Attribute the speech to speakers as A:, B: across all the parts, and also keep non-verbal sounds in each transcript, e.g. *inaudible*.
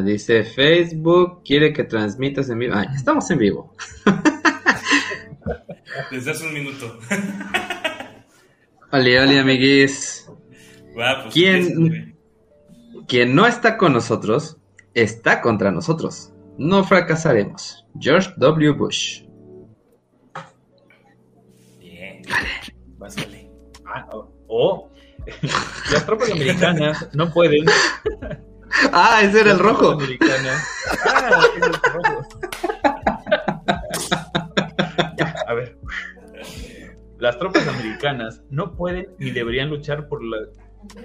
A: Ah, dice Facebook quiere que transmitas en vivo. Ah, estamos en vivo. *laughs*
B: Desde hace un minuto. *laughs*
A: Hola, hola, amiguis.
B: Pues,
A: ¿Quién? Quien no está con nosotros está contra nosotros. No fracasaremos. George W. Bush.
B: Bien. Vas, vale.
C: Ah, o o *laughs* las tropas americanas no pueden.
A: Ah, ese era el rojo.
C: Ah, ese es el rojo. Ya, a ver. Las tropas americanas no pueden ni deberían luchar por la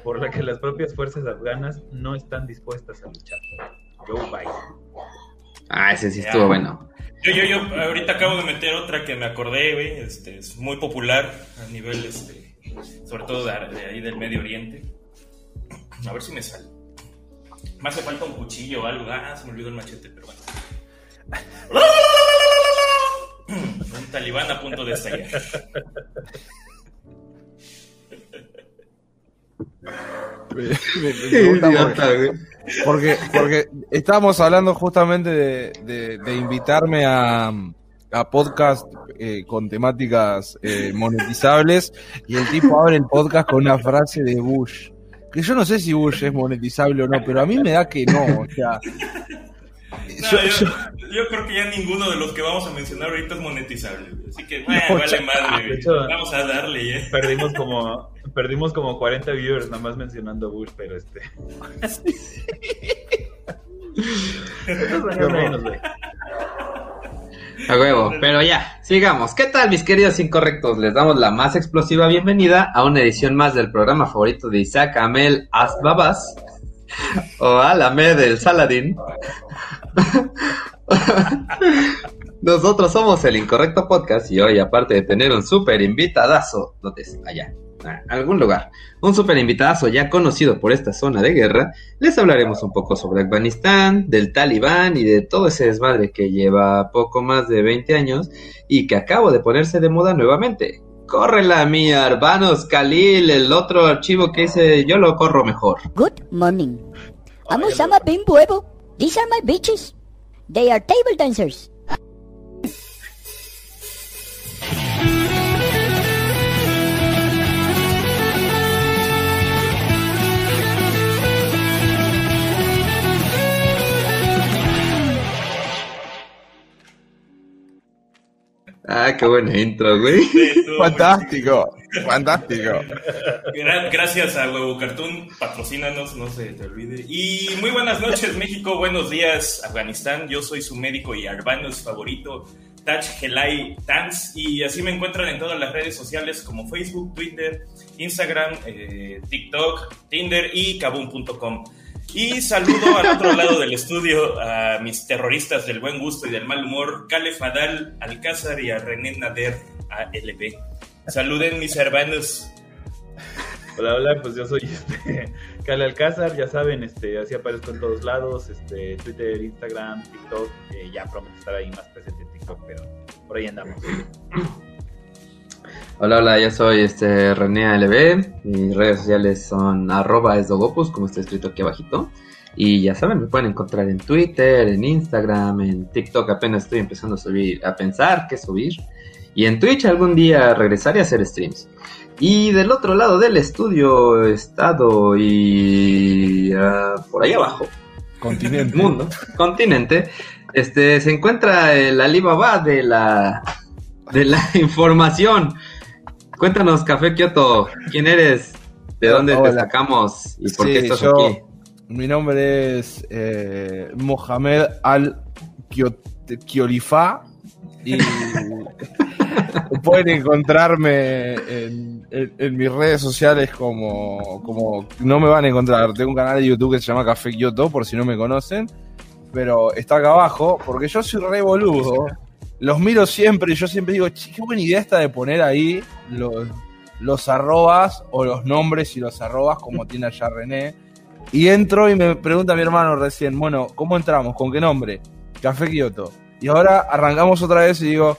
C: por la que las propias fuerzas afganas no están dispuestas a luchar. Joe Biden.
A: Ah, ese sí estuvo bueno.
B: Yo, yo, yo, ahorita acabo de meter otra que me acordé, güey. Este, es muy popular a nivel, este, sobre todo de, de ahí del Medio Oriente. A ver si me sale. Me hace falta un cuchillo o algo. Ah, se me olvidó el machete, pero bueno. *laughs* Un talibán a punto de estallar.
D: Me- me-
A: Idiota,
D: porque, porque, porque estábamos hablando justamente de, de- de invitarme a, a podcast eh, con temáticas eh, monetizables y el tipo abre el podcast con una frase de Bush. Que yo no sé si Bush es monetizable o no, pero a mí me da que no. O sea,
B: No,
D: yo-
B: yo,
D: yo-
B: yo creo que ya ninguno de los que vamos a mencionar ahorita es monetizable. Así que, *laughs* eh,
D: No,
B: vale madre, güey.
C: hecho-
B: Vamos a darle, ya.
C: Perdimos *laughs* como perdimos como 40 viewers nada más mencionando Bush, pero este. *laughs*
A: A huevo, pero ya, sigamos. ¿Qué tal, mis queridos incorrectos? Les damos la más explosiva bienvenida a una edición más del programa favorito de Isaac Amel Asbabas o Alamed el Saladín. Nosotros somos el Incorrecto Podcast y hoy, aparte de tener un súper invitadazo, ¿dónde es? Allá, a algún lugar, un súper invitadazo ya conocido por esta zona de guerra, les hablaremos un poco sobre Afganistán, del Talibán y de todo ese desmadre que lleva poco más de 20 años y que acabo de ponerse de moda nuevamente. Córrela, mi Arbanos Khalil, el otro archivo que dice yo lo corro mejor.
E: Good morning. I'm Osama bin Buebo. These are my bitches. They are table dancers.
A: Ah, qué buena intro, güey.
B: Sí,
D: fantástico, fantástico.
B: Gra- Gracias a Huevo Cartoon, patrocínanos, no se te olvide. Y muy buenas noches, México, buenos días, Afganistán. Yo soy su médico y arbanos favorito, Taj Helai Tanz. Y así me encuentran en todas las redes sociales como Facebook, Twitter, Instagram, eh, TikTok, Tinder y Kabum.com. Y saludo al otro lado del estudio a mis terroristas del buen gusto y del mal humor, Calef Adal Alcázar y a René Nader ALB. Saluden mis hermanos.
C: Hola, hola, pues yo soy este Cale Alcázar, ya saben, este, así aparezco en todos lados, este, Twitter, Instagram, TikTok, eh, ya prometo estar ahí más presente en TikTok, pero por ahí andamos.
A: Hola, hola, yo soy este René ALB. Mis redes sociales son arroba esdogopus, como está escrito aquí abajito. Y ya saben, me pueden encontrar en Twitter, en Instagram, en TikTok apenas estoy empezando a subir, a pensar qué subir. Y en Twitch algún día regresaré a hacer streams. Y del otro lado del estudio, estado y ah, por ahí abajo,
D: Continente. *laughs*
A: mundo, continente, este se encuentra el Alibaba de la de la *laughs* información. Cuéntanos, Café Kioto, ¿quién eres? ¿De dónde te sacamos? ¿Y por qué estás
D: yo-
A: aquí?
D: Mi nombre es eh, Mohamed Al Kiolifa y *laughs* pueden encontrarme en, en- en mis redes sociales como, como no me van a encontrar. Tengo un canal de YouTube que se llama Café Kioto por si no me conocen, pero está acá abajo porque yo soy re boludo. Los miro siempre y yo siempre digo, "Che, qué buena idea esta de poner ahí los, los arrobas o los nombres y los arrobas como *laughs* tiene allá René. Y entro y me pregunta mi hermano recién, bueno, ¿cómo entramos? ¿Con qué nombre? Café Kioto. Y ahora arrancamos otra vez y digo,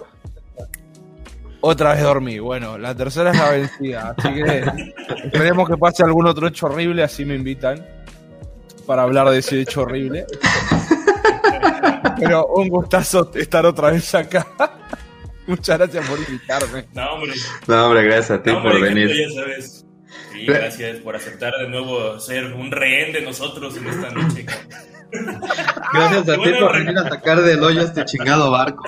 D: otra vez dormí. Bueno, la tercera es la vencida. Así que esperemos que pase algún otro hecho horrible, así me invitan. para hablar de ese hecho horrible. *laughs* Pero un gustazo estar otra vez acá. *laughs* Muchas gracias por invitarme.
B: No, hombre.
A: No, hombre, gracias a ti
B: No,
A: por
B: hombre,
A: venir.
B: gente, ya sabes. Sí, gracias por aceptar de nuevo ser un rehén de nosotros en esta noche. *laughs*
A: Gracias a ti
B: Bueno,
A: por venir a sacar del hoyo este chingado barco.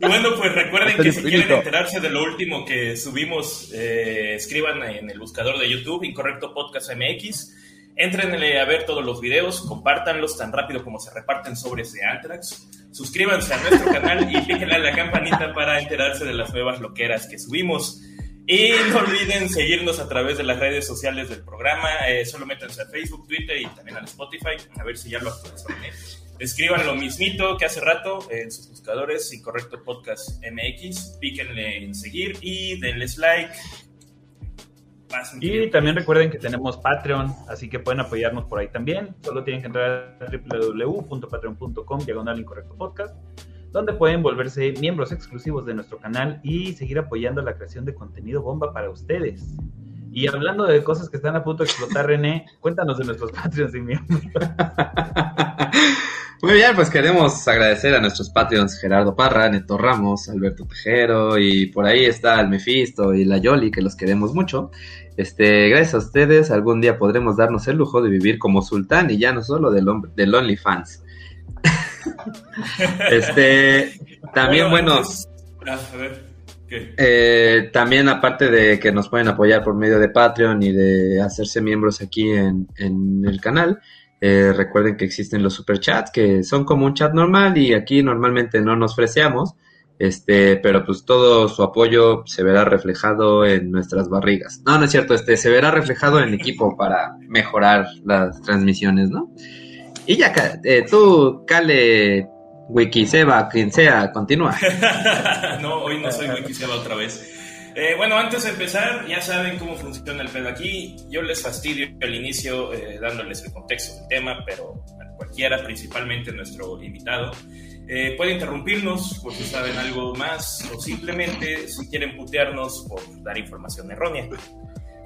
B: Y bueno, pues recuerden
D: Hasta
B: que si quieren enterarse de lo último que subimos, eh, escriban en el buscador de YouTube, Incorrecto Podcast MX. Entrenle a ver todos los videos, compártanlos tan rápido como se reparten sobres de Antrax. Suscríbanse a nuestro *laughs* canal y píquenle a la campanita para enterarse de las nuevas loqueras que subimos. Y no olviden seguirnos a través de las redes sociales del programa. eh, solo métanse a Facebook, Twitter y también al Spotify. A ver si ya lo actualizaron. ¿eh? Escriban lo mismito que hace rato en sus buscadores, Incorrecto Podcast MX. Píquenle en seguir y denles like.
C: Y también recuerden que tenemos Patreon, así que pueden apoyarnos por ahí también. Solo tienen que entrar a www.patreon.com diagonal incorrecto podcast, donde pueden volverse miembros exclusivos de nuestro canal y seguir apoyando la creación de contenido bomba para ustedes. Y hablando de cosas que están a punto de explotar, René, cuéntanos de nuestros *laughs* Patreons y miembros.
A: Muy bien, pues queremos agradecer a nuestros Patreons Gerardo Parra, Neto Ramos, Alberto Tejero y por ahí está el Mefisto y la Yoli, que los queremos mucho. Este, gracias a ustedes, algún día podremos darnos el lujo de vivir como sultán y ya no solo del, del OnlyFans. *laughs* este, también bueno,
B: ah, a ver.
A: Eh, también aparte de que nos pueden apoyar por medio de Patreon y de hacerse miembros aquí en, en el canal, eh, recuerden que existen los superchats que son como un chat normal y aquí normalmente no nos freseamos, este, pero pues todo su apoyo se verá reflejado en nuestras barrigas. No, no es cierto, este, se verá reflejado en el equipo para mejorar las transmisiones, ¿no? Y ya, eh, tú, Cale, Wikiseba, quien sea, continúa. *laughs*
B: no, hoy no soy Wikiseba otra vez. Eh, bueno, antes de empezar, ya saben cómo funciona el pedo aquí. Yo les fastidio al inicio eh, dándoles el contexto del tema, pero a cualquiera, principalmente nuestro invitado, eh, puede interrumpirnos por si saben algo más o simplemente si quieren putearnos por dar información errónea.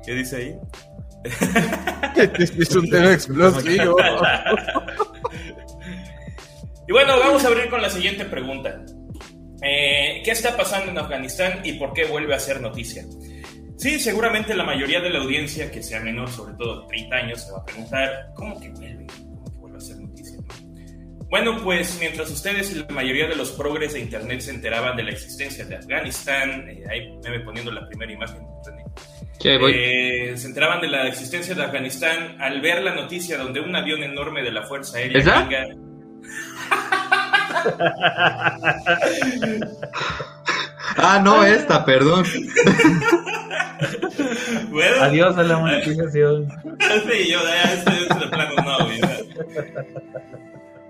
B: ¿Qué dice ahí?
D: Este *laughs* es un tema explosivo. *laughs*
B: Y bueno, vamos a abrir con la siguiente pregunta. Eh, ¿Qué está pasando en Afganistán y por qué vuelve a ser noticia? Sí, seguramente la mayoría de la audiencia, que sea menor, sobre todo de 30 años, se va a preguntar, ¿cómo que vuelve? ¿Cómo que vuelve a ser noticia? no? Bueno, pues mientras ustedes y la mayoría de los progres de Internet se enteraban de la existencia de Afganistán, eh, ahí me voy poniendo la primera imagen, René.
A: Che, voy.
B: Eh, se enteraban de la existencia de Afganistán al ver la noticia donde un avión enorme de la Fuerza Aérea
A: ¿Esa?
B: gringa- *laughs*
A: Ah, no, esta, perdón.
B: Bueno,
C: Adiós a la monetización.
B: Sí, yo ya de plano no, güey.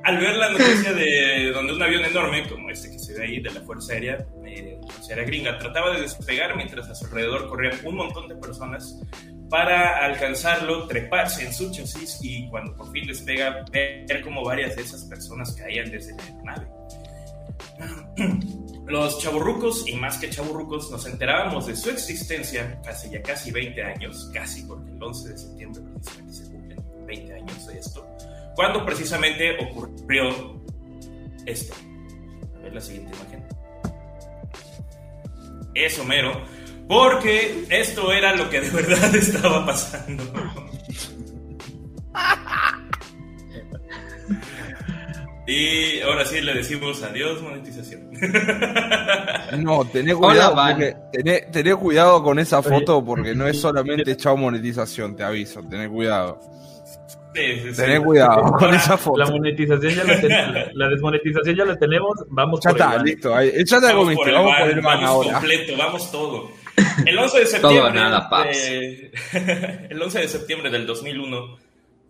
B: Al ver la noticia de donde un avión enorme, como este que se ve ahí, de la Fuerza Aérea, eh, la Fuerza Aérea Gringa, trataba de despegar mientras a su alrededor corrían un montón de personas para alcanzarlo, treparse en su chasis y cuando por fin despega, ver como varias de esas personas caían desde la nave. *clears throat* Los chaburrucos, y más que chaburrucos, nos enterábamos de su existencia hace ya casi 20 años, casi porque el 11 de septiembre precisamente se cumplen 20 años de esto, cuando precisamente ocurrió esto. A ver la siguiente imagen. Eso mero, porque esto era lo que de verdad *laughs* estaba pasando. Y ahora sí le decimos adiós monetización. *laughs*
D: No, tené
A: Hola,
D: cuidado,
A: Van.
D: porque- tené, tené cuidado con esa foto porque no es solamente chao monetización, te aviso, tené cuidado.
B: Sí, sí, sí.
D: Cuidado con
B: Ahora,
D: esa foto.
C: La monetización ya la tenemos. La, desmonetización ya la tenemos. Vamos
D: Ya
C: por
D: está,
C: el
D: listo. ahí- Ya te
B: Vamos
D: comiste,
B: por el
D: vamos
B: van,
D: por el van
B: vamos
D: ahora.
B: completo, vamos todo. El 11 de septiembre,
A: nada, paps.
B: de- *laughs* el 11 de septiembre del 2001,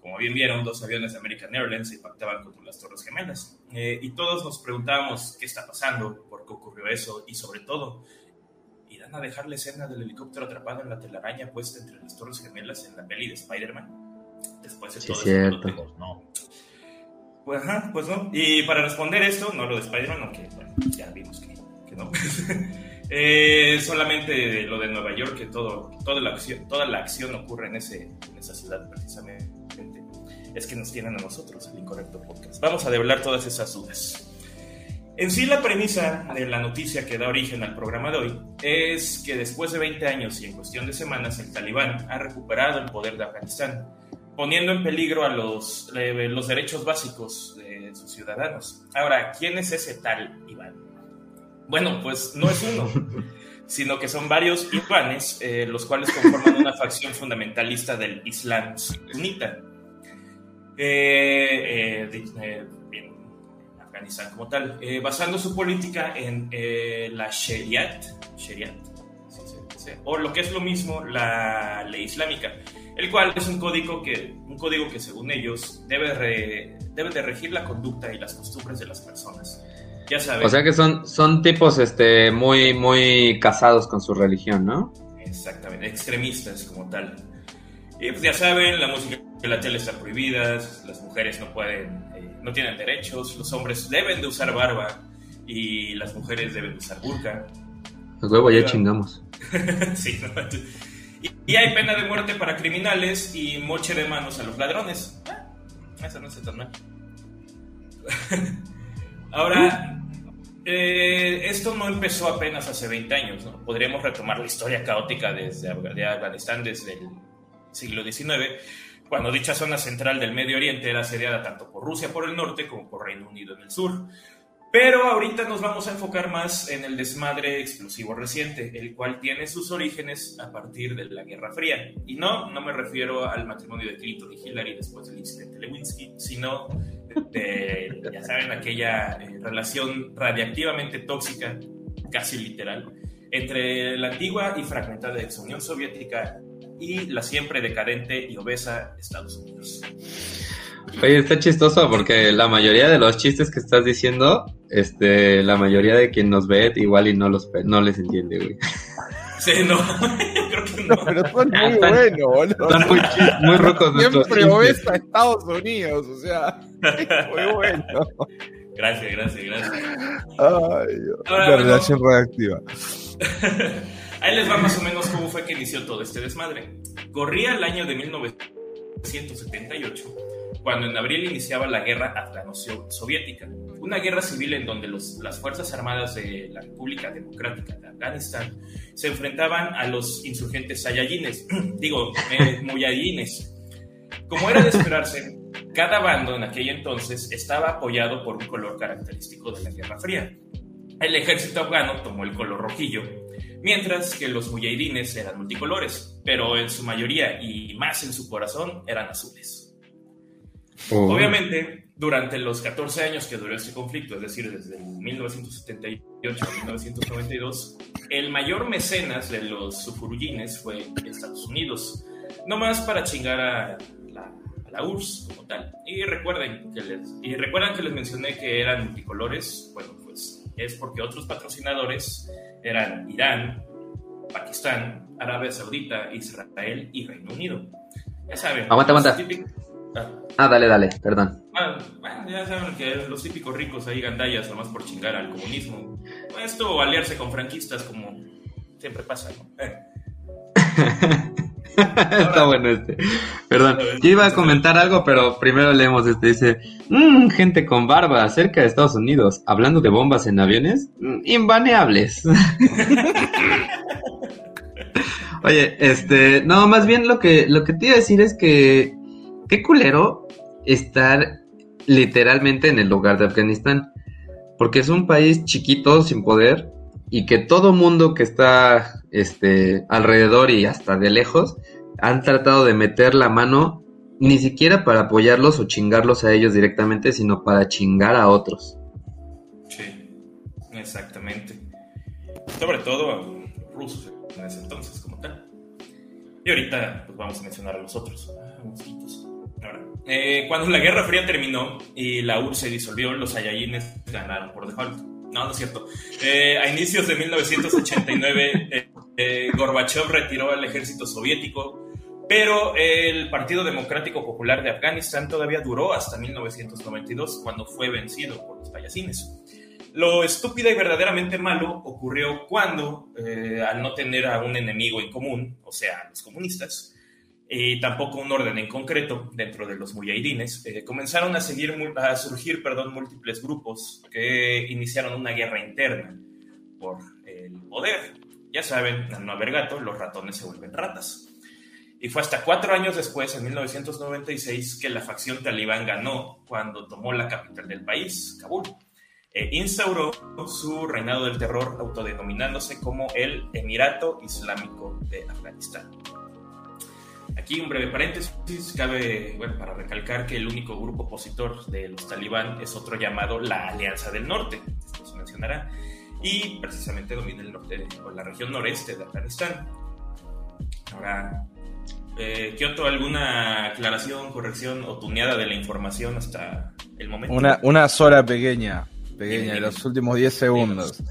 B: como bien vieron, dos aviones de American Airlines impactaban contra las Torres Gemelas. Eh, y todos nos preguntábamos qué está pasando, por qué ocurrió eso y sobre todo, ¿irán a dejar la escena del helicóptero atrapado en la telaraña puesta entre las Torres Gemelas en la peli de Spider-Man? Después de
A: Sí,
B: todo
A: cierto.
C: Pues no.
B: pues, ajá, pues no. Y para responder esto, no lo de Spider-Man, aunque bueno, ya vimos que, que no. *laughs* Eh, solamente lo de Nueva York, que todo, toda, la acción, toda la acción ocurre en, ese, en esa ciudad precisamente. Es que nos tienen a nosotros el incorrecto podcast. Vamos a develar todas esas dudas. En sí, la premisa de la noticia que da origen al programa de hoy es que después de 20 años y en cuestión de semanas, el talibán ha recuperado el poder de Afganistán, poniendo en peligro a los, eh, los derechos básicos de sus ciudadanos. Ahora, ¿quién es ese tal Iván? Bueno, pues no es uno, sino que son varios Ivanes, eh, los cuales conforman una facción fundamentalista del Islam sunita. Eh, eh, en Afganistán como tal, basando su política en la Shariat, o lo que es lo mismo, la ley islámica, el cual es un código que, un código que según ellos debe, debe de regir la conducta y las costumbres de las personas. Ya sabes.
A: O sea que son, son tipos este, muy, muy casados con su religión, ¿no?
B: Exactamente, extremistas como tal. Y pues ya saben, la música y la tele están prohibidas, las mujeres no pueden, eh, no tienen derechos, los hombres deben de usar barba y las mujeres deben de usar burka.
A: El huevo ya chingamos. *laughs*
B: sí, y, hay pena de muerte para criminales y moche de manos a los ladrones. Ah, eso no se tan mal. *laughs* Ahora, eh, esto no empezó apenas hace 20 años. ¿no? Podríamos retomar la historia caótica desde Afganistán desde el siglo XIX, cuando dicha zona central del Medio Oriente era asediada tanto por Rusia por el norte como por Reino Unido en el sur. Pero ahorita nos vamos a enfocar más en el desmadre explosivo reciente, el cual tiene sus orígenes a partir de la Guerra Fría. Y no, no me refiero al matrimonio de Clinton y Hillary después del incidente Lewinsky, sino de, ya saben, aquella eh, relación radiactivamente tóxica, casi literal, entre la antigua y fragmentada ex Unión Soviética y la siempre decadente y obesa Estados Unidos.
A: Oye, está chistoso porque la mayoría de los chistes que estás diciendo, este, la mayoría de quien nos ve igual y no los no les entiende, güey.
B: Sí, no, *laughs* creo que no.
D: pero son muy buenos, boludo.
A: Son muy, muy rocos
D: Siempre obesa a Estados Unidos, o sea, *laughs* muy bueno.
B: Gracias, gracias, gracias.
D: Ay, Ahora, relación reactiva. *laughs*
B: Ahí les va más o menos cómo fue que inició todo este desmadre. Corría el año de 1978 cuando en abril iniciaba la guerra afgano-soviética, una guerra civil en donde las Fuerzas Armadas de la República Democrática de Afganistán se enfrentaban a los insurgentes sayayines, *clears throat* digo, eh, muyadines. Como era de esperarse, cada bando en aquel entonces estaba apoyado por un color característico de la Guerra Fría. El ejército afgano tomó el color rojillo, mientras que los muyahidines eran multicolores, pero en su mayoría y más en su corazón eran azules. Oh. Obviamente, durante los 14 años que duró este conflicto, es decir, desde 1978 a 1992, el mayor mecenas de los sufuruyines fue Estados Unidos, no más para chingar a la, URSS como tal. Y recuerden, que les, y recuerdan que les mencioné que eran multicolores, bueno, pues es porque otros patrocinadores eran Irán, Pakistán, Arabia Saudita, Israel y Reino Unido. Ya saben.
A: Aguanta, aguanta. Ah, dale, dale, perdón.
B: Bueno, ya saben que los típicos ricos ahí gandallas nomás por chingar al comunismo. Esto o aliarse con franquistas como siempre pasa, ¿no? Eh. *laughs*
A: Está bueno este. Perdón, yo iba a comentar algo, pero primero leemos este. Dice, mmm, gente con barba cerca de Estados Unidos, hablando de bombas en aviones, mm, invaneables. *laughs* Oye, este, no, más bien lo que, lo que te iba a decir es que qué culero estar literalmente en el lugar de Afganistán. Porque es un país chiquito, sin poder, y que todo mundo que está este, alrededor y hasta de lejos han tratado de meter la mano ni siquiera para apoyarlos o chingarlos a ellos directamente, sino para chingar a otros.
B: Sí, exactamente. Sobre todo a rusos en ese entonces como tal. Y ahorita pues vamos a mencionar a los otros, eh, cuando la Guerra Fría terminó y la URSS se disolvió, los Saiyajines ganaron por default. No, no es cierto. Eh, a inicios de 1989, eh, Gorbachev retiró al ejército soviético, pero el Partido Democrático Popular de Afganistán todavía duró hasta 1992, cuando fue vencido por los payasines. Lo estúpido y verdaderamente malo ocurrió cuando, eh, al no tener a un enemigo en común, o sea, los comunistas, y tampoco un orden en concreto dentro de los muyahidines, eh, comenzaron a, seguir, a surgir perdón, múltiples grupos que iniciaron una guerra interna por el poder. Ya saben, al no haber gato, los ratones se vuelven ratas. Y fue hasta cuatro años después, en 1996, que la facción talibán ganó cuando tomó la capital del país, Kabul e instauró su reinado del terror autodenominándose como el Emirato Islámico de Afganistán. Aquí un breve paréntesis, cabe, bueno, para recalcar que el único grupo opositor de los talibán es otro llamado la Alianza del Norte, esto se mencionará, y precisamente domina el norte o la región noreste de Afganistán. Ahora, eh, Kioto, ¿alguna aclaración, corrección o tuneada de la información hasta el momento?
D: Una, una sola pequeña pequeña, de los últimos 10 segundos.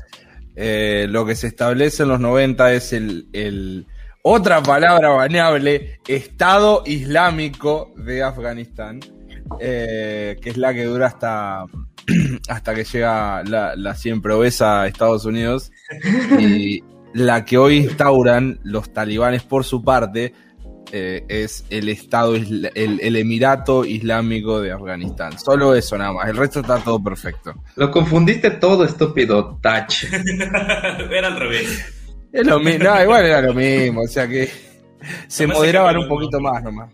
D: Eh, lo que se establece en los 90 es el, otra palabra baneable, Estado Islámico de Afganistán, eh, que es la que dura hasta, *clears throat* hasta que llega la, la siempre obesa a Estados Unidos, y la que hoy instauran los talibanes por su parte, eh, es el Estado, el, el, Emirato Islámico de Afganistán. Solo eso nada más, el resto está todo perfecto.
A: Lo confundiste todo, estúpido Touch. *laughs*
B: era al revés.
D: Es lo mismo, *laughs* no, igual era lo mismo, o sea que se moderaban un poquito más nomás.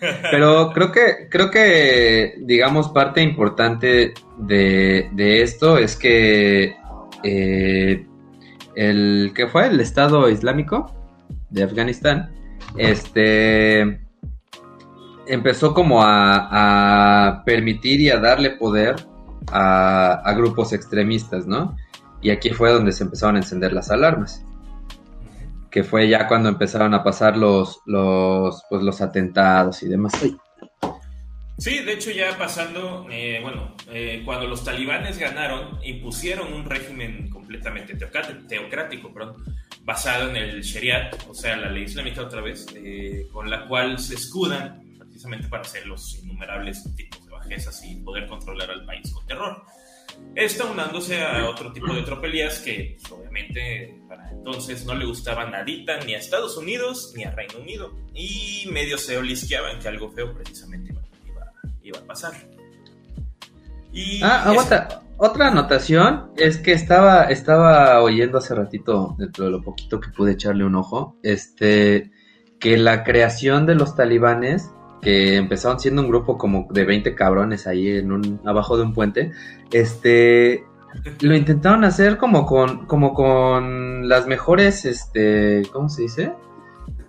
D: *laughs*
A: Pero creo que, creo que, digamos, parte importante de, de esto es que eh, el que fue el Estado Islámico de Afganistán este empezó como a, permitir y a darle poder a, grupos extremistas, ¿no? Y aquí fue donde se empezaron a encender las alarmas. Que fue ya cuando empezaron a pasar los, los, pues, los atentados y demás.
B: Sí, de hecho ya pasando, eh, bueno, eh, cuando los talibanes ganaron, impusieron un régimen completamente teocrático, perdón, basado en el Shariat, o sea, la ley islámica otra vez, eh, con la cual se escudan precisamente para hacer los innumerables tipos de bajezas y poder controlar al país con terror. Esto unándose a otro tipo de tropelías que pues, obviamente para entonces no le gustaban nadita ni a Estados Unidos ni a Reino Unido y medio se olisqueaban que algo feo precisamente iba a pasar.
A: Y ah, aguanta. Otra anotación es que estaba, estaba oyendo hace ratito, dentro de lo poquito que pude echarle un ojo, este, que la creación de los talibanes, que empezaron siendo un grupo como de 20 cabrones ahí en un, abajo de un puente, este, lo intentaron hacer como con, como con las mejores, este, ¿cómo se dice?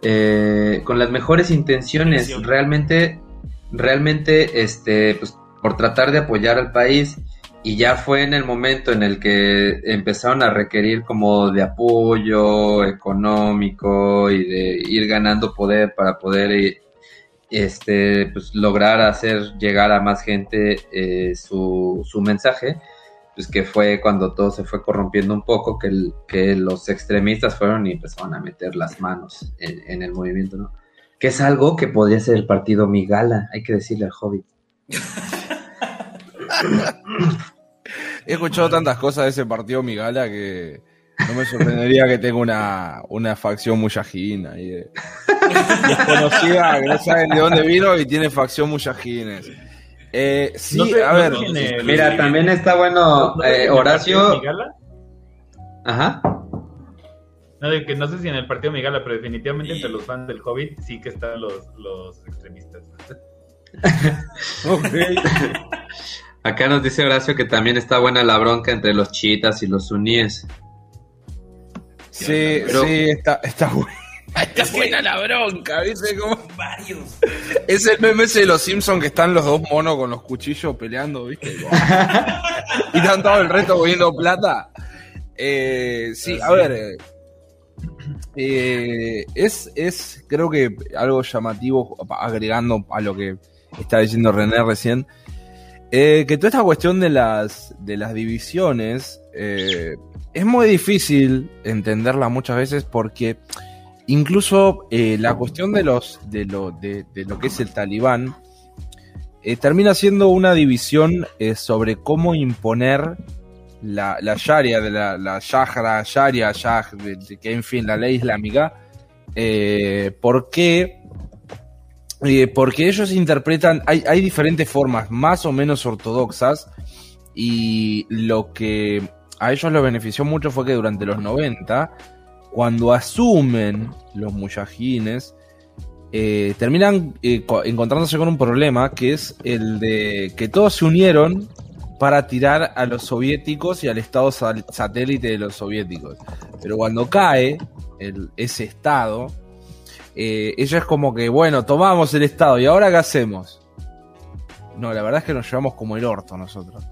A: Eh, con las mejores intenciones. Realmente realmente, este, pues, por tratar de apoyar al país y ya fue en el momento en el que empezaron a requerir como de apoyo económico y de ir ganando poder para poder eh, este pues lograr hacer llegar a más gente eh, su, su mensaje pues que fue cuando todo se fue corrompiendo un poco que, que los extremistas fueron y empezaron a meter las manos en, en el movimiento no que es algo que podría ser el partido Migala, hay que decirle al Hobbit. *laughs*
D: He escuchado tantas cosas de ese partido Migala que no me sorprendería que tenga una, una facción muyajina ahí desconocida, que no saben de dónde vino y tiene facción muyajines. Eh, sí, a ver.
A: mira, también está bueno eh, Horacio. Ajá.
C: No, que no sé si en el partido Migala, pero definitivamente entre los fans del Hobbit sí que están los, los extremistas. *laughs*
A: Acá nos dice Horacio que también está buena la bronca entre los chiitas y los suníes.
D: Sí, sí, está, está buena. Está buena la bronca, ¿viste? Como... Varios. Es el meme ese de los Simpsons que están los dos monos con los cuchillos peleando, ¿viste? *laughs* y están todo el resto poniendo plata. Eh, sí, a ver, eh, eh, es, es, creo que algo llamativo, agregando a lo que está diciendo René recién, eh, que toda esta cuestión de las, de las divisiones eh, es muy difícil entenderla muchas veces porque incluso la cuestión de, los, de, lo, de, lo que es el talibán termina siendo una división sobre cómo imponer la, la Sharia, de la, la Shahra, Sharia, Shah, que en fin, la ley islámica, eh, ¿por qué? Eh, porque ellos interpretan, hay, hay diferentes formas más o menos ortodoxas y lo que a ellos los benefició mucho fue que durante los 90, cuando asumen los mujahines, eh, terminan eh, co- encontrándose con un problema que es el de que todos se unieron para tirar a los soviéticos y al estado satélite de los soviéticos. Pero cuando cae ese estado, eh, ellos es como que, bueno, tomamos el estado y ahora qué hacemos. No, la verdad es que nos llevamos como el orto nosotros.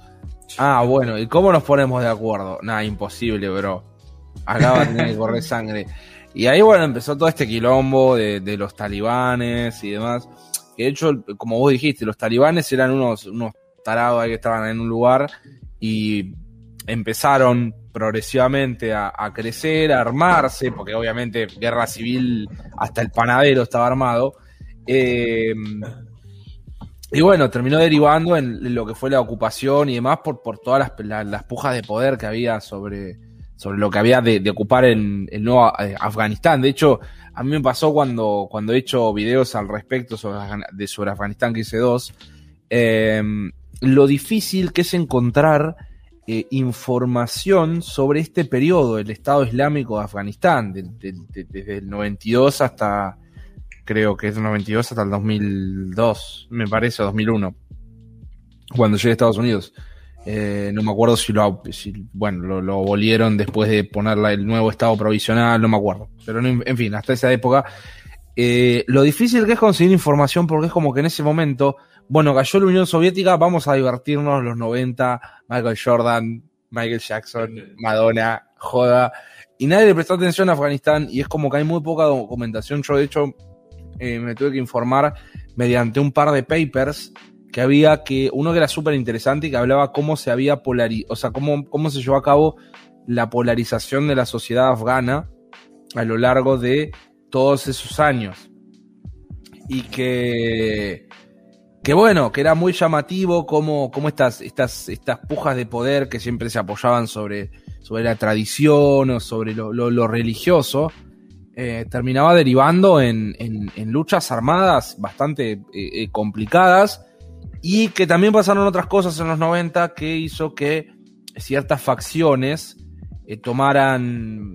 D: Ah, bueno, ¿y cómo nos ponemos de acuerdo? Nada, imposible, bro. Acá va a tener que correr *laughs* sangre. Y ahí, bueno, empezó todo este quilombo de, de los talibanes y demás. Que de hecho, como vos dijiste, los talibanes eran unos, unos tarados ahí que estaban en un lugar y empezaron progresivamente a, a crecer, a armarse, porque obviamente guerra civil hasta el panadero estaba armado. Eh, y bueno, terminó derivando en lo que fue la ocupación y demás por, por todas las, la- las pujas de poder que había sobre, sobre lo que había de, de ocupar en el nuevo eh, Afganistán. De hecho, a mí me pasó cuando, cuando he hecho videos al respecto sobre, de, sobre Afganistán, que hice dos, eh, lo difícil que es encontrar eh, información sobre este periodo del Estado Islámico de Afganistán, del- de- desde el 92 hasta, creo que es el 92 hasta el 2002, me parece, o 2001, cuando llegué a Estados Unidos. Eh, no me acuerdo si lo, si, bueno, lo, lo abolieron después de ponerla el nuevo estado provisional, no me acuerdo. Pero no- en fin, hasta esa época. eh, lo difícil que es conseguir información porque es como que en ese momento, bueno, cayó la Unión Soviética, vamos a divertirnos los 90, Michael Jordan, Michael Jackson, Madonna, joda. Y nadie le prestó atención a Afganistán y es como que hay muy poca documentación. Yo de hecho eh, me tuve que informar mediante un par de papers que había que uno que era súper interesante y que hablaba cómo se había polarizado, o sea, cómo, cómo se llevó a cabo la polarización de la sociedad afgana a lo largo de todos esos años. Y que, que bueno, que era muy llamativo como, como estas, estas, estas pujas de poder que siempre se apoyaban sobre, sobre la tradición o sobre lo- lo religioso, eh, terminaba derivando en, en- en luchas armadas bastante eh, eh, complicadas y que también pasaron otras cosas en los 90 que hizo que ciertas facciones tomaran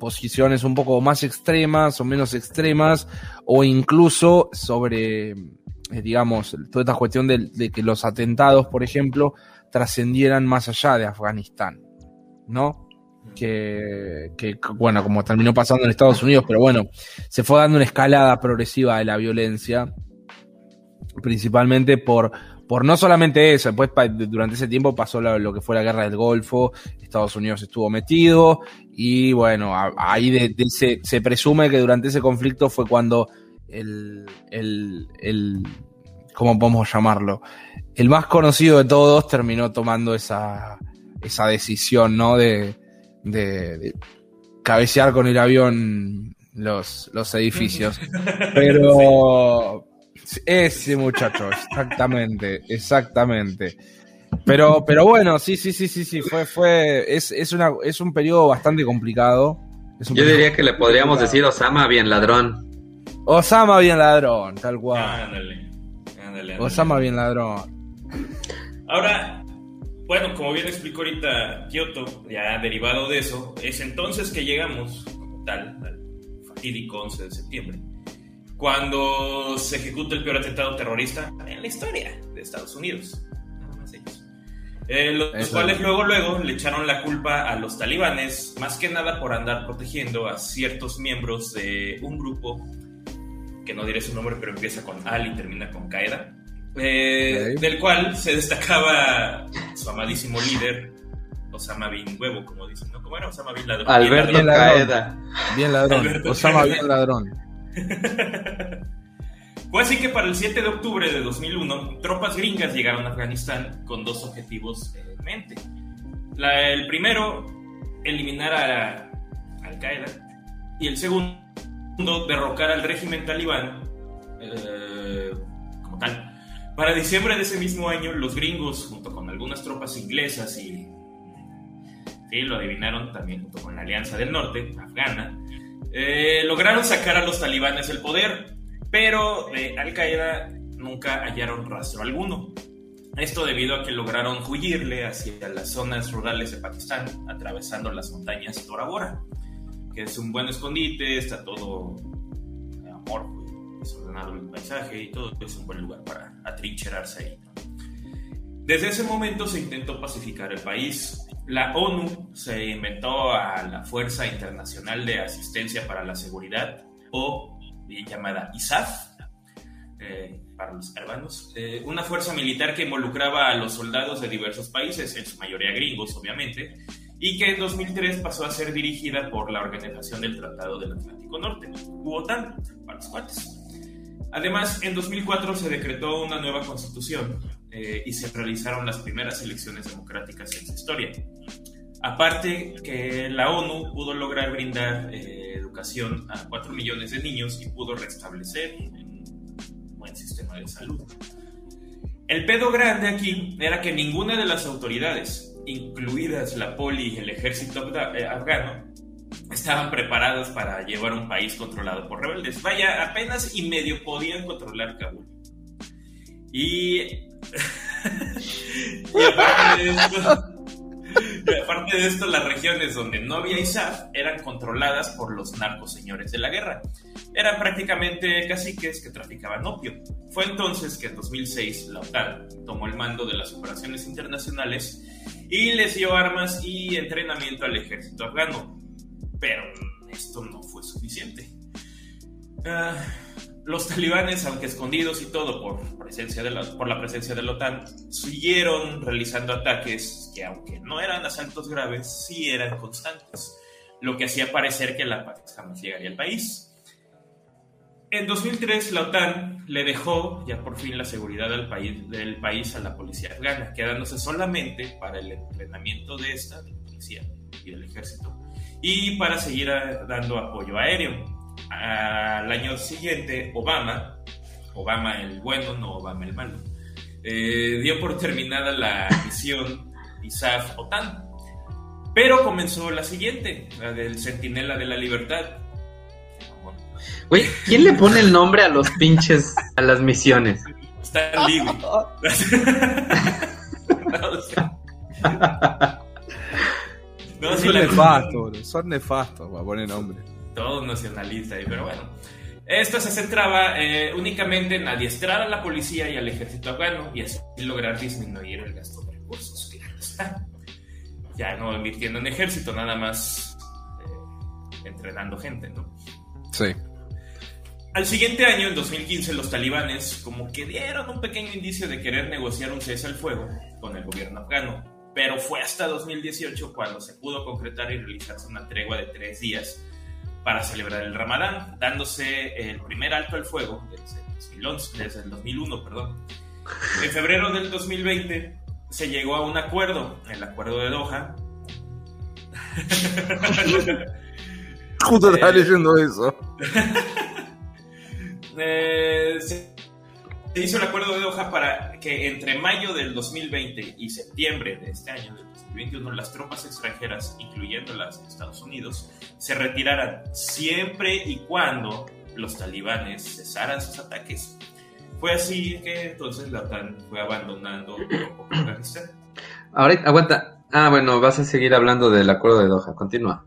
D: posiciones un poco más extremas o menos extremas o incluso sobre, digamos, toda esta cuestión de que los atentados, por ejemplo, trascendieran más allá de Afganistán, ¿no? Que, bueno, como terminó pasando en Estados Unidos, pero bueno, se fue dando una escalada progresiva de la violencia, principalmente por, por no solamente eso, después durante ese tiempo pasó lo, que fue la guerra del Golfo, Estados Unidos estuvo metido y bueno, ahí ese- se presume que durante ese conflicto fue cuando el, el, el, ¿cómo podemos llamarlo? El más conocido de todos terminó tomando esa, esa decisión, ¿no? De, de, de cabecear con el avión los, los edificios. *laughs* Pero ese muchacho, exactamente, exactamente. Pero, pero bueno, sí, sí, sí, sí, sí, fue, fue, es, es una, es un periodo bastante complicado. Es un
A: Yo
D: periodo
A: diría que le podríamos
D: complicado.
A: decir Osama bien ladrón.
D: Osama bien ladrón, tal cual.
B: Ándale, ándale, ándale.
D: Osama bien ladrón.
B: Ahora, bueno, como bien explicó ahorita Kioto, ya derivado de eso, es entonces que llegamos, como tal, al fatídico 11 de septiembre, cuando se ejecuta el peor atentado terrorista en la historia de Estados Unidos. Nada más ellos. Eh, los
D: Eso.
B: cuales luego, luego le echaron la culpa a los talibanes, más que nada por andar protegiendo a ciertos miembros de un grupo que no diré su nombre, pero empieza con Al y termina con Qaeda, eh, del cual se destacaba su amadísimo líder, Osama Bin Huevo, como dicen, ¿no? ¿Cómo era Osama Bin Ladrón?
A: Alberto
D: Bien ladrón.
A: Caeda.
D: Bien ladrón.
B: Alberto
D: Osama
B: Caeda.
D: bien ladrón. *laughs*
B: Fue así que para el 7 de octubre de 2001, tropas gringas llegaron a Afganistán con dos objetivos en mente. La- el primero, eliminar a Al Qaeda, y el segundo, derrocar al régimen talibán eh, como tal. Para diciembre de ese mismo año, los gringos, junto con algunas tropas inglesas y sí, lo adivinaron también junto con la Alianza del Norte, afgana, eh, lograron sacar a los talibanes del poder, pero de Al Qaeda nunca hallaron rastro alguno. Esto debido a que lograron huirle hacia las zonas rurales de Pakistán, atravesando las montañas Tora Bora, que es un buen escondite, está todo amorfo, desordenado el paisaje y todo es un buen lugar para atrincherarse ahí. Desde ese momento se intentó pacificar el país. La ONU se inventó a la Fuerza Internacional de Asistencia para la Seguridad, o bien llamada ISAF, eh, para los hermanos, eh, una fuerza militar que involucraba a los soldados de diversos países, en su mayoría gringos, obviamente, y que en 2003 pasó a ser dirigida por la Organización del Tratado del Atlántico Norte, OTAN, para los cuates. Además, en 2004 se decretó una nueva constitución eh, y se realizaron las primeras elecciones democráticas en su historia. Aparte que la ONU pudo lograr brindar eh, educación a 4 millones de niños y pudo restablecer un buen sistema de salud. El pedo grande aquí era que ninguna de las autoridades, incluidas la poli y el ejército eh, afgano, estaban preparados para llevar un país controlado por rebeldes. Vaya, apenas y medio podían controlar Kabul. Y, *laughs* aparte de esto, aparte de esto, las regiones donde no había ISAF eran controladas por los narcos señores de la guerra. Eran prácticamente caciques que traficaban opio. Fue entonces que en 2006 la OTAN tomó el mando de las operaciones internacionales y les dio armas y entrenamiento al ejército afgano. Pero esto no fue suficiente. Ah, los talibanes, aunque escondidos y todo por, presencia de la, por la presencia de la OTAN, siguieron realizando ataques que, aunque no eran asaltos graves, sí eran constantes, lo que hacía parecer que la paz jamás llegaría al país. En 2003, la OTAN le dejó ya por fin la seguridad del país, del país a la policía afgana, quedándose solamente para el entrenamiento de esta, de la policía y del ejército, y para seguir dando apoyo aéreo al año siguiente, Obama, Obama el bueno, no Obama el malo, eh, dio por terminada la *laughs* misión ISAF-OTAN. Pero comenzó la siguiente, la del Centinela de la Libertad.
A: Güey, ¿quién le pone el nombre a los pinches, a las misiones?
B: Stan Lee. *laughs* *laughs*
D: no, son nefastos, son nefastos para poner nombre
B: todo nacionalista, pero bueno. Esto se centraba eh, únicamente en adiestrar a la policía y al ejército afgano y así lograr disminuir el gasto de recursos, claro está. Ya no invirtiendo en ejército, nada más eh, entrenando gente, ¿no?
D: Sí.
B: Al siguiente año, en 2015, los talibanes como que dieron un pequeño indicio de querer negociar un cese al fuego con el gobierno afgano, pero fue hasta 2018 cuando se pudo concretar y realizarse una tregua de tres días para celebrar el Ramadán, dándose el primer alto al fuego desde el, 2011, desde el 2001. Perdón. En febrero del 2020 se llegó a un acuerdo, el acuerdo de Doha.
D: Justo estaba leyendo eso. *laughs*
B: eh, se, se hizo el acuerdo de Doha para que entre mayo del 2020 y septiembre de este año, del 2021, las tropas extranjeras, incluyendo las de Estados Unidos, se retiraran siempre y cuando los talibanes cesaran sus ataques. Fue así que entonces la OTAN fue abandonando Afganistán.
A: Ahora, aguanta. Ah, bueno, vas a seguir hablando del acuerdo de Doha. Continúa.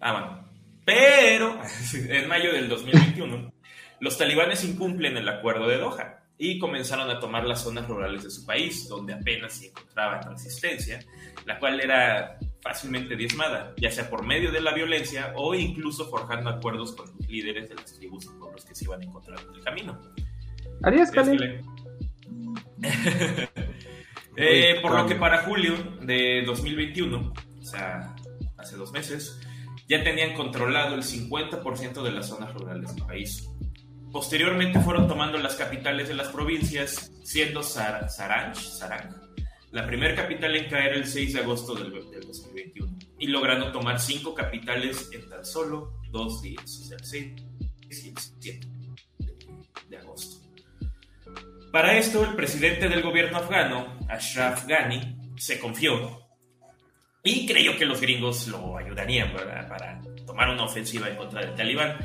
B: Ah, bueno. Pero *laughs* en mayo del 2021, los talibanes incumplen el acuerdo de Doha y comenzaron a tomar las zonas rurales de su país, donde apenas se encontraba resistencia, la cual era fácilmente diezmada, ya sea por medio de la violencia o incluso forjando acuerdos con los líderes de las tribus con los que se iban a encontrar en el camino.
A: Adiós, Cali. *laughs*
B: eh, por lo que para julio de 2021, o sea, hace dos meses, ya tenían controlado el 50% de las zonas rurales del país. Posteriormente fueron tomando las capitales de las provincias, siendo Sar Sarang, la primera capital en caer el 6 de agosto del, 2021, y logrando tomar cinco capitales en tan solo dos días, o sea, el 6 y el 7 de agosto. Para esto, el presidente del gobierno afgano, Ashraf Ghani, se confió y creyó que los gringos lo ayudarían ¿verdad? para tomar una ofensiva en contra del talibán.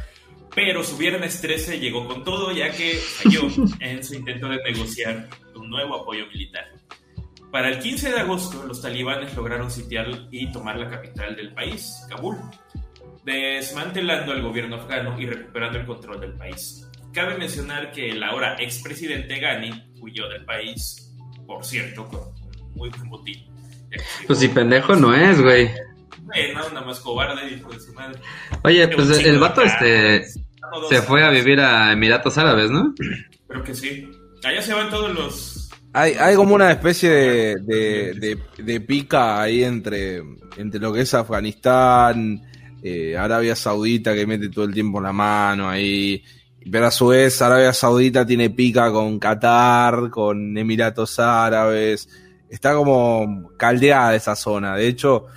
B: Pero su viernes 13 llegó con todo ya que falló en su intento de negociar un nuevo apoyo militar. Para el 15 de agosto, los talibanes lograron sitiar y tomar la capital del país, Kabul, desmantelando al gobierno afgano y recuperando el control del país. Cabe mencionar que el ahora expresidente Ghani huyó del país, por cierto, con muy buen botín.
A: Pues si pendejo no es, güey.
B: Bueno, nada más cobarde, hijo de su madre.
A: Oye, pues el, vato este se fue a vivir a Emiratos Árabes, ¿no?
B: Creo que sí. Allá se van todos los.
D: Hay, hay como una especie de, de, de- de pica ahí entre, entre lo que es Afganistán, eh, Arabia Saudita que mete todo el tiempo la mano ahí. Pero a su vez Arabia Saudita tiene pica con Qatar, con Emiratos Árabes. Está como caldeada esa zona. De hecho,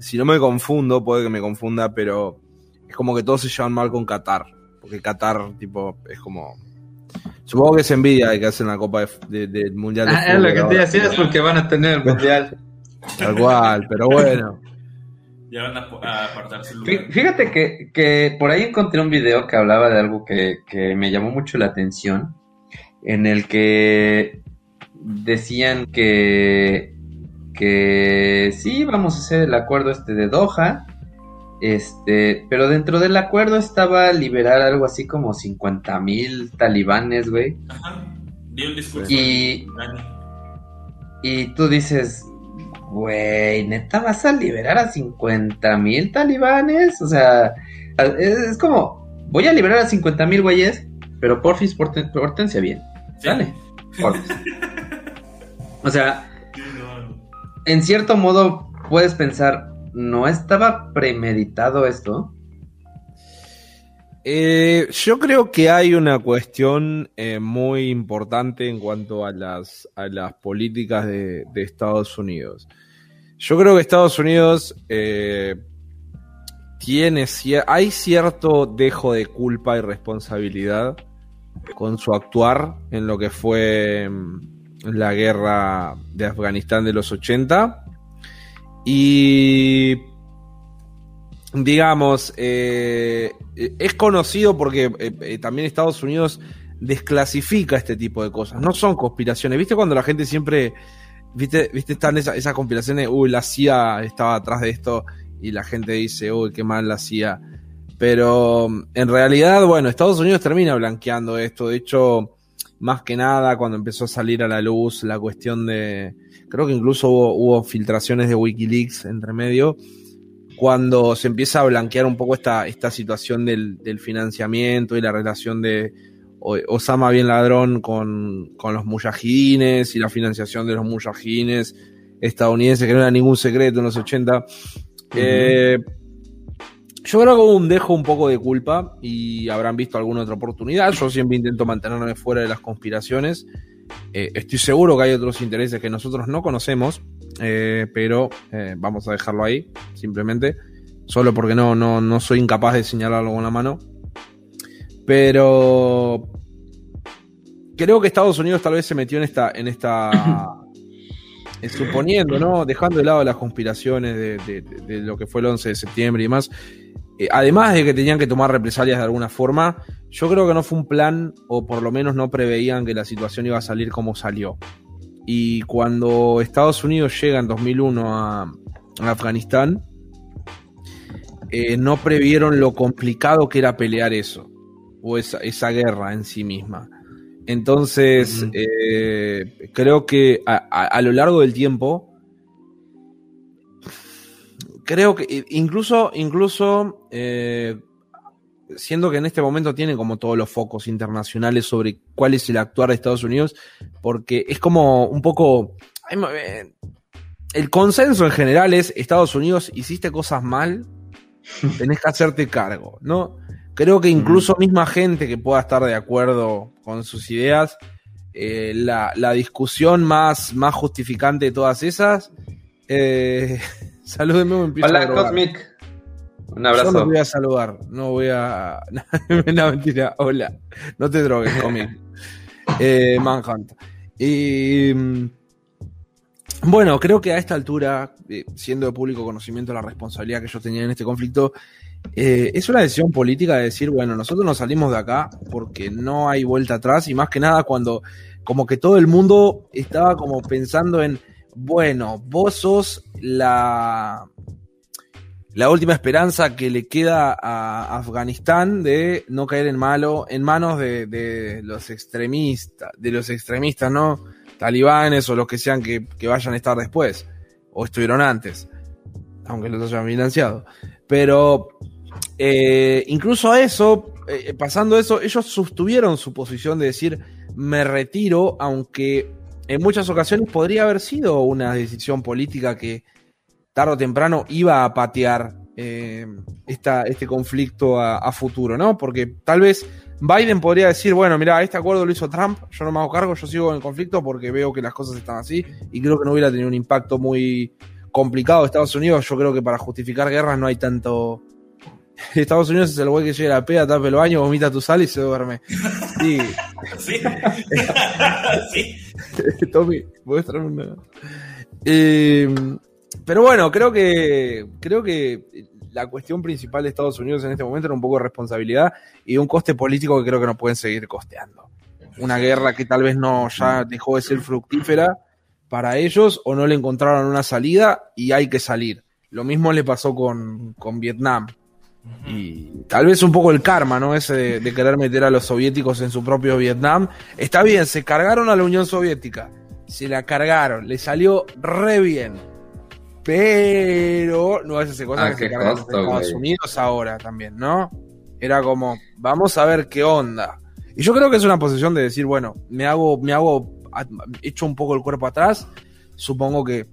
D: si no me confundo, puede que me confunda, pero es como que todos se llevan mal con Qatar. Porque Qatar, tipo, es como... Supongo que es envidia de que hacen la Copa de, de- del Mundial de
A: Ah, es lo que te decía, es porque van a tener el mundial. *laughs*
D: Tal cual, pero bueno.
B: Ya van a, a apartar su
A: Fí-
B: lugar.
A: Fíjate que, que por ahí encontré un video que hablaba de algo que, que me llamó mucho la atención, en el que decían que, que sí, vamos a hacer el acuerdo este de Doha, este, pero dentro del acuerdo estaba liberar algo así como 50 mil talibanes, güey,
B: Ajá. Dio el discurso.
A: y, y tú dices, güey, neta vas a liberar a 50 mil talibanes, o sea, es, es como, voy a liberar a 50 mil güeyes, pero porfis, porten, pórtense bien,
B: Sí.
A: ¿sale? Porfis. *laughs* o sea,
B: Sí.
A: En cierto modo puedes pensar, ¿no estaba premeditado esto?
D: Eh, yo creo que hay una cuestión eh, muy importante en cuanto a las, a las políticas de, de Estados Unidos. Yo creo que Estados Unidos eh, tiene hay cierto dejo de culpa y responsabilidad con su actuar en lo que fue mm, la guerra de Afganistán de los 80 y digamos, eh, es conocido porque eh, eh, también Estados Unidos desclasifica este tipo de cosas. No son conspiraciones. ¿Viste cuando la gente siempre, viste, viste están esa- esas conspiraciones, uy, la CIA estaba atrás de esto y la gente dice, uy, qué mal la CIA. Pero en realidad, bueno, Estados Unidos termina blanqueando esto. De hecho, más que nada, cuando empezó a salir a la luz la cuestión de, creo que incluso hubo, hubo filtraciones de Wikileaks entre medio, cuando se empieza a blanquear un poco esta, esta situación del, del financiamiento y la relación de Osama Bien Ladrón con, con los mujahidines y la financiación de los mujahidines estadounidenses, que no era ningún secreto en los 80. Eh, yo creo que un dejo un poco de culpa y habrán visto alguna otra oportunidad. Yo siempre intento mantenerme fuera de las conspiraciones. Eh, estoy seguro que hay otros intereses que nosotros no conocemos, eh, pero eh, vamos a dejarlo ahí, simplemente. Solo porque no, no, no soy incapaz de señalarlo con la mano. Pero creo que Estados Unidos tal vez se metió en esta, en esta *coughs* suponiendo, ¿no? Dejando de lado las conspiraciones de, de- de- de lo que fue el 11 de septiembre y demás. Eh, además de que tenían que tomar represalias de alguna forma, yo creo que no fue un plan, o por lo menos no preveían que la situación iba a salir como salió. Y cuando Estados Unidos llega en 2001 a, a Afganistán, eh, no previeron lo complicado que era pelear eso, o esa, esa guerra en sí misma. Entonces, eh, creo que a, a- a lo largo del tiempo, creo que incluso, incluso eh, siendo que en este momento tiene como todos los focos internacionales sobre cuál es el actuar de Estados Unidos, porque es como un poco... eh, El consenso en general es Estados Unidos, hiciste cosas mal, *laughs* tenés que hacerte cargo, ¿no? Creo que incluso misma gente que pueda estar de acuerdo con sus ideas, eh, la, la discusión más, más justificante de todas esas, eh, salúdenme, me empiezo
A: Hola. Cosmic. Un
D: Yo no
A: abrazo.
D: voy a saludar, no voy a. *laughs* no, mentira, hola. No te drogues, Comic. *laughs* eh, Manhunt. Y. mm, Bueno, creo que a esta altura, eh, siendo de público conocimiento la responsabilidad que yo tenía en este conflicto, eh, es una decisión política de decir, bueno, nosotros nos salimos de acá porque no hay vuelta atrás y más que nada cuando como que todo el mundo estaba como pensando en, bueno, vos sos la, la última esperanza que le queda a Afganistán de no caer en malo, en manos de, los extremistas, de los extremistas, ¿no? talibanes o los que sean que, que vayan a estar después, o estuvieron antes, aunque los hayan financiado. Pero eh, incluso a eso, eh, pasando eso, ellos sostuvieron su posición de decir, me retiro, aunque en muchas ocasiones podría haber sido una decisión política que tarde o temprano iba a patear eh, esta, este conflicto a, futuro, ¿no? Porque tal vez Biden podría decir, bueno, mira, este acuerdo lo hizo Trump, yo no me hago cargo, yo sigo en el conflicto porque veo que las cosas están así y creo que no hubiera tenido un impacto muy complicado Estados Unidos. Yo creo que para justificar guerras no hay tanto... *laughs* Estados Unidos es el güey que llega a la pega, tapa el baño, vomita tu sal y se duerme. *laughs* Sí.
B: Sí. *laughs* sí.
D: Tommy, ¿puedes traer una? Eh, pero bueno, creo que creo que la cuestión principal de Estados Unidos en este momento era un poco de responsabilidad y un coste político que creo que no pueden seguir costeando. Una guerra que tal vez no ya dejó de ser fructífera para ellos o no le encontraron una salida y hay que salir. Lo mismo le pasó con, con Vietnam. Y tal vez un poco el karma, ¿no? Ese de, de, querer meter a los soviéticos en su propio Vietnam. Está bien, se cargaron a la Unión Soviética. Se la cargaron, le salió re bien pero no es esa cosa
A: Ah,
D: que se cargan
A: costo,
D: Estados. Unidos ahora también, ¿no? Era como, vamos a ver qué onda. Y yo creo que es una posición de decir, bueno, me hago, me hago, echo un poco el cuerpo atrás. Supongo que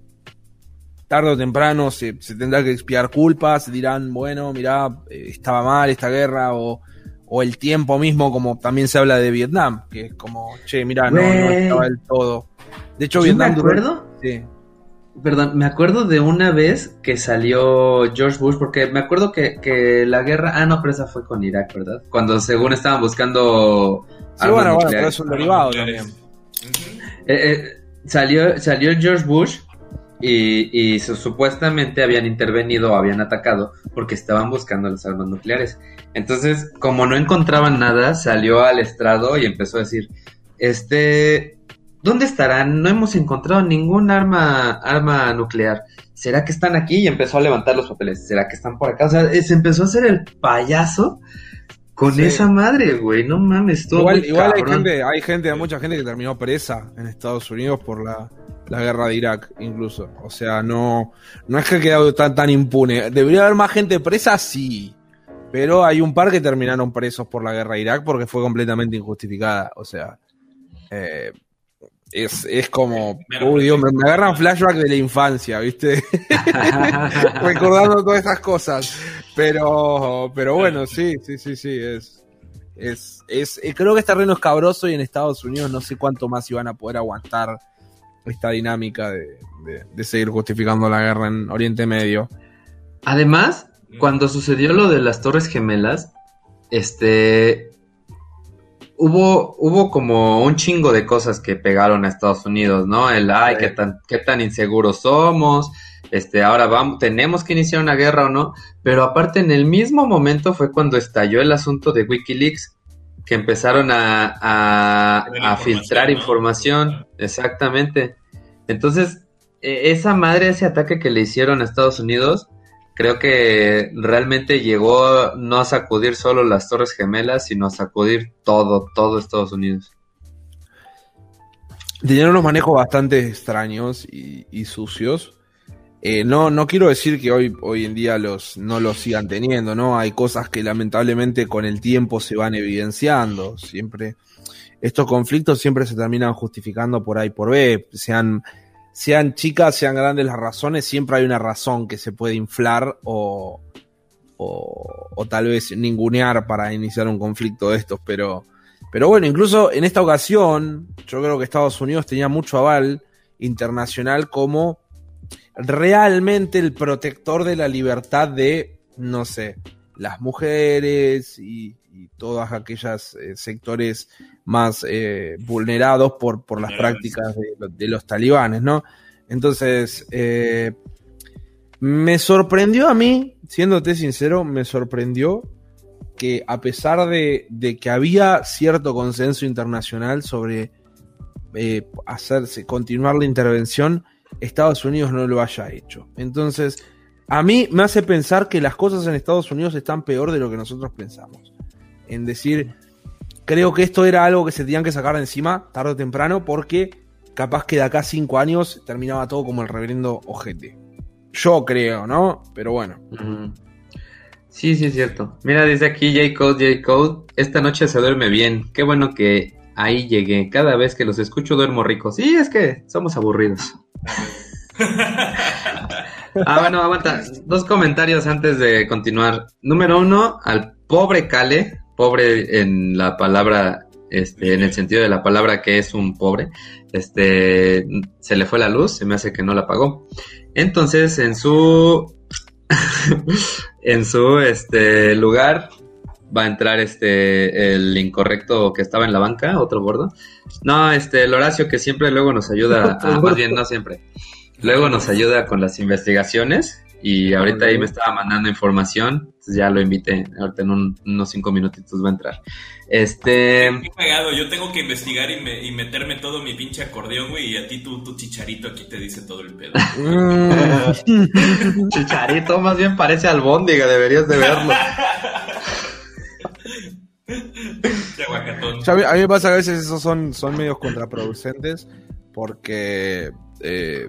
D: tarde o temprano se, se tendrá que expiar culpas, dirán, bueno, mirá, eh, estaba mal esta guerra, o, o el tiempo mismo, como también se habla de Vietnam, que es como, che, mirá, no, estaba del todo. De hecho,
A: me
D: Vietnam duró-
A: acuerdo,
D: Sí.
A: perdón, me acuerdo de una vez que salió George Bush, porque me acuerdo que, que la guerra, ah, no, pero esa fue con Irak, ¿verdad? Cuando según estaban buscando
D: Sí, bueno, bueno, pero es un derivado también.
A: Eh, eh, salió, salió George Bush y, y su- supuestamente habían intervenido o habían atacado porque estaban buscando las armas nucleares. Entonces, como no encontraban nada, salió al estrado y empezó a decir, este, ¿dónde estarán? No hemos encontrado ningún arma, arma nuclear. ¿Será que están aquí? Y empezó a levantar los papeles. ¿Será que están por acá? O sea, eh, se empezó a hacer el payaso con
D: Sí.
A: esa madre, güey. No mames, estuvo
D: Igual, igual hay gente, hay gente, hay mucha gente que terminó presa en Estados Unidos por la, la guerra de Irak, incluso. O sea, no, no es que ha quedado tan, tan impune. Debería haber más gente presa, sí. Pero hay un par que terminaron presos por la guerra de Irak porque fue completamente injustificada. O sea, eh, es, es como, uy, Dios, me, me agarran flashback de la infancia, ¿viste? *laughs* Recordando todas esas cosas. Pero, pero bueno, sí, sí, sí, sí, es, es, es, eh, creo que este terreno es cabroso y en Estados Unidos no sé cuánto más iban a poder aguantar esta dinámica de, de- de seguir justificando la guerra en Oriente Medio.
A: Además, cuando sucedió lo de las Torres Gemelas, este hubo, hubo como un chingo de cosas que pegaron a Estados Unidos, ¿no? El ay,
D: Sí.
A: qué tan, qué tan inseguros somos, este, ahora vamos, tenemos que iniciar una guerra o no, pero aparte en el mismo momento fue cuando estalló el asunto de Wikileaks, que empezaron a, a,
B: Tener
A: a
B: información,
A: filtrar
B: ¿no?
A: información, exactamente. Entonces, e- esa madre, ese ataque que le hicieron a Estados Unidos, creo que realmente llegó no a sacudir solo las Torres Gemelas, sino a sacudir todo, todo Estados Unidos.
D: Tenían unos manejos bastante extraños y, y sucios. Eh, no, no quiero decir que hoy, hoy en día los, no los sigan teniendo, ¿no? Hay cosas que lamentablemente con el tiempo se van evidenciando. Siempre, estos conflictos siempre se terminan justificando por A y por B. Sean, sean chicas, sean grandes las razones, siempre hay una razón que se puede inflar o, o, o tal vez ningunear para iniciar un conflicto de estos, pero, pero bueno, incluso en esta ocasión, yo creo que Estados Unidos tenía mucho aval internacional como realmente el protector de la libertad de, no sé, las mujeres y, y todos aquellos eh, sectores más eh, vulnerados por, por las prácticas de, de los talibanes, ¿no? Entonces, eh, me sorprendió a mí, siéndote sincero, me sorprendió que a pesar de, de que había cierto consenso internacional sobre hacerse, continuar la intervención, Estados Unidos no lo haya hecho. Entonces, a mí me hace pensar que las cosas en Estados Unidos están peor de lo que nosotros pensamos. En decir, creo que esto era algo que se tenían que sacar de encima tarde o temprano porque capaz que de acá cinco años terminaba todo como el reverendo ojete. Yo creo, ¿no? Pero bueno.
A: Sí, sí, es cierto. Mira, dice aquí J-Code, J-Code, esta noche se duerme bien. Qué bueno que ahí llegué. Cada vez que los escucho duermo rico. Sí, es que somos aburridos. *laughs* Ah, bueno, aguanta. Dos comentarios antes de continuar. Número uno, al pobre Cale, pobre en la palabra, este, en el sentido de la palabra que es un pobre, este, se le fue la luz, se me hace que no la pagó. Entonces, en su, *laughs* en su, este, lugar va a entrar este, el incorrecto que estaba en la banca, otro gordo. No, este, el Horacio que siempre luego nos ayuda, *laughs* más bien no siempre. Luego nos ayuda con las investigaciones y ahorita ahí me estaba mandando información, entonces ya lo invité, ahorita en un- unos cinco minutitos va a entrar. Este,
B: Qué cagado, yo tengo que investigar y, me- y meterme todo mi pinche acordeón, güey, y a ti tu, tu chicharito aquí te dice todo el pedo. *laughs*
A: Chicharito más bien parece albóndiga, deberías de verlo. *laughs*
D: A, mí, a mí me pasa que a veces esos son, son medios contraproducentes porque eh,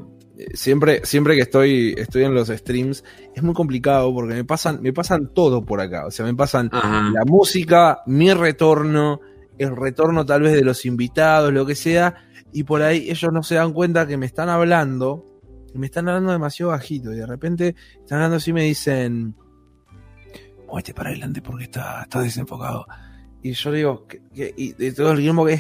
D: siempre, siempre que estoy, estoy en los streams es muy complicado porque me pasan, me pasan todo por acá. O sea, me pasan
A: Ajá.
D: la música, mi retorno, el retorno tal vez de los invitados, lo que sea, y por ahí ellos no se dan cuenta que me están hablando, y me están hablando demasiado bajito, y de repente están hablando así y me dicen, muévete para adelante porque está, está desenfocado. Y yo digo, ¿qué- qué? y de todo el tiempo que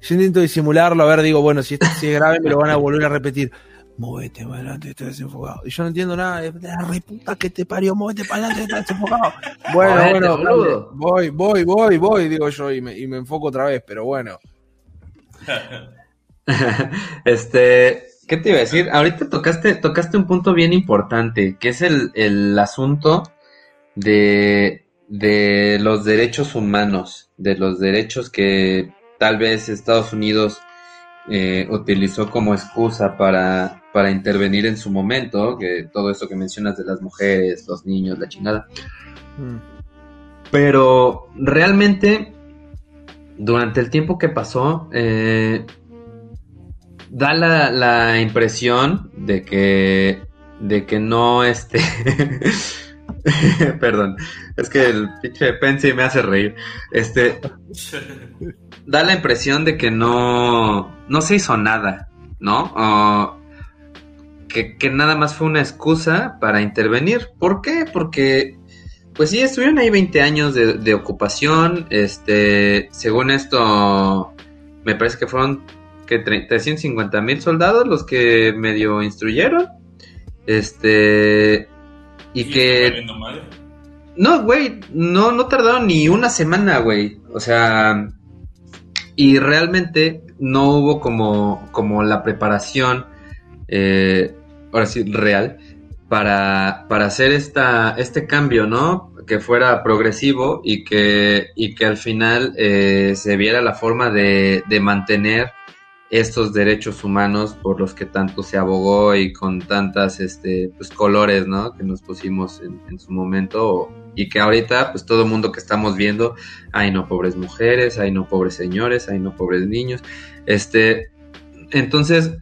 D: yo intento disimularlo, a ver, digo, bueno, si, esto, si es grave me lo van a volver a repetir. Muévete para adelante, está desenfocado. Y yo no entiendo nada, de la reputa que te parió, muévete para adelante, está desenfocado. Bueno, bueno,
A: boludo.
D: voy, voy, voy, voy, digo yo, y me, y me enfoco otra vez, pero bueno. *laughs*
A: este, ¿qué te iba a decir? Ahorita tocaste, tocaste un punto bien importante, que es el, el asunto de, de los derechos humanos, de los derechos que tal vez Estados Unidos eh, utilizó como excusa para, para intervenir en su momento, que todo eso que mencionas de las mujeres, los niños, la chingada.
D: Mm.
A: Pero realmente, durante el tiempo que pasó, eh, da la, la impresión de que, de que no este. *laughs* *laughs* Perdón, es que el pinche Pensy me hace reír. Este, da la impresión de que no, no se hizo nada, ¿no? Que nada más fue una excusa para intervenir. ¿Por qué? Porque, pues sí, estuvieron ahí 20 años de, de ocupación. Este, según esto, me parece que fueron que 350 mil soldados los que medio instruyeron. Este, y que
B: madre.
A: no, güey, no, no tardaron ni una semana, güey. O sea, y realmente no hubo como, como la preparación, eh, ahora sí, real, para, para hacer esta, este cambio, ¿no? Que fuera progresivo y que, y que al final eh, se viera la forma de, de mantener estos derechos humanos por los que tanto se abogó y con tantas este pues colores no que nos pusimos en, en su momento y que ahorita pues todo el mundo que estamos viendo ay no pobres mujeres ay no pobres señores ay no pobres niños. Este entonces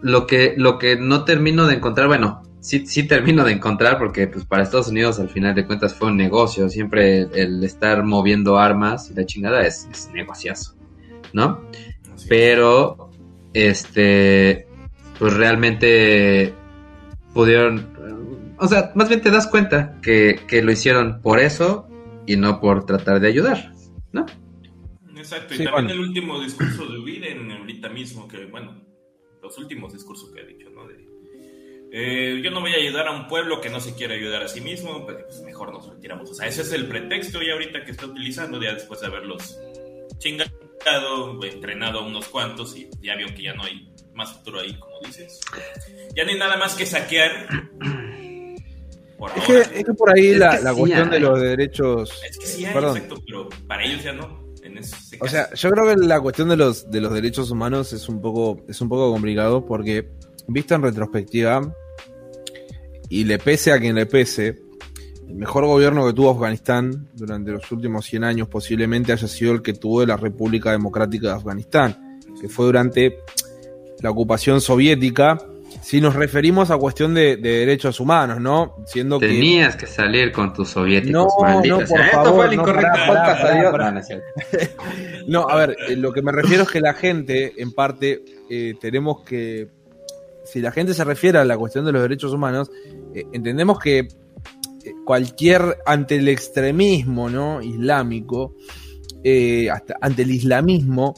A: lo que lo que no termino de encontrar bueno sí sí termino de encontrar porque pues para Estados Unidos al final de cuentas fue un negocio. Siempre el, estar moviendo armas y la chingada es, es negociazo no. Pero este pues realmente pudieron o sea más bien te das cuenta que, que lo hicieron por eso y no por tratar de ayudar no
B: Exacto, y
D: Sí,
B: también
D: bueno.
B: el último discurso de Biden ahorita mismo, que bueno, los últimos discursos que ha dicho, ¿no? De, eh, yo no voy a ayudar a un pueblo que no se quiere ayudar a sí mismo, pues, pues mejor nos retiramos. O sea, ese es el pretexto ya ahorita que está utilizando, ya después de haberlos chingado, entrenado a unos cuantos y ya vio que ya no hay más futuro ahí, como dices. Ya no hay nada más que saquear. Por
D: Es que, es que por ahí
A: Es
D: la,
A: que
D: la
A: sí
D: cuestión de los derechos.
B: Es que sí hay,
D: Perdón.
B: exacto, pero para ellos ya no. En ese
D: O sea, yo creo que la cuestión de los, de los derechos humanos es un poco, es un poco complicado porque, visto en retrospectiva, y le pese a quien le pese, el mejor gobierno que tuvo Afganistán durante los últimos 100 años posiblemente haya sido el que tuvo de la República Democrática de Afganistán, que fue durante la ocupación soviética. Si nos referimos a cuestión de, de derechos humanos, ¿no? Siendo que
A: Tenías que salir con tus soviéticos,
D: No,
A: maldita
D: no,
A: sea.
D: por
A: Esto
D: favor,
A: fue el
D: no,
A: incorrecto
D: pará,
A: podcast,
D: pará,
A: adiós.
D: pará.
A: No, *laughs* no
D: a ver, eh, lo que me refiero es que la gente, en parte, eh, tenemos que. Si la gente se refiere a la cuestión de los derechos humanos, eh, entendemos que cualquier. ante el extremismo ¿no? islámico, eh, hasta ante el islamismo,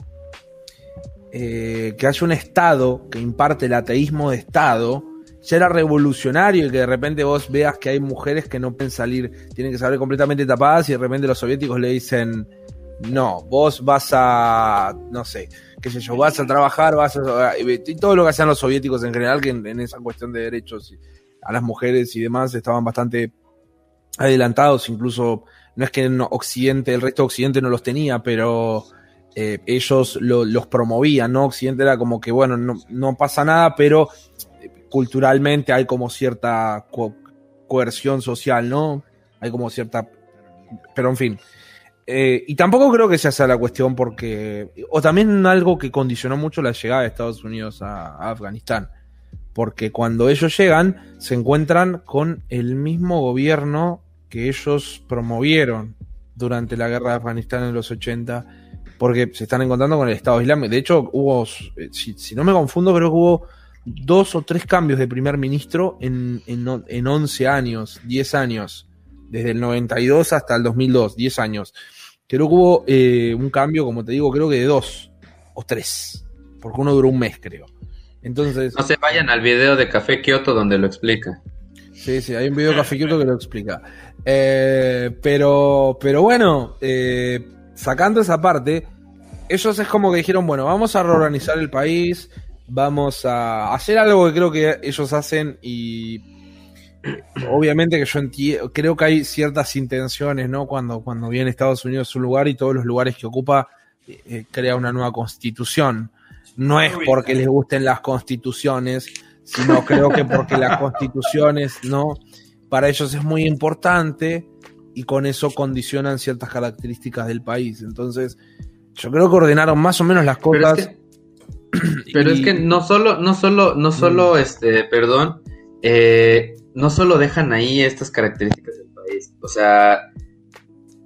D: eh, que haya un Estado que imparte el ateísmo de Estado, ya era revolucionario y que de repente vos veas que hay mujeres que no pueden salir, tienen que salir completamente tapadas y de repente los soviéticos le dicen, no, vos vas a, no sé, qué sé yo, vas a trabajar, vas a... Y todo lo que hacían los soviéticos en general, que en, en esa cuestión de derechos a las mujeres y demás estaban bastante adelantados, incluso no es que en Occidente, el resto de Occidente no los tenía, pero eh, ellos lo- los promovían, ¿no? Occidente era como que, bueno, no, pasa nada, pero eh, culturalmente hay como cierta co- coerción social, ¿no? Hay como cierta... Pero en fin. Eh, y tampoco creo que sea esa la cuestión porque... O también algo que condicionó mucho la llegada de Estados Unidos a Afganistán. Porque cuando ellos llegan se encuentran con el mismo gobierno que ellos promovieron durante la guerra de Afganistán en los 80 porque se están encontrando con el Estado Islámico. De hecho, hubo, si, no me confundo, creo que hubo dos o tres cambios de primer ministro en, en 11 años, 10 años, desde el 92 hasta el 2002, 10 años. Creo que hubo eh, un cambio, como te digo, creo que de dos o tres, porque uno duró un mes, creo. Entonces,
A: No se vayan al video de Café Kioto donde lo explica.
D: Sí, sí, hay un video de Café Kioto que lo explica. Eh, pero, pero bueno, eh, sacando esa parte, ellos es como que dijeron, bueno, vamos a reorganizar el país, vamos a hacer algo que creo que ellos hacen y eh, obviamente que yo entiendo, creo que hay ciertas intenciones, ¿no? Cuando, cuando viene Estados Unidos a un lugar y todos los lugares que ocupa eh, eh, crea una nueva constitución. No es porque les gusten las constituciones, sino creo que porque las constituciones, ¿no? Para ellos es muy importante y con eso condicionan ciertas características del país. Entonces, yo creo que ordenaron más o menos las
A: Pero
D: cosas.
A: es que, pero es que no solo, no solo, no solo, este, perdón, eh, no solo dejan ahí estas características del país, o sea,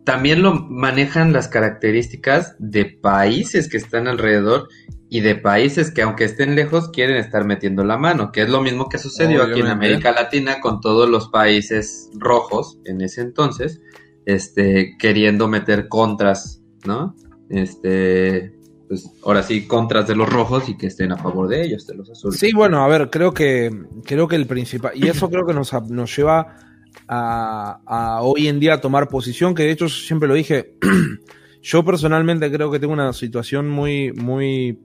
A: también lo manejan las características de países que están alrededor y de países que aunque estén lejos quieren estar metiendo la mano, que es lo mismo que sucedió aquí en. América Latina con todos los países rojos en ese entonces, este, queriendo meter contras, ¿no? Este, pues ahora sí, contras de los rojos y que estén a favor de ellos, de los azules.
D: Sí, bueno, a ver, creo que creo que el principal y eso creo que nos, nos lleva a, a hoy en día tomar posición, que de hecho siempre lo dije, *clears throat* yo personalmente creo que tengo una situación muy muy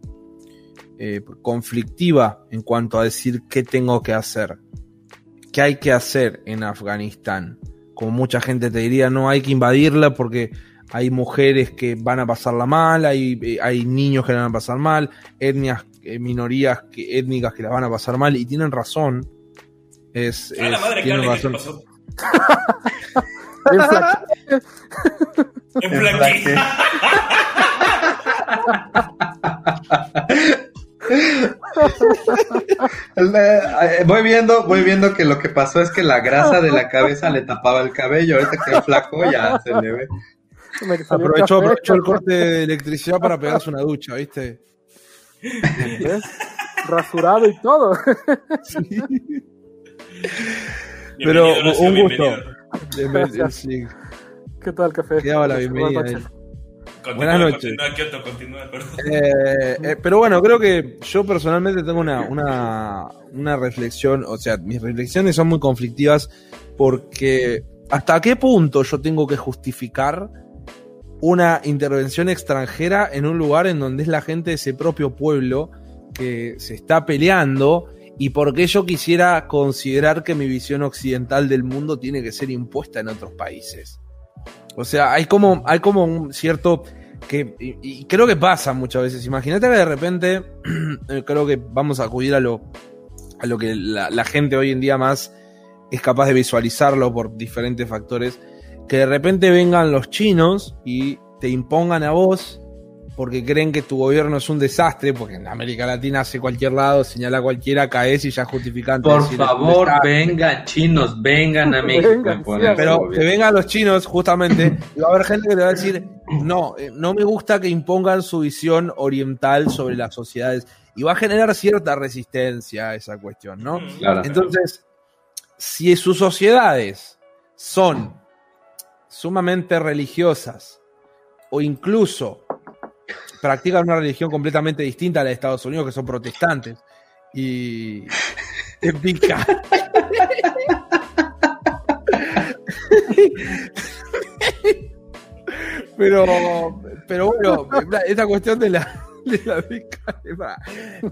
D: eh, conflictiva en cuanto a decir qué tengo que hacer, qué hay que hacer en Afganistán. Como mucha gente te diría, no hay que invadirla porque hay mujeres que van a pasarla mal, hay, eh, hay niños que la van a pasar mal, etnias, eh, minorías que, étnicas que la van a pasar mal, y tienen razón. Es,
B: A la madre,
D: tienen
B: Carly, ¿qué
D: razón.
B: pasó? *laughs*
F: Bien flaco.
B: En flaquito. *laughs* *laughs*
A: Eh, Voy viendo, voy viendo que lo que pasó es que la grasa de la cabeza le tapaba el cabello, ahorita que es flaco ya se le ve.
D: Aprovechó, el corte de electricidad para pegarse una ducha, ¿viste?
F: ¿Ves? Rasurado y todo.
D: Pero
B: Bienvenido, Horacio,
D: un gusto. *laughs* Sí.
F: ¿Qué tal, café?
D: Quedaba la
F: Buenas
D: bienvenida.
F: noches.
B: Continúa,
D: Buenas noches.
B: Continúa, Kioto, continúa.
D: Eh, eh, pero bueno, creo que yo personalmente tengo una, una, una reflexión, o sea, mis reflexiones son muy conflictivas porque hasta qué punto yo tengo que justificar una intervención extranjera en un lugar en donde es la gente de ese propio pueblo que se está peleando y por qué yo quisiera considerar que mi visión occidental del mundo tiene que ser impuesta en otros países. O sea, hay como, hay como un cierto que, y, creo que pasa muchas veces. Imagínate que de repente, *clears throat* eh, creo que vamos a acudir a lo, a lo que la gente hoy en día más es capaz de visualizarlo por diferentes factores, que de repente vengan los chinos y te impongan a vos porque creen que tu gobierno es un desastre, porque en América Latina hace cualquier lado, señala a cualquiera, caes y ya justificante.
A: Por
D: decir,
A: favor, vengan chinos, vengan a México.
F: Vengan,
D: Pero que vengan los chinos, justamente, y *laughs* va a haber gente que te va a decir, no, eh, no me gusta que impongan su visión oriental sobre las sociedades. Y va a generar cierta resistencia a esa cuestión, ¿no?
A: Claro.
D: Entonces, si sus sociedades son sumamente religiosas o incluso practican una religión completamente distinta a la de Estados Unidos, que son protestantes, y *laughs* te pica. Pero, pero bueno, esta cuestión de la, de la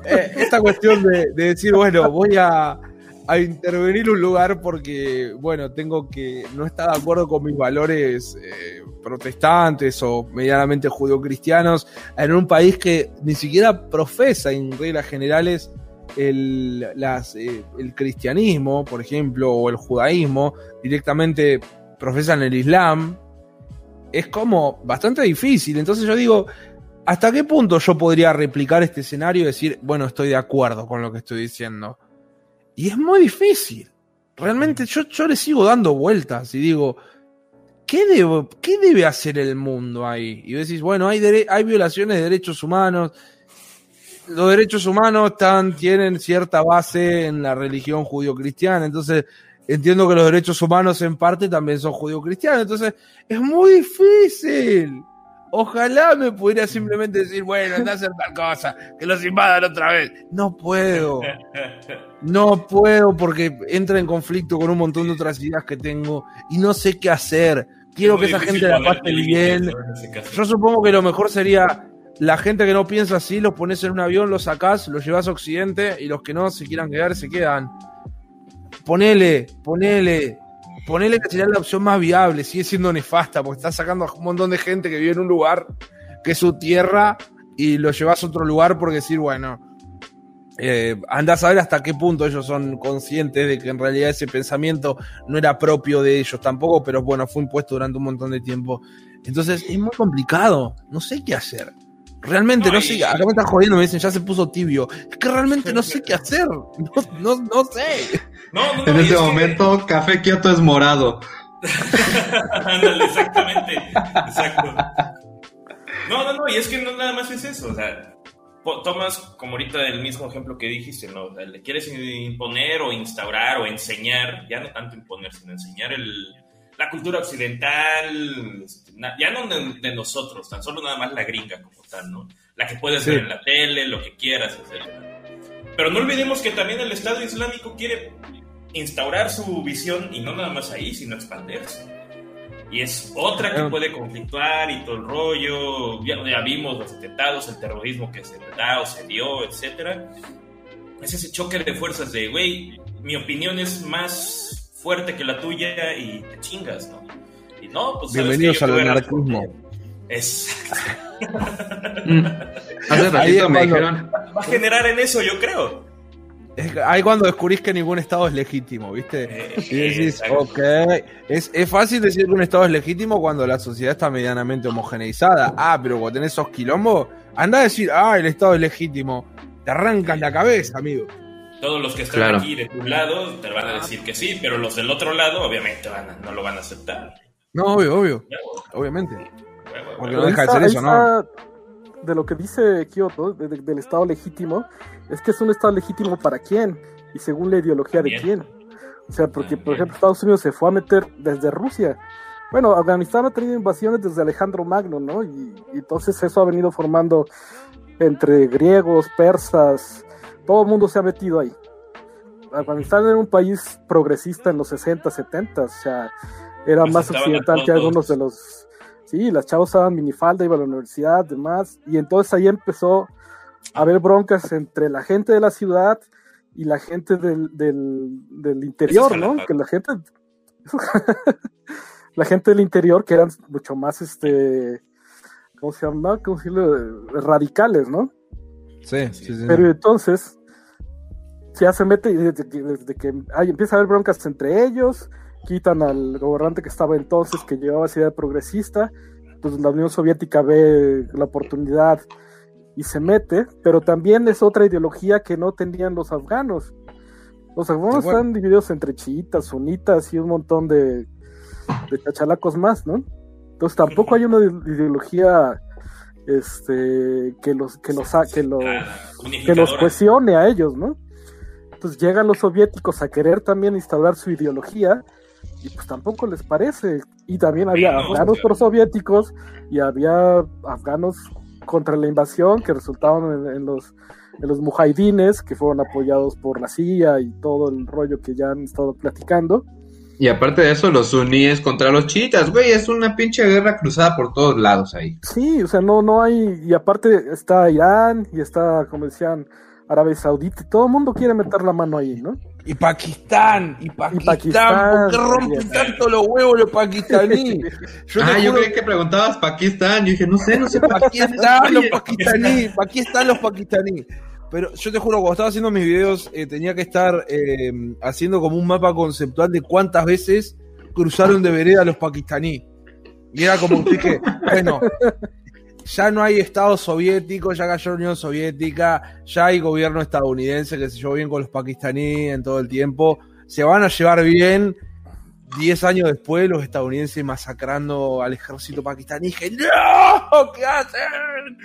D: eh, esta cuestión de, de decir, bueno, voy a, a intervenir un lugar porque, bueno, tengo que no estar de acuerdo con mis valores eh, protestantes o medianamente judio-cristianos en un país que ni siquiera profesa en reglas generales el, las, eh, el cristianismo, por ejemplo, o el judaísmo, directamente profesan el islam, es como bastante difícil. Entonces yo digo, ¿hasta qué punto yo podría replicar este escenario y decir, bueno, estoy de acuerdo con lo que estoy diciendo? Y es muy difícil. Realmente yo, yo le sigo dando vueltas y digo, ¿qué, debo- ¿qué debe hacer el mundo ahí? Y decís, bueno, hay, violaciones de derechos humanos. Los derechos humanos tienen cierta base en la religión judío-cristiana, entonces entiendo que los derechos humanos en parte también son judío-cristianos, entonces es muy difícil. Ojalá me pudiera simplemente decir, bueno, anda a hacer tal cosa, que los invadan otra vez. No puedo. No puedo porque entra en conflicto con un montón de otras ideas que tengo y no sé qué hacer. Quiero
B: Es
D: que esa gente la pase bien. Yo supongo que lo mejor sería la gente que no piensa así, los pones en un avión, los sacás, los llevas a Occidente y los que no se quieran quedar, se quedan. Ponele, ponele, ponele que sería la opción más viable, sigue siendo nefasta porque estás sacando a un montón de gente que vive en un lugar que es su tierra y lo llevas a otro lugar porque decir, bueno, eh, anda a saber hasta qué punto ellos son conscientes de que en realidad ese pensamiento no era propio de ellos tampoco, pero bueno, fue impuesto durante un montón de tiempo. Entonces es muy complicado, no sé qué hacer. Realmente
B: No,
D: no,
B: y-
D: sé, acá me están jodiendo, me dicen ya se puso tibio. Es que realmente no sé qué hacer, *laughs* no, no, no sé.
B: No, no, no,
A: En este
B: es que-
A: momento, Café Kioto es morado. *laughs*
B: Ándale, exactamente. Exacto. No, no, no, y es que no nada más es eso. O sea, tomas como ahorita el mismo ejemplo que dijiste, ¿no? Le quieres imponer o instaurar o enseñar, ya no tanto imponer, sino enseñar el, la cultura occidental, este, ya no de, de nosotros, tan solo nada más la gringa como tal, ¿no? La que puedes
D: Sí.
B: ver en la tele, lo que quieras, etc. Pero no olvidemos que también el Estado Islámico quiere instaurar su visión y no nada más ahí, sino expandirse. Y es otra que puede conflictuar y todo el rollo. Ya, ya vimos los atentados, el terrorismo que se da o se dio, etcétera. Es ese choque de fuerzas de, güey, mi opinión es más fuerte que la tuya y te chingas, ¿no? Y no, pues ¿sabes
D: Bienvenidos al anarquismo.
B: Es, *laughs*
A: Mm. Hace ratito me dijeron,
B: va a generar en eso, yo creo.
D: Es que ahí cuando descubrís que ningún Estado es legítimo, ¿viste?
B: Eh,
D: Y decís, ok, es, es fácil decir que un Estado es legítimo cuando la sociedad está medianamente homogeneizada. Ah, pero cuando tenés esos quilombos, anda a decir, ah, el Estado es legítimo. Te arrancas la cabeza, amigo.
B: Todos los que están
A: Claro.
B: aquí de tu lado te van a decir que sí, pero los del otro lado obviamente van a- no lo van a aceptar.
D: No, obvio, obvio, obviamente. Porque no deja de ser eso, ¿no?
F: De lo que dice Kioto, de- de- del Estado legítimo, es que es un Estado legítimo para quién y según la ideología de quién. O sea, porque, por ejemplo, Estados Unidos se fue a meter desde Rusia. Bueno, Afganistán ha tenido invasiones desde Alejandro Magno, ¿no? Y, y entonces eso ha venido formando entre griegos, persas, todo el mundo se ha metido ahí. Afganistán era un país progresista en los 60, 70, o sea, era
B: Pues
F: más occidental que algunos de los... Sí, las chavas usaban minifalda, iban a la universidad, demás, y entonces ahí empezó a haber broncas entre la gente de la ciudad y la gente del, del, del interior,
B: es
F: ¿no? Que la gente, *laughs* la gente del interior que eran mucho más, este, ¿cómo se llama? ¿Cómo decirlo? Radicales, ¿no?
D: Sí, sí, sí.
F: Pero entonces ya se mete y desde que, desde que empieza a haber broncas entre ellos, quitan al gobernante que estaba entonces, que llevaba esa idea progresista, entonces la Unión Soviética ve la oportunidad y se mete, pero también es otra ideología que no tenían los afganos. Los afganos
D: acuerdo.
F: están divididos entre chiitas, sunitas y un montón de, de chachalacos más, ¿no? Entonces tampoco hay una ideología este que los que los que los que los cohesione a ellos, ¿no? Entonces llegan los soviéticos a querer también instaurar su ideología y pues tampoco les parece. Y también había
B: Sí, no,
F: afganos prosoviéticos y había afganos contra la invasión que resultaban en, en los en los mujahidines que fueron apoyados por la CIA y todo el rollo que ya han estado platicando.
A: Y aparte de eso, los suníes contra los chiitas, güey, es una pinche guerra cruzada por todos lados ahí.
F: Sí, o sea, no, no hay, y aparte está Irán y está, como decían, Arabia Saudita, y todo el mundo quiere meter la mano ahí, ¿no?
D: Y Pakistán, y Pakistán,
F: Pakistán,
D: ¿por qué rompen tanto los huevos los pakistaníes? *laughs* Yo
A: ah, yo creí que preguntabas Pakistán, yo dije, no sé, no sé
D: Aquí están los pakistaníes, *laughs* aquí están los pakistaníes. Pero yo te juro, cuando estaba haciendo mis videos, eh, tenía que estar eh, haciendo como un mapa conceptual de cuántas veces cruzaron de vereda los pakistaníes. Y era como que dije, bueno, ya no hay Estado soviético, ya cayó la Unión Soviética, ya hay gobierno estadounidense que se llevó bien con los pakistaníes en todo el tiempo. Se van a llevar bien. Diez años después, los estadounidenses masacrando al ejército pakistaní. Dije, ¡No! ¿Qué hacen?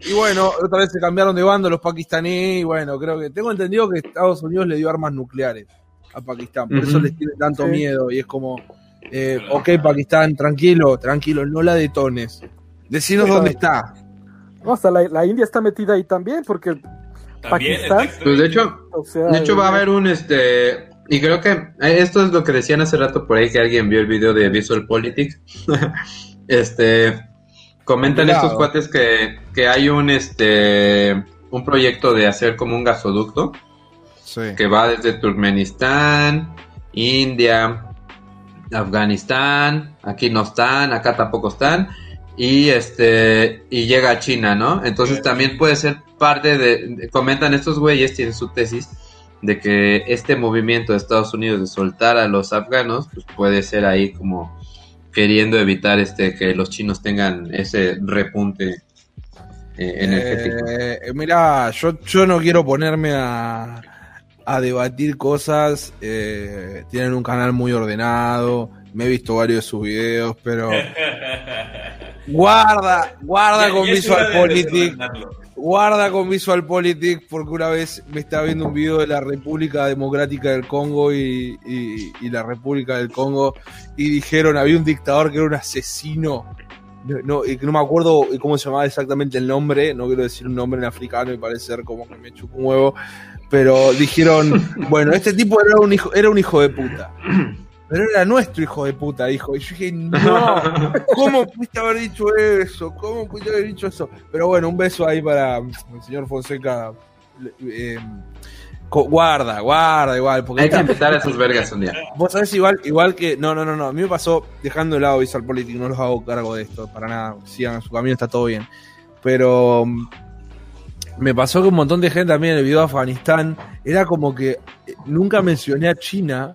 D: Y bueno, otra vez se cambiaron de bando los pakistaníes. Y bueno, creo que tengo entendido que Estados Unidos le dio armas nucleares a Pakistán. Por eso les tiene tanto
F: Sí.
D: miedo. Y es como, eh, ok, Pakistán, tranquilo, tranquilo, no la detones. Decinos dónde está.
F: No, hasta la, la India está metida ahí también, porque,
B: También,
F: Pakistán.
A: Pues de hecho,
F: o sea,
A: de hecho va a haber un este y creo que eh, esto es lo que decían hace rato por ahí que alguien vio el video de Visual Politics. *laughs* este comentan estos cuates que, que hay un este un proyecto de hacer como un gasoducto
D: Sí.
A: que va desde Turkmenistán, India, Afganistán, aquí no están, acá tampoco están, y este y llega a China, ¿no? Entonces también puede ser parte de, comentan estos güeyes, tienen su tesis de que este movimiento de Estados Unidos de soltar a los afganos, pues puede ser ahí como queriendo evitar este que los chinos tengan ese repunte eh, energético.
D: Eh, mira, yo, yo no quiero ponerme a, a debatir cosas. eh, tienen un canal muy ordenado. Me he visto varios de sus videos, pero *laughs* guarda, guarda
B: Ya-
D: con
B: ya es
D: Visual
B: hora de
D: Politics.
B: desmandarlo.
D: Guarda con Visual Politics porque una vez me estaba viendo un video de la República Democrática del Congo y, y- y la República del Congo y dijeron, había un dictador que era un asesino. No, no, y que no me acuerdo cómo se llamaba exactamente el nombre, no quiero decir un nombre en africano y parece ser como que me chupo un huevo, pero dijeron, *laughs* bueno, este tipo era un hijo, era un hijo de puta. Pero era nuestro hijo de puta, dijo. Y yo dije, *laughs* no, ¿Cómo pudiste haber dicho eso? ¿Cómo pudiste haber dicho eso? Pero bueno, un beso ahí para el señor Fonseca. Eh, guarda, guarda igual. Porque
A: Hay que invitar a esos vergas un día.
D: vos sabés igual, igual que. No, no, no, no. A mí me pasó dejando de lado Visual Politics, no los hago cargo de esto, para nada. Sigan su camino, está todo bien. Pero mm, me pasó que un montón de gente también en el video de Afganistán era como que eh, nunca mencioné a China.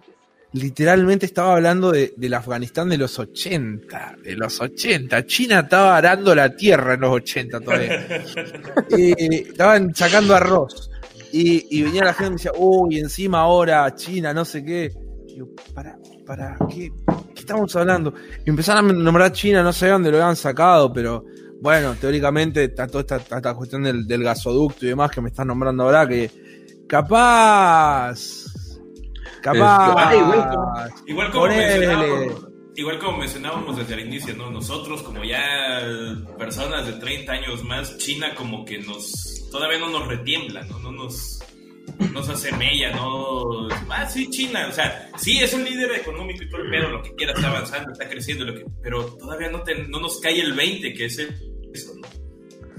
D: Literalmente estaba hablando de, del Afganistán de los 80, de los 80. China estaba arando la tierra en los 80 todavía. *laughs* y estaban sacando arroz. Y, y venía la gente y me decía, uy, encima ahora China, no sé qué. Y yo, para, para, ¿qué, ¿qué estamos hablando? Y empezaron a nombrar China, no sé dónde lo habían sacado, pero bueno, teóricamente está toda esta, esta- esta cuestión del, del gasoducto y demás que me están nombrando ahora, que capaz. Capaz.
A: Ay, güey,
B: Igual como, mencionábamos, igual como mencionábamos desde el inicio, ¿no? Nosotros, como ya personas de 30 años más, China como que nos. todavía no nos retiembla, ¿no? No nos. Nos hace mella, ¿no? Ah, sí, China, o sea, sí, es un líder económico y todo el pedo, lo que quiera, está avanzando, está creciendo, lo que, pero todavía no, te- no nos cae el 20, que es el, eso, ¿no?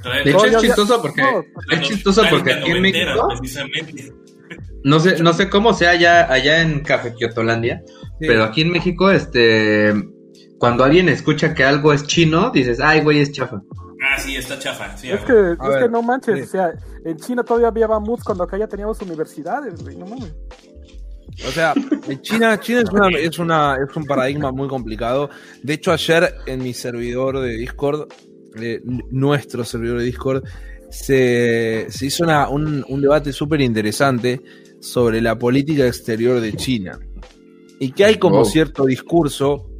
B: Todavía-
A: De hecho,
F: No,
A: es
F: ya-
A: chistoso porque,
F: no,
A: es chistoso porque aquí en
B: noventera,
A: México,
B: Precisamente.
A: No sé, no sé cómo sea allá, allá en Café Quiotolandia,
D: Sí.
A: pero aquí en México, este, cuando alguien escucha que algo es chino, dices, ay, güey, es chafa.
B: Ah, sí, está chafa. Sí,
F: Es que, es
D: ver,
F: que no manches,
D: sí.
F: o sea, en China todavía había mamuts cuando acá ya teníamos universidades, güey, no mames.
D: O sea, en China, China es, una, es, una, es un paradigma muy complicado. De hecho, ayer en mi servidor de Discord, eh, nuestro servidor de Discord, se, se hizo una- un, un debate súper interesante sobre la política exterior de China. Y que hay como
A: Wow.
D: cierto discurso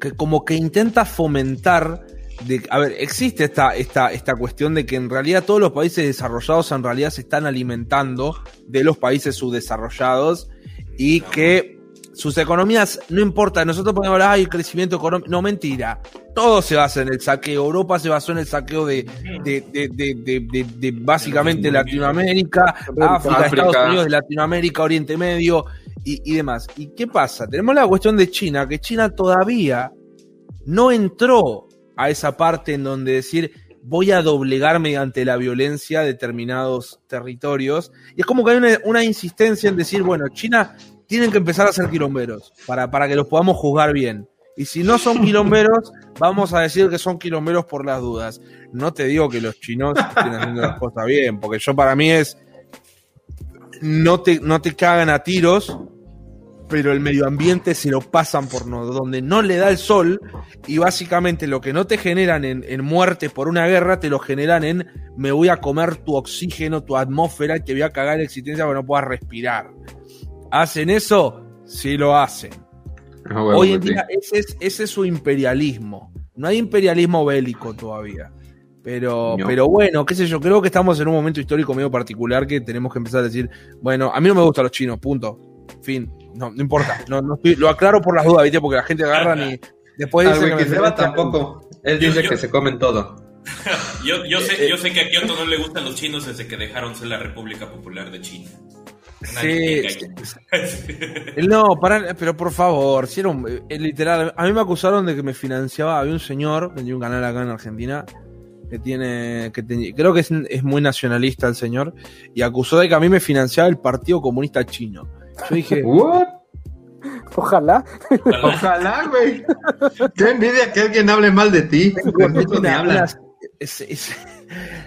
D: que como que intenta fomentar de, a ver, existe esta, esta, esta cuestión de que en realidad todos los países desarrollados en realidad se están alimentando de los países subdesarrollados y que sus economías, no importa, nosotros podemos hablar, hay crecimiento económico, no mentira, todo se basa en el saqueo, Europa se basó en el saqueo de, de, de, de, de- de- de básicamente Latinoamérica, África,
A: África.
D: Estados Unidos, de Latinoamérica, Oriente Medio y, y demás. ¿Y qué pasa? Tenemos la cuestión de China, que China todavía no entró a esa parte en donde decir voy a doblegar mediante la violencia determinados territorios. Y es como que hay una, una insistencia en decir, bueno, China tienen que empezar a ser quilomberos para, para que los podamos juzgar bien. Y si no son quilomberos, *laughs* vamos a decir que son quilomberos por las dudas. No te digo que los chinos *laughs* estén haciendo las cosas bien, porque yo para mí es no te, no te cagan a tiros, pero el medio ambiente se lo pasan por no, donde no le da el sol y básicamente lo que no te generan en, en muerte por una guerra, te lo generan en me voy a comer tu oxígeno, tu atmósfera y te voy a cagar la existencia para no puedas respirar. ¿Hacen eso? Sí lo hacen.
A: Ah,
D: Hoy en
A: sí.
D: día ese es, ese es su imperialismo. No hay imperialismo bélico todavía. Pero,
A: No.
D: pero bueno, qué sé yo, creo que estamos en un momento histórico medio particular que tenemos que empezar a decir, bueno, a mí no me gustan los chinos, punto. Fin, no, no importa. No, no estoy- lo aclaro por las dudas, ¿viste? Porque la gente agarra y después dice que
A: Wikiseba
D: enfrentan-
A: tampoco. Él
B: Yo-
A: dice
B: yo-
A: que se comen todo. *laughs*
B: Yo, yo,
D: Eh,
B: sé, yo sé que a Kioto no le gustan los chinos desde que dejaron ser la República Popular de China. *laughs*
D: Sí. No, para, pero por favor, si era un- eh, literal, a mí me acusaron de que me financiaba, había un señor, que tenía un canal acá en Argentina, que tiene, que tenía- creo que es, es muy nacionalista el señor, y acusó de que a mí me financiaba el Partido Comunista Chino. Yo dije, *laughs*
A: What?
F: Ojalá.
A: Ojalá, güey. Qué envidia que alguien hable mal de ti.
D: Unas- es- es-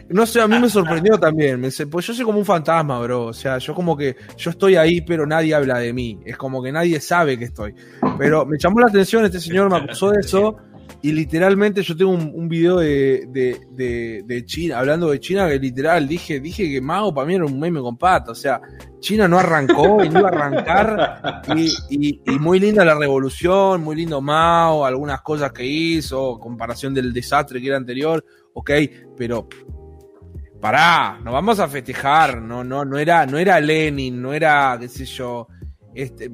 D: no sé, a mí me sorprendió también. Me pues yo soy como un fantasma, bro. O sea, yo como que yo estoy ahí, pero nadie habla de mí. Es como que nadie sabe que estoy. Pero me llamó la atención, este señor me acusó de eso. Y literalmente yo tengo un, un video de, de, de, de China, hablando de China, que literal dije, dije que Mao para mí era un meme con pato. O sea, China no arrancó y no iba a arrancar. Y, y- y muy linda la revolución, muy lindo Mao, algunas cosas que hizo, comparación del desastre que era anterior, ok, pero pará, nos vamos a festejar, no, no, no era, no era Lenin, no era, qué sé yo, este,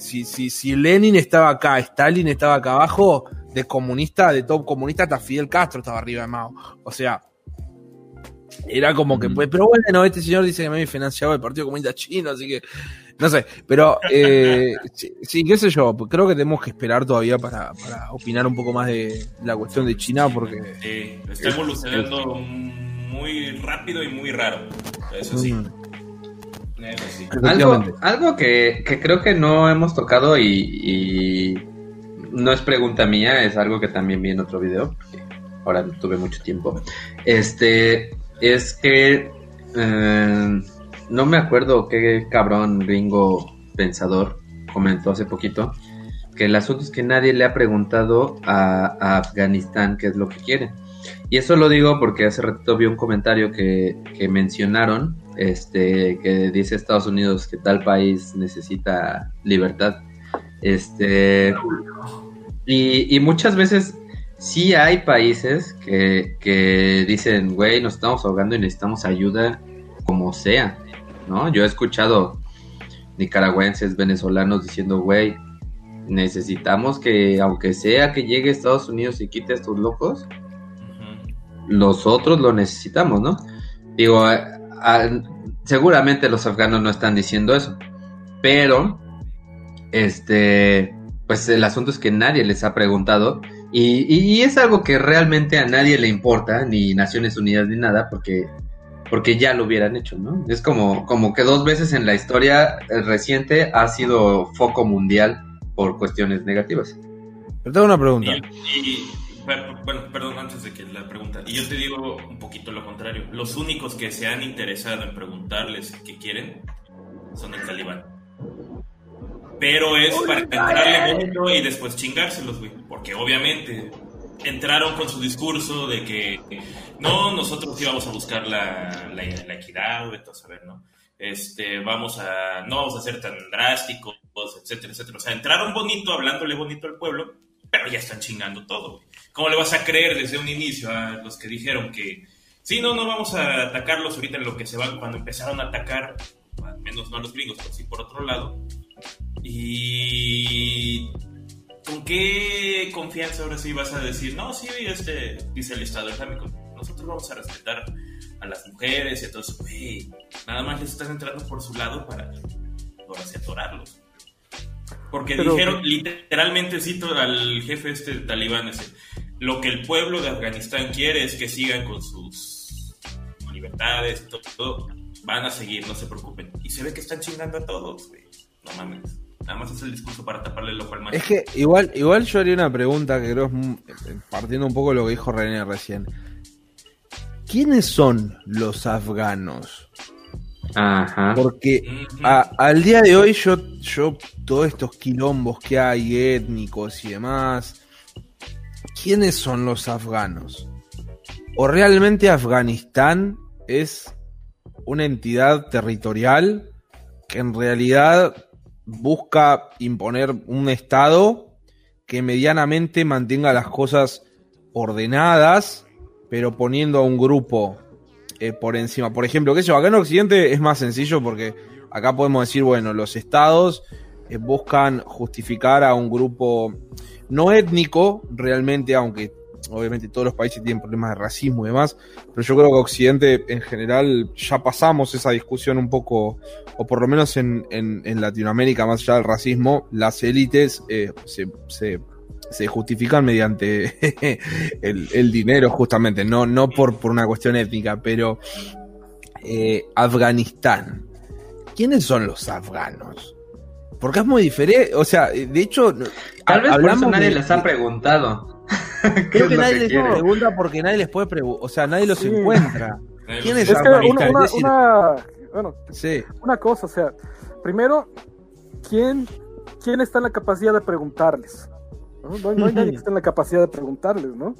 D: si, si, si Lenin estaba acá, Stalin estaba acá abajo, de comunista, de top comunista, hasta Fidel Castro estaba arriba de Mao. O sea, era como que, pues, pero bueno, este señor dice que me había financiado el Partido Comunista Chino, así que, no sé, pero eh, *laughs* sí, sí, qué sé yo, pues creo que tenemos que esperar todavía para, para opinar un poco más de la cuestión de China, porque...
B: Sí, está evolucionando muy rápido y muy raro. Eso sí.
D: Mm,
B: Eso sí.
A: Algo, algo que, que creo que no hemos tocado y, y no es pregunta mía, es algo que también vi en otro video, ahora no tuve mucho tiempo. Este es que eh, no me acuerdo qué cabrón gringo pensador comentó hace poquito que el asunto es que nadie le ha preguntado a, a Afganistán qué es lo que quiere. Y eso lo digo porque hace ratito vi un comentario que, que mencionaron, este, que dice Estados Unidos que tal país necesita libertad. Este, y, y muchas veces sí hay países que, que dicen, güey, nos estamos ahogando y necesitamos ayuda como sea, ¿no? Yo he escuchado nicaragüenses, venezolanos diciendo, güey, necesitamos que, aunque sea que llegue Estados Unidos y quite a estos locos,
B: Ujú.
A: los otros lo necesitamos, ¿no? Digo, a- a- seguramente los afganos no están diciendo eso, pero, este, pues el asunto es que nadie les ha preguntado Y, y es algo que realmente a nadie le importa, ni Naciones Unidas ni nada, porque, porque ya lo hubieran hecho, ¿no? Es como, como que dos veces en la historia eh, reciente ha sido foco mundial por cuestiones negativas.
D: Pero tengo una pregunta.
B: Y, bueno, perdón, antes de que la pregunta. Y yo te digo un poquito lo contrario. Los únicos que se han interesado en preguntarles qué quieren son el talibán. Pero es para entrarle bonito y después chingárselos, güey. Porque obviamente entraron con su discurso de que no, nosotros íbamos a buscar la, la, la equidad, güey, todo saber, ¿no? Este, vamos a, no vamos a ser tan drásticos, etcétera, etcétera. O sea, entraron bonito, hablándole bonito al pueblo, pero ya están chingando todo, güey. ¿Cómo le vas a creer desde un inicio a los que dijeron que sí, no, no vamos a atacarlos ahorita en lo que se van cuando empezaron a atacar, al menos no a los gringos, pero sí por otro lado? Y ¿con qué confianza ahora sí vas a decir, no, sí, este, dice el Estado Islámico, nosotros vamos a respetar a las mujeres y a todos, güey, nada más les están entrando por su lado para, sí, atorarlos. Porque
F: Pero-
B: dijeron, literalmente cito al jefe este talibán ese, lo que el pueblo de Afganistán quiere es que sigan con sus libertades todo, todo. van a seguir, no se preocupen. Y se ve que están chingando a todos, güey. No mames. Nada más es el discurso para taparle el ojo al macho.
D: Es que igual, igual yo haría una pregunta que creo es mu- partiendo un poco de lo que dijo René recién. ¿Quiénes son los afganos?
A: Ajá.
D: Porque a- al día de hoy yo, yo, todos estos quilombos que hay étnicos y demás, ¿quiénes son los afganos? ¿O realmente Afganistán es una entidad territorial que en realidad busca imponer un Estado que medianamente mantenga las cosas ordenadas, pero poniendo a un grupo eh, por encima. Por ejemplo, sé yo, acá en Occidente es más sencillo porque acá podemos decir, bueno, los estados eh, buscan justificar a un grupo no étnico realmente, aunque obviamente todos los países tienen problemas de racismo y demás, pero yo creo que Occidente en general ya pasamos esa discusión un poco, o por lo menos en, en- en Latinoamérica, más allá del racismo, las élites eh, se, se- se justifican mediante *laughs* el, el dinero justamente, no, no por, por una cuestión étnica, pero eh, Afganistán. ¿Quiénes son los afganos? Porque es muy diferente, o sea, de hecho,
A: Tal vez por eso nadie
D: de-
A: les ha preguntado. *laughs* ¿Qué
D: Creo que nadie
A: que
D: les pregunta porque nadie les puede preguntar, o sea, nadie los
F: Sí.
D: encuentra. ¿Quién
B: los-
D: es
F: Es que una, una,
D: Es decir-
F: una- bueno,
D: Sí,
F: una cosa, o sea, primero, ¿quién, quién está en la capacidad de preguntarles? ¿No? No hay, no hay nadie que *laughs* esté en la capacidad de preguntarles, ¿no?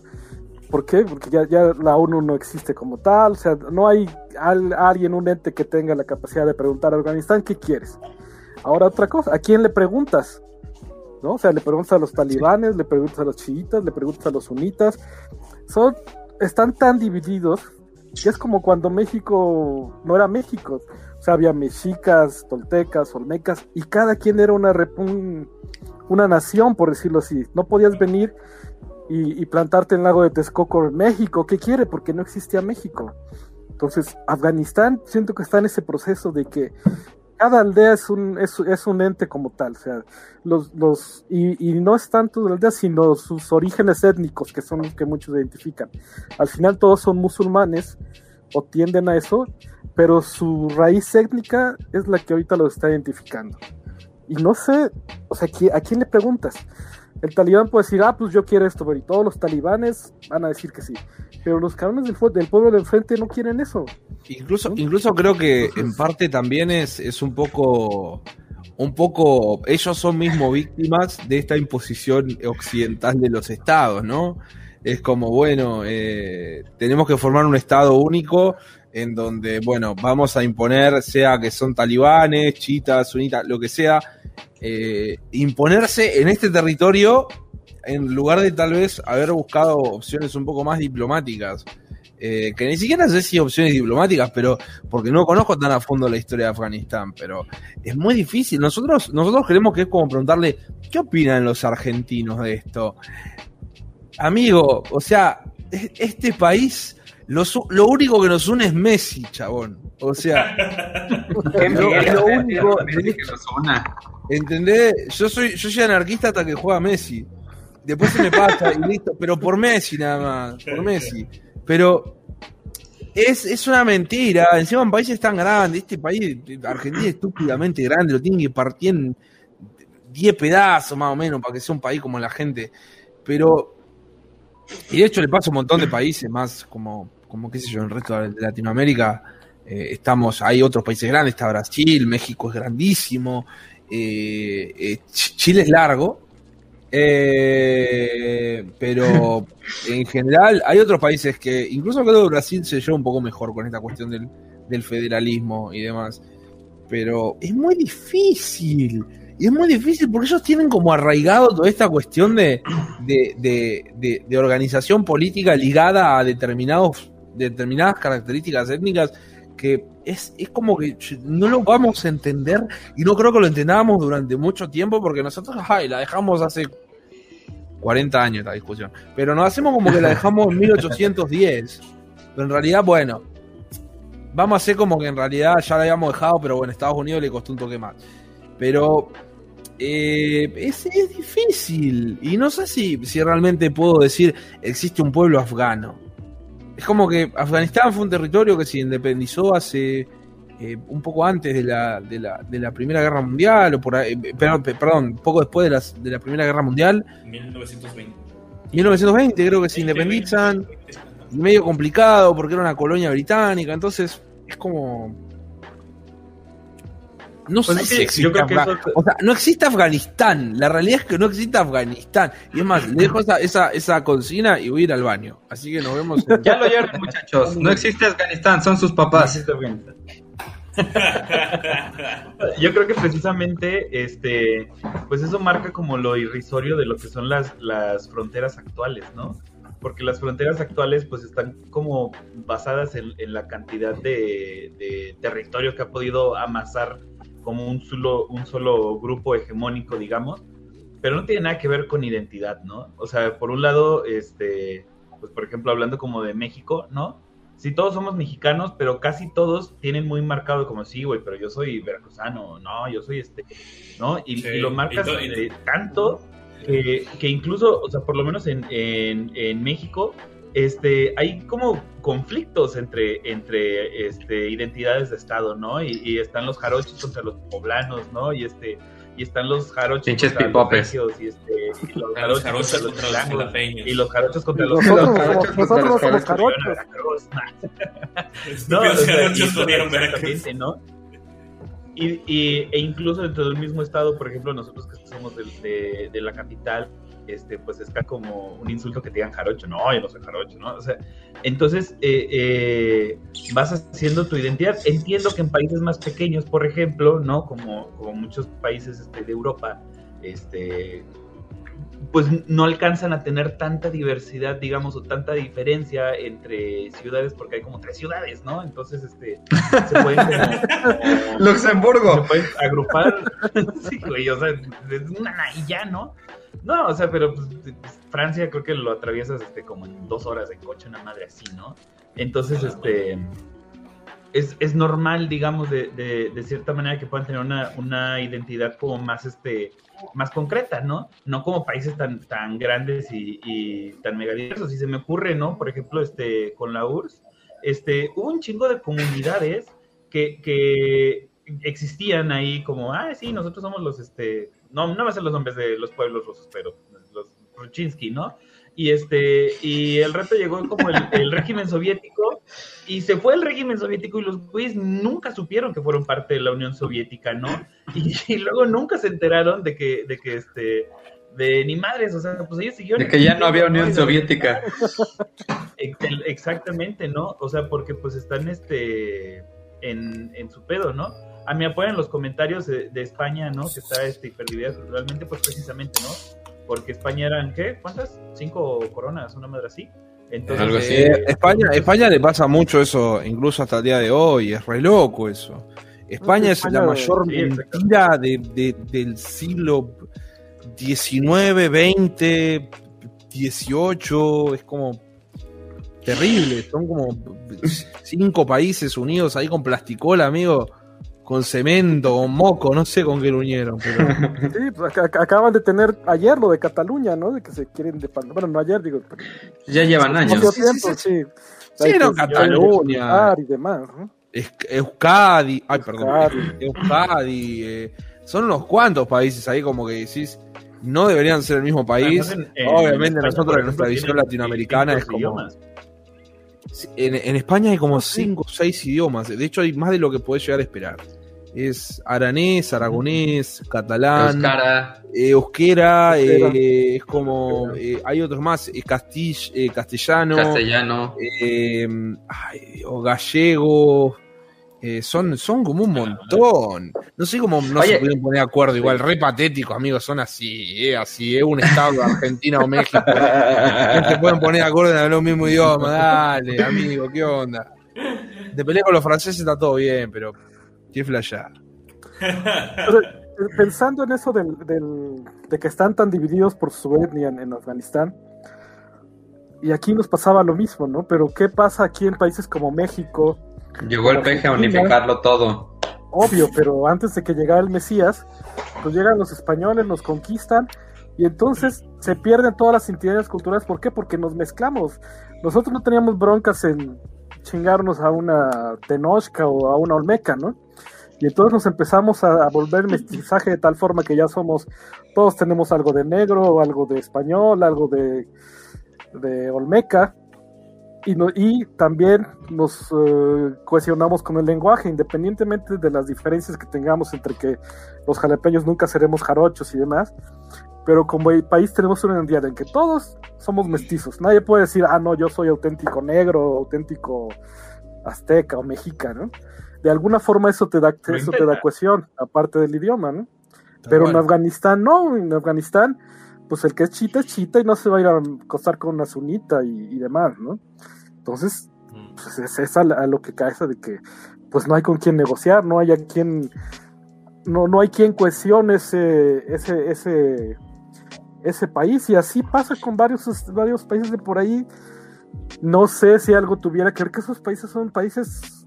F: ¿Por qué? Porque ya, ya la ONU no existe como tal, o sea, no hay al- alguien, un ente que tenga la capacidad de preguntar a Afganistán, ¿qué quieres? Ahora otra cosa, ¿a quién le preguntas? ¿No? O sea, le preguntas a los talibanes, le preguntas a los chiitas, le preguntas a los sunitas. Son, están tan divididos que es como cuando México no era México. O sea, había mexicas, toltecas, olmecas, y cada quien era una, un- una nación, por decirlo así. No podías venir y, y plantarte en el lago de Texcoco en México. ¿Qué quiere? Porque no existía México. Entonces, Afganistán siento que está en ese proceso de que cada aldea es un, es, es un ente como tal. O sea, los, los, y, y no es tanto la aldea, sino sus orígenes étnicos, que son los que muchos identifican. Al final todos son musulmanes o tienden a eso, pero su raíz étnica es la que ahorita los está identificando. Y no sé, o sea, ¿qui- ¿a quién le preguntas? El talibán puede decir, ah, pues yo quiero esto, pero y todos los talibanes van a decir que sí. Pero los cabrones del, del pueblo de enfrente no quieren eso.
D: incluso, incluso creo que en parte también es, es un poco, un poco, ellos son mismo víctimas de esta imposición occidental de los estados, ¿no? Es como, bueno, eh, tenemos que formar un estado único en donde, bueno, vamos a imponer, sea que son talibanes, chitas, sunitas, lo que sea, eh, imponerse en este territorio en lugar de tal vez haber buscado opciones un poco más diplomáticas. Eh, que ni siquiera sé si opciones diplomáticas, pero porque no conozco tan a fondo la historia de Afganistán, pero es muy difícil. Nosotros, nosotros creemos que es como preguntarle, ¿qué opinan los argentinos de esto? Amigo, o sea, es- este país, lo, su- lo único que nos une es Messi, chabón. O sea, *laughs* Lo- lo único-. ¿entendés? Yo soy, yo soy anarquista hasta que juega Messi. después se me pasa y listo, pero por Messi nada más, por Messi. Pero es, es una mentira, encima en países tan grandes, este país, Argentina es estúpidamente grande, lo tienen que partir en 10 pedazos más o menos para que sea un país como la gente. Pero, y de hecho le pasa a un montón de países más como, como qué sé yo, en el resto de Latinoamérica. eh, estamos, hay otros países grandes, está Brasil, México es grandísimo, eh, eh, Ch- Chile es largo, eh, pero *laughs* en general hay otros países que, incluso creo que Brasil se lleva un poco mejor con esta cuestión del, del federalismo y demás. Pero es muy difícil. Y es muy difícil porque ellos tienen como arraigado toda esta cuestión de, de, de- de- de organización política ligada a determinados, determinadas características étnicas que es, es como que no lo vamos a entender y no creo que lo entendábamos durante mucho tiempo porque nosotros ay, la dejamos hace 40 años esta discusión. Pero nos hacemos como que la dejamos en 1810. Pero en realidad, bueno, vamos a hacer como que en realidad ya la habíamos dejado, pero bueno, Estados Unidos le costó un toque más. Pero eh, es, es difícil. Y no sé si, si realmente puedo decir existe un pueblo afgano. Es como que Afganistán fue un territorio que se independizó hace eh, un poco antes de la, de, la, de la Primera Guerra Mundial, o por ahí, eh, perdón, pe- perdón, poco después de, las, de la Primera Guerra Mundial.
B: 1920.
D: 1920 creo que se independizan. Medio complicado porque era una colonia británica, entonces es como... No
C: Pues
D: sé si existe
C: yo creo que
D: Afga-
C: eso-
D: O sea, no existe Afganistán. La realidad es que no existe Afganistán. Y es más, le dejo esa, esa, esa consigna y voy a ir al baño. Así que nos vemos en... *laughs*
A: Ya lo oyeron, muchachos. No existe Afganistán, son sus papás. *laughs*
C: Yo creo que precisamente, este, pues eso marca como lo irrisorio de lo que son las, las fronteras actuales, ¿no? Porque las fronteras actuales pues están como basadas en, en la cantidad de, de territorio que ha podido amasar como un solo, un solo grupo hegemónico, digamos, pero no tiene nada que ver con identidad, ¿no? O sea, por un lado, este, pues por ejemplo, hablando como de México, ¿no? Sí, todos somos mexicanos, pero casi todos tienen muy marcado como, sí, güey, pero yo soy veracruzano, no, yo soy este, ¿no? Y,
B: Sí,
C: y lo marcas
B: y
C: tanto que, que incluso, o sea, por lo menos en, en, en México, este, hay como conflictos entre, entre este, identidades de Estado, ¿no? Y, y están los jarochos contra los poblanos, ¿no? Y este y están los jarochos
A: Pinches
C: contra los regios, y, este, y los *laughs*
B: los
C: jarochos
B: jarochos
C: contra
B: contra
C: los
B: los
C: chilangos,
B: jalapeños.
C: y los jarochos contra los
F: Nosotros,
A: Los jarochos
F: nosotros no
A: contra
F: somos *laughs*
A: los
F: jarochos.
C: Veracruz.
B: No, los jarochos comieron Veracruz.
C: exactamente, ¿no? Y, y- e incluso dentro del mismo estado, por ejemplo, nosotros que somos del- de, de la capital, este, pues está como un insulto que te digan jarocho. No, yo no soy jarocho, ¿no? O sea, entonces eh, eh, vas haciendo tu identidad. Entiendo que en países más pequeños, por ejemplo, ¿no? Como, muchos países este, de Europa, este, pues no alcanzan a tener tanta diversidad, digamos, o tanta diferencia entre ciudades, porque hay como tres ciudades, ¿no? Entonces, este, se pueden como- *laughs* como- se
A: Luxemburgo.
C: pueden agrupar. *laughs* sí, güey, o sea, es una y ya, ¿no? No, o sea, pero pues, Francia creo que lo atraviesas este, como en dos horas de coche, una madre así, ¿no? Entonces, este. Es, es normal, digamos, de, de, de cierta manera que puedan tener una, una identidad como más, este, más concreta, ¿no? No como países tan, tan grandes y, y tan megadiversos. Y se me ocurre, ¿no? Por ejemplo, este, con la URSS, este, hubo un chingo de comunidades que, que existían ahí como, ah, sí, nosotros somos los, este, no, no me sé los nombres de los pueblos rusos, pero los Ruchinsky, ¿no? Y este, y el reto llegó como el, el régimen soviético, y se fue el régimen soviético y los güeyes nunca supieron que fueron parte de la Unión Soviética, ¿no? Y, y luego nunca se enteraron de que, de que este, de ni madres, o sea, pues ellos siguieron.
A: De que ya no había Unión Soviética.
C: Ex- Exactamente, ¿no? O sea, porque pues están este en, en su pedo, ¿no? A mí apoyan los comentarios de, de España, ¿no? Que está este, culturalmente, pues precisamente, ¿no? Porque España eran, ¿qué? ¿Cuántas? Cinco coronas, una madre así. Entonces,
A: Algo así.
D: Eh, España, España le pasa mucho eso, incluso hasta el día de hoy, es re loco eso. España es
F: España,
D: la mayor mentira de, de- del siglo XIX, XX, XVIII, es como terrible, son como cinco países unidos ahí con plasticola, amigo, con cemento, con moco, no sé con qué lo unieron, pero *laughs*
F: Sí, pues ac- ac- acaban de tener ayer lo de Cataluña, ¿no? De que se quieren de Bueno, no ayer, digo. pero-
A: Ya llevan años.
F: tiempo,
D: sí,
F: sí.
D: Sí,
F: Hay
D: no, Cataluña.
F: y demás,
D: Euskadi, ay, perdón,
F: Euskadi.
D: Euskadi, eh, son unos cuantos países ahí como que decís, no deberían ser el mismo país.
C: Además, en- en
D: Obviamente nosotros en nuestra visión latinoamericana es como...
C: idiomas.
D: En, en España hay como cinco o seis idiomas, de hecho hay más de lo que podés llegar a esperar. Es aranés, aragonés, catalán,
A: Euskara.
D: eh, euskera,
F: Euskera.
D: eh, es como... eh, hay otros más, eh, castill- eh, castellano,
A: Castellano.
D: eh, ay, o gallego. eh, son, son como un montón. No sé cómo no
A: Oye.
D: se pueden poner de acuerdo. Igual, re patético, amigos. Son así, eh, así. Es un estado de Argentina o México. No se pueden poner de acuerdo en hablar un mismo idioma. Dale, amigo, ¿qué onda? De pelear con los franceses está todo bien, pero. Qué
F: eh, pensando en eso del, del- de que están tan divididos por su etnia en, en Afganistán, y aquí nos pasaba lo mismo, ¿no? Pero ¿qué pasa aquí en países como México?
A: Llegó el peje a unificarlo todo.
F: Obvio, pero antes de que llegara el Mesías, pues llegan los españoles, nos conquistan, y entonces se pierden todas las identidades culturales. ¿Por qué? Porque nos mezclamos. Nosotros no teníamos broncas en chingarnos a una Tenochca o a una Olmeca, ¿no? Y entonces nos empezamos a, a volver mestizaje de tal forma que ya somos, todos tenemos algo de negro, algo de español, algo de, de Olmeca. Y, no- y también nos eh, cohesionamos con el lenguaje, independientemente de las diferencias que tengamos entre que los jalapeños nunca seremos jarochos y demás. Pero como el país tenemos una identidad en que todos somos mestizos. Nadie puede decir, ah, no, yo soy auténtico negro, auténtico azteca o mexica, ¿no? De alguna forma eso te da, eso te da cohesión, aparte del idioma, ¿no? Pero en Afganistán no, en Afganistán, pues el que es chita es chita y no se va a ir a acostar con una sunita y, y demás, ¿no? Entonces, pues es, es a, la- a lo que cae eso de que pues no hay con quién negociar, no hay a quien, no, no hay quien cohesione ese, ese, ese, ese país, y así pasa con varios, varios países de por ahí. No sé si algo tuviera que ver que esos países son países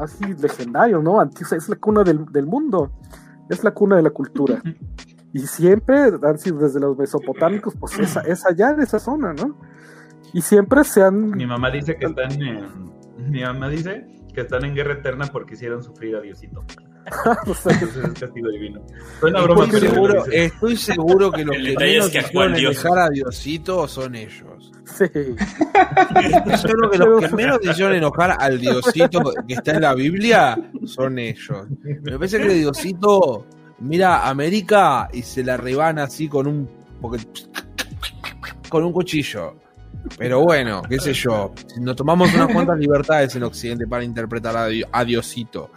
F: así legendarios, ¿no? Es la cuna del, del mundo, es la cuna de la cultura. Y siempre han sido desde los mesopotámicos, pues esa, es allá en esa zona, ¿no? Y siempre se han
C: Mi mamá dice que están en. Mi mamá dice que están en guerra eterna porque hicieron sufrir a Diosito. *laughs* es castigo divino. Broma,
D: Estoy seguro,
C: dice.
D: estoy seguro que los
B: El
D: que menos
B: es que Dios-
D: enojar a Diosito son ellos.
F: sí.
D: Estoy seguro que los que *laughs* menos hicieron enojar al Diosito que está en la Biblia son ellos. Me parece que Diosito mira a América y se la rebana así con un porque- con un cuchillo. Pero bueno, qué sé yo, nos tomamos unas cuantas libertades en Occidente para interpretar a, Di- a Diosito.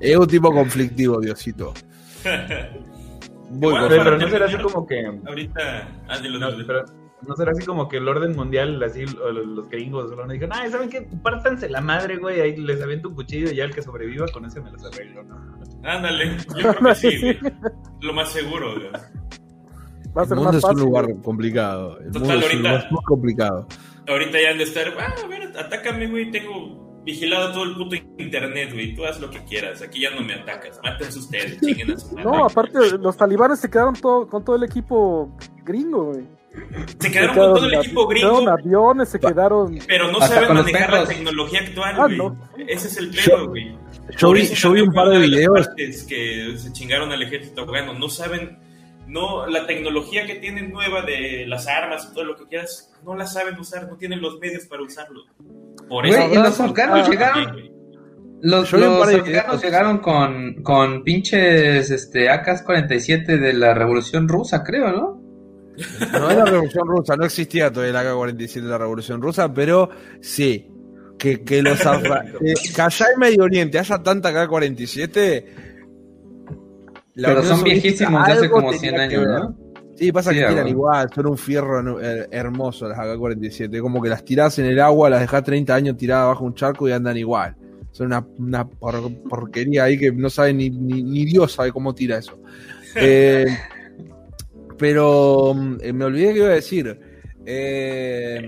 D: Es un tipo conflictivo, Diosito. Muy
B: Igual,
C: Pero, pero no será así como que.
B: Ahorita, ah, dilo,
C: No,
B: dilo, dilo.
C: pero no será así como que el orden mundial, así los gringos solo dijeron, ay, ¿saben qué? Pártanse la madre, güey, ahí les aviento un cuchillo y ya el que sobreviva con ese me los arreglo, ¿no?
B: Ándale, yo *laughs* creo que sí, güey. Lo más seguro, güey.
F: Va a
D: El
F: ser
D: mundo
F: más
D: es un lugar complicado. El
B: Total,
D: mundo es un
B: ahorita-
D: lugar muy complicado.
B: Ahorita ya han de estar, ah, a ver, atácame, güey, tengo vigilado todo el puto internet, güey, tú haz lo que quieras, aquí ya no me atacas, mátense ustedes, chinguen a su madre.
F: No, aparte, los talibanes se quedaron todo, con todo el equipo gringo, güey.
B: Se quedaron con todo el equipo
F: Se quedaron
B: gringo,
F: aviones, se quedaron.
B: pero no saben manejar la tecnología actual,
F: Ah,
B: güey.
F: no.
B: Ese es el
D: Yo-
B: pedo, güey.
D: Yo
B: eso
D: yo vi un par de videos.
B: que se chingaron al ejército afgano. No saben, no, la tecnología que tienen nueva de las armas y todo lo que quieras, no la saben usar, no tienen los medios para usarlo. Por eso.
A: Güey, y los afganos
F: Ah,
A: llegaron, los, los afganos llegaron con, con pinches este, AK-47 de la Revolución Rusa, creo, ¿no?
D: No es la Revolución Rusa, no existía todavía la K-47 de la Revolución Rusa, pero sí. Que, que los *laughs* afga- que, que allá en Medio Oriente haya tanta K-47. La
A: Pero son viejísimos de hace como
D: tenía
A: 100
D: que
A: años. ¿no?
D: Sí, pasa
A: Sí,
D: que tiran igual, son un fierro eh, hermoso las AK-47. Como que las tirás en el agua, las dejás 30 años tiradas bajo un charco y andan igual. Son una, una por- porquería ahí que no sabe ni, ni, ni Dios sabe cómo tira eso. *laughs* Eh, pero eh, me olvidé que iba a decir. Eh,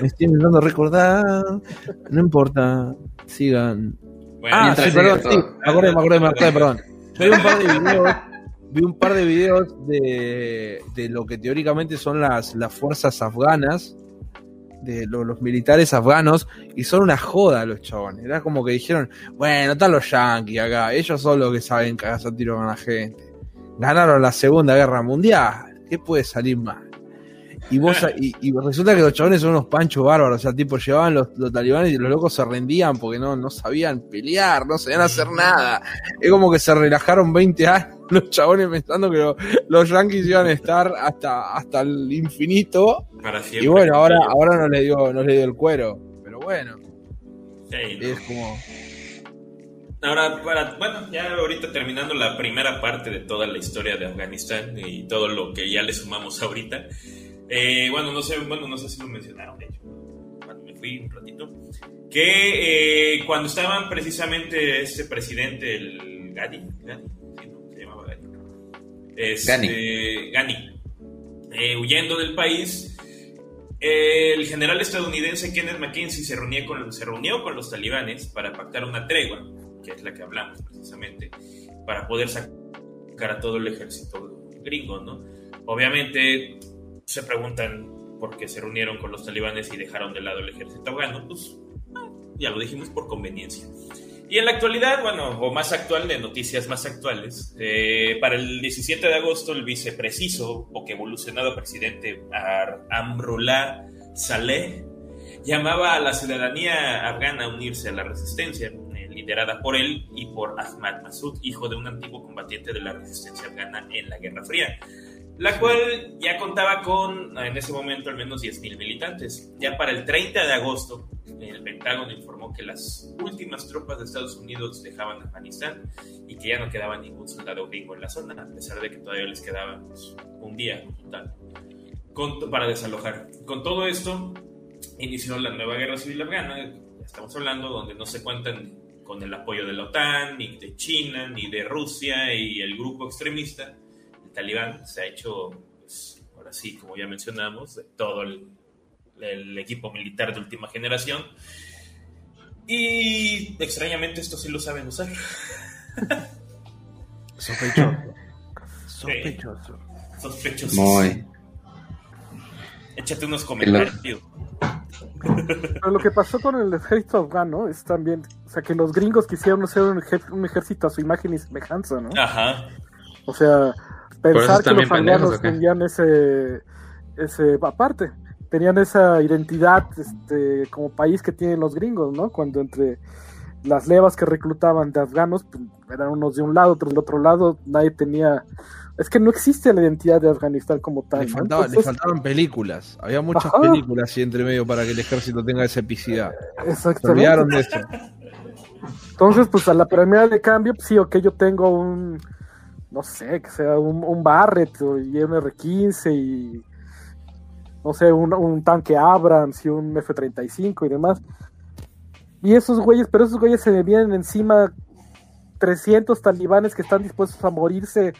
D: me estoy intentando recordar. No importa. Sigan.
B: Bueno,
D: Ah, sí, perdón, sí, me me me perdón. *laughs* Vi un par de videos, vi un par de videos de, de lo que teóricamente son las, las fuerzas afganas, de lo- los militares afganos, y son una joda los chabones. Era como que dijeron, bueno, están los yanquis acá, ellos son los que saben cagarse a tiro con la gente. Ganaron la Segunda Guerra Mundial, ¿qué puede salir mal? Y vos y, y resulta que los chabones son unos panchos bárbaros, o sea, tipo llevaban los, los talibanes y los locos se rendían porque no, no sabían pelear, no sabían hacer nada. Es como que se relajaron 20 años *laughs* los chabones pensando que lo- los yanquis iban a estar hasta, hasta el infinito.
B: para siempre.
D: Y bueno, ahora, ahora no le dio, no le dio el cuero. Pero bueno,
B: Sí, ¿no?
D: es como.
B: Ahora, para, bueno, ya ahorita terminando la primera parte de toda la historia de Afganistán y todo lo que ya le sumamos ahorita. Eh, bueno, no sé, bueno, no sé si lo mencionaron, de hecho, cuando me fui un ratito, que eh, cuando estaban precisamente este presidente, el Ghani, Ghani, sí, ¿no? se llamaba Ghani, Este, Ghani, eh, huyendo del país, el general estadounidense Kenneth McKenzie se, reunía con, se reunió con los talibanes para pactar una tregua, que es la que hablamos precisamente, para poder sacar a todo el ejército gringo, ¿no? Obviamente se preguntan por qué se reunieron con los talibanes y dejaron de lado el ejército afgano, pues ah, ya lo dijimos por conveniencia. Y en la actualidad, bueno, o más actual, de noticias más actuales, eh, para el 17 de agosto el vicepreciso o que evolucionado presidente Ar- Amrullah Saleh llamaba a la ciudadanía afgana a unirse a la resistencia, eh, liderada por él y por Ahmad Massoud, hijo de un antiguo combatiente de la resistencia afgana en la Guerra Fría, la cual ya contaba con, en ese momento, al menos 10.000 militantes. Ya para el 30 de agosto, el Pentágono informó que las últimas tropas de Estados Unidos dejaban Afganistán y que ya no quedaba ningún soldado gringo en la zona, a pesar de que todavía les quedaba pues, un día total para desalojar. Con todo esto, inició la nueva guerra civil afgana, estamos hablando, donde no se cuentan con el apoyo de la OTAN, ni de China, ni de Rusia y el grupo extremista, talibán, se ha hecho, pues, ahora sí, como ya mencionamos, de todo el, el equipo militar de última generación. Y extrañamente esto sí lo saben usar. *laughs*
D: Sospechoso. Sospechoso.
B: Sospechosos.
A: Muy.
B: Échate unos comentarios.
F: Pero lo que pasó con el ejército afgano es también, o sea, que los gringos quisieron hacer un, ejer- un ejército a su imagen y semejanza, ¿no?
B: Ajá.
F: O sea, pensar que los
A: bien pendejos,
F: afganos
A: ¿o qué?
F: tenían ese, ese, aparte, tenían esa identidad este, como país que tienen los gringos, ¿no? Cuando entre las levas que reclutaban de afganos, pues, eran unos de un lado, otros del otro lado, nadie tenía... Es que no existe la identidad de Afganistán como tal.
D: Le,
F: ¿no?
D: faltaba- le faltaban películas. Había muchas
F: Ajá.
D: películas y entre medio para que el ejército tenga esa epicidad. Se
F: Exactamente.
D: olvidaron de eso.
F: Entonces, pues a la primera de cambio, pues, sí, ok, yo tengo un, no sé, que sea un, un Barrett o- y un R15 y, no sé, un, un tanque Abrams y un F-35 y demás. Y esos güeyes, pero esos güeyes se me vienen encima 300 talibanes que están dispuestos a morirse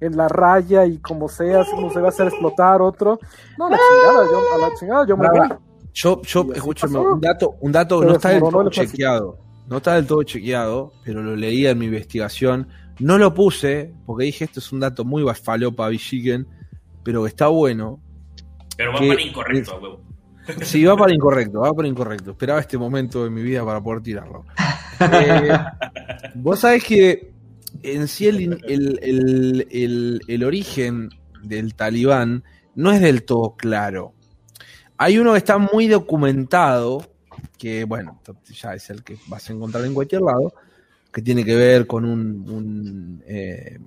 F: en la raya y como sea, uno se va a hacer explotar otro. No, la chingada, yo, a la chingada, yo me voy.
D: Yo, yo, escúchame,
F: pasó.
D: un dato, un dato no está del todo chequeado. No está del todo chequeado, pero lo leía en mi investigación. No lo puse, porque dije esto es un dato muy falopa, Bichiken, pero está bueno.
B: Pero va
D: Que-
B: para incorrecto, huevo.
D: Sí, va para incorrecto, va para incorrecto. Esperaba este momento de mi vida para poder tirarlo. Eh, Vos sabés que en sí el- el- el- el origen del talibán no es del todo claro. Hay uno que está muy documentado, que bueno, ya es el que vas a encontrar en cualquier lado, que tiene que ver con un... un, eh,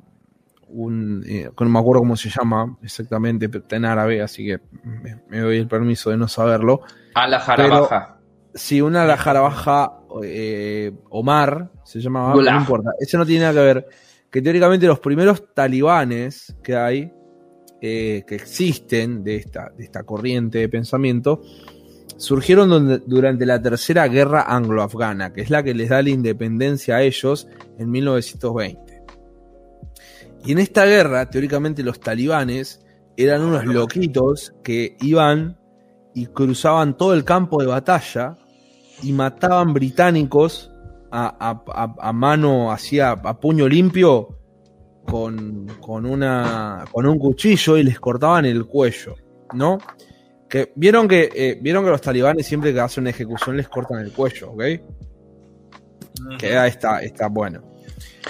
D: un, eh, no me acuerdo cómo se llama exactamente, pero está en árabe, así que me, me doy el permiso de no saberlo.
A: A la jarabaja.
D: Si una la jarabaja eh, Omar se llamaba, no importa. Eso no tiene nada que ver. Que teóricamente los primeros talibanes que hay, eh, que existen de esta, de esta corriente de pensamiento, surgieron durante la tercera guerra anglo-afgana, que es la que les da la independencia a ellos en 1920. Y en esta guerra, teóricamente los talibanes eran unos loquitos que iban y cruzaban todo el campo de batalla y mataban británicos a mano, así a, a puño limpio, con, con, una, con un cuchillo y les cortaban el cuello, ¿no? Que, vieron, que, eh, vieron que los talibanes siempre que hacen una ejecución les cortan el cuello, ¿ok? Que ah, está, está bueno.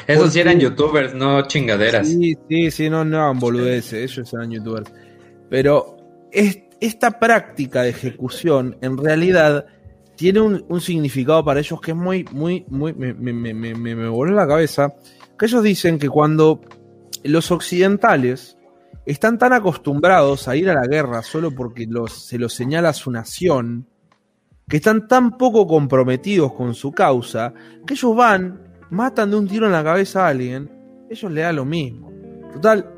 A: Esos sí eran youtubers, no chingaderas.
D: Sí, sí, sí, no, no eran boludeces, ellos eran youtubers. Pero es- esta práctica de ejecución en realidad tiene un, un significado para ellos que es muy, muy, muy, me, me, me, me, me- me voló la cabeza. Que ellos dicen que cuando los occidentales están tan acostumbrados a ir a la guerra solo porque los, se los señala su nación, que están tan poco comprometidos con su causa, que ellos van, matan de un tiro en la cabeza a alguien, ellos le da lo mismo. Total,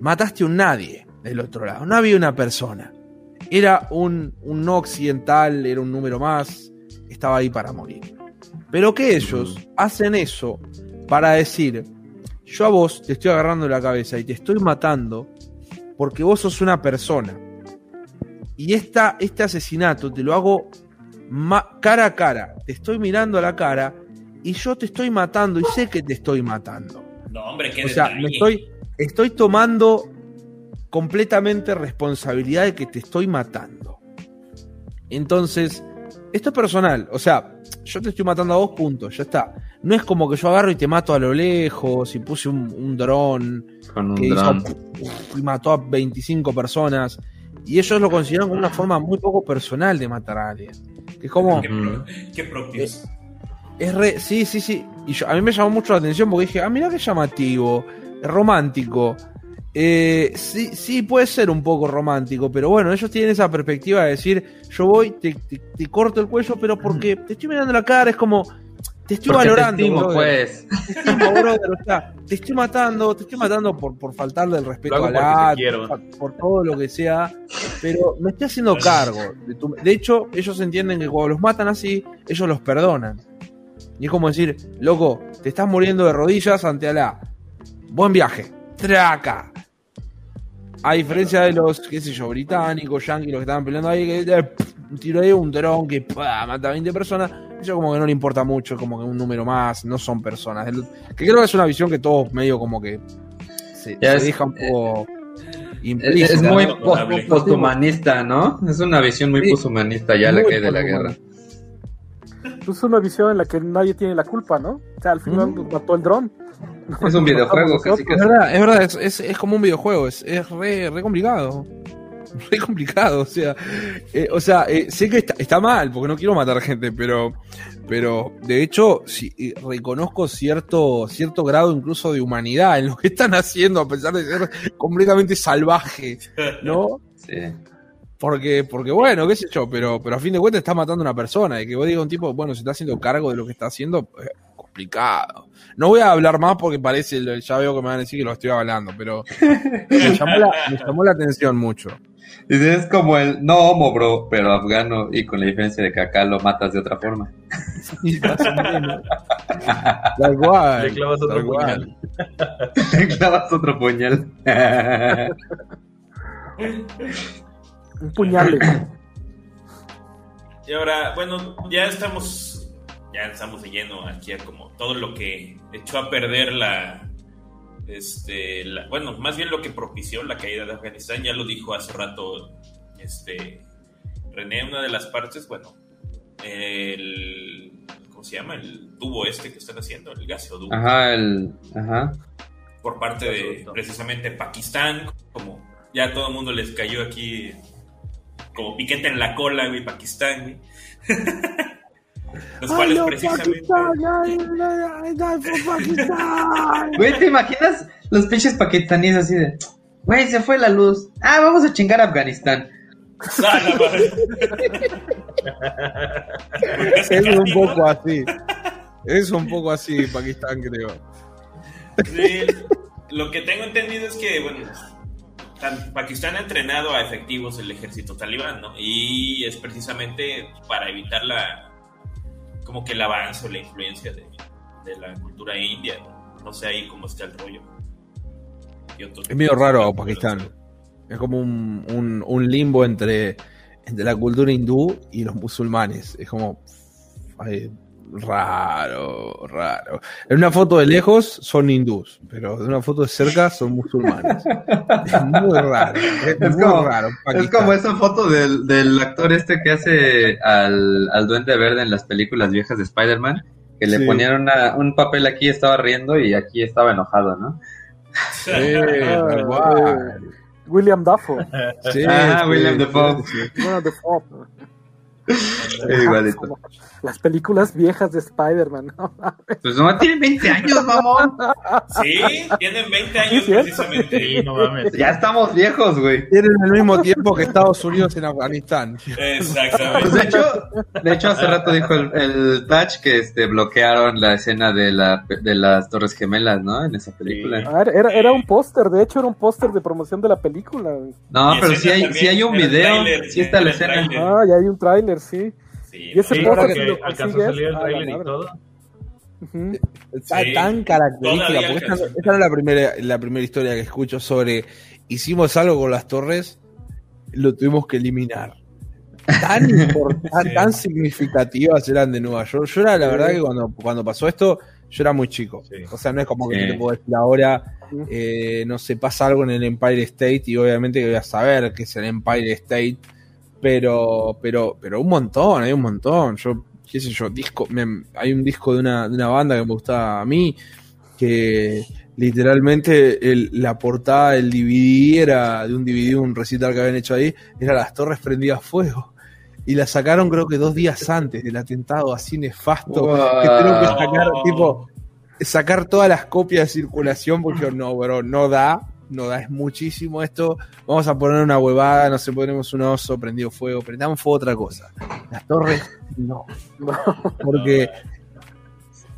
D: mataste a un nadie del otro lado, no había una persona. Era un, un no occidental, era un número más, estaba ahí para morir. Pero que ellos hacen eso para decir, yo a vos te estoy agarrando la cabeza y te estoy matando porque vos sos una persona. Y esta, este asesinato te lo hago cara a cara. Te estoy mirando a la cara y yo te estoy matando y sé que te estoy matando.
B: No, hombre, qué
D: O sea, me estoy, estoy tomando completamente responsabilidad de que te estoy matando. Entonces, esto es personal. O sea, yo te estoy matando a vos, puntos, ya está. No es como que yo agarro y te mato a lo lejos y puse un, un dron
A: Con un
D: que hizo
A: dron.
D: y mató a 25 personas. Y ellos lo consideran como una forma muy poco personal de matar a alguien. Que es como,
B: Qué, pro- qué propios.
D: es re, sí, sí, sí. Y yo- a mí me llamó mucho la atención porque dije, ah, mira qué llamativo, romántico. Eh, sí, sí, puede ser un poco romántico, pero bueno, ellos tienen esa perspectiva de decir, yo voy, te, te- te corto el cuello, pero porque te estoy mirando la cara, es como, te estoy
A: Porque te
D: valorando.
A: estimo, pues.
D: Te estimo, brother, o sea, te estoy matando, te estoy matando por, por faltarle el respeto
C: Lo
D: a
C: hago porque
D: la
C: te quiero.
D: por, por todo lo que sea, pero me estoy haciendo cargo. De, tu- de hecho, ellos entienden que cuando los matan así, ellos los perdonan. Y es como decir, loco, te estás muriendo de rodillas ante Alá. Buen viaje. Traca. A diferencia de los, qué sé yo, británicos, yanquis, los que estaban peleando ahí, que eh, tiro ahí, un dron que pa, mata a 20 personas, eso como que no le importa mucho, como que un número más, no son personas. El- que creo que es una visión que todos medio como que se,
A: es-
D: deja un poco
A: Es,
D: implícita.
A: es muy posthumanista, ¿no? Es una visión muy
D: Sí.
A: posthumanista ya la que hay de la guerra.
F: Pues es una visión en la que nadie tiene la culpa, ¿no? O sea, al final
D: Mm.
F: mató el dron. *laughs*
A: Es un videojuego, casi que
D: Es verdad, es verdad, es, es- es como un videojuego, es, es re, re complicado. *laughs* Re complicado, o sea, eh, o sea, eh, sé que está, está mal, porque no quiero matar gente, pero, pero de hecho, sí, eh, reconozco cierto, cierto grado incluso de humanidad en lo que están haciendo, a pesar de ser completamente salvaje, ¿no? *laughs*
A: Sí.
D: Porque, porque bueno, qué sé yo, pero, pero a fin de cuentas está matando a una persona. Y que vos digas a un tipo, bueno, se está haciendo cargo de lo que está haciendo, complicado. No voy a hablar más porque parece, ya veo que me van a decir que lo estoy hablando, pero me *laughs* llamó la, me llamó la atención mucho.
A: Dice, es como el no homo, bro, pero afgano, y con la diferencia de que acá lo matas de otra forma.
D: Sí, más o menos. Tal cual.
C: Le clavas otro puñal. *laughs*
A: Clavas otro puñal.
F: Un puñal.
B: Y ahora, bueno, ya estamos, ya estamos de lleno aquí a como todo lo que echó a perder la, este, la- bueno, más bien lo que propició la caída de Afganistán, ya lo dijo hace rato, este, René, una de las partes, bueno, el, ¿cómo se llama? El tubo este que están haciendo, el gaseoducto,
A: Ajá, el. Ajá.
B: por parte de precisamente Pakistán, como ya todo el mundo les cayó aquí como piquete en la cola, güey, Pakistán, güey. *laughs* Los cuales precisamente... *laughs*
A: Güey, ¿te imaginas los pinches pakistaníes así de. Güey, se fue la luz. Ah, vamos a chingar a Afganistán.
B: Ah.
D: Es un poco así. Es un poco así, Pakistán, creo.
B: Sí, lo que tengo entendido es que, bueno, Pakistán ha entrenado a efectivos el ejército talibán, ¿no? Y es precisamente para evitar la, como que el avance o la influencia de, de la cultura india, ¿no? No sé ahí cómo está el rollo.
D: Es medio raro Pakistán. Es como un, un- un limbo entre, entre la cultura hindú y los musulmanes. Es como raro, raro. En una foto de lejos son hindús, pero en una foto de cerca son musulmanes. *laughs* Es muy raro. Es,
A: Es
D: muy
A: como-
D: raro.
A: Es como esa foto del, del actor este que hace al, al Duende Verde en las películas viejas de Spider-Man, que le
D: Sí.
A: ponían una- un papel aquí, estaba riendo y aquí estaba enojado, ¿no?
D: Sí, *laughs*
F: eh, William Dafoe.
D: Sí,
A: Ah, William Dafoe.
D: sí.
F: Bueno,
A: Igualito.
F: Las películas viejas de Spider-Man. ¿no? *laughs*
A: Pues no, tiene 20 años, mamón.
B: Sí, tienen 20 años precisamente.
C: Sí, no mames.
A: Ya estamos viejos, güey.
D: Tienen el mismo tiempo que Estados Unidos en Afganistán.
A: Pues de
B: Exactamente.
A: hecho, de hecho hace rato dijo el, el Touch que este bloquearon la escena de la de las Torres Gemelas, ¿no? En esa película.
F: Ah, Era, era un póster, de hecho era un póster de promoción de la película.
A: No, pero sí hay, sí hay un video,
B: tráiler,
A: sí está la escena.
F: Ah, ya hay un tráiler, sí.
B: Sí,
F: Y ese
C: Sí, porque
F: si lo
C: alcanzó a salir el y.
D: Está
B: Sí,
D: tan característica, esta, esta no es la primera, la primera historia que escucho sobre hicimos algo con las torres, lo tuvimos que eliminar. Tan *laughs* importante,
B: Sí.
D: tan significativas eran de Nueva York. Yo era, la verdad, que cuando, cuando pasó esto, yo era muy chico.
C: Sí.
D: O sea, no es como que
A: Sí.
D: yo te puedo decir ahora, eh, no sé, pasa algo en el Empire State y obviamente que voy a saber que es el Empire State, pero, pero, pero un montón, hay un montón. Yo, qué sé yo, disco, me- hay un disco de una, de una banda que me gustaba a mí, que literalmente la portada del DVD era de un DVD, un recital que habían hecho ahí, era las torres prendidas a fuego. Y la sacaron creo que dos días antes del atentado así nefasto que tengo que sacar, tipo, sacar todas las copias de circulación porque no, bro, no da, no da, es muchísimo esto. Vamos a poner una huevada, no sé, ponemos un oso, prendido fuego, prendamos fuego otra cosa. Las torres, no, *laughs* porque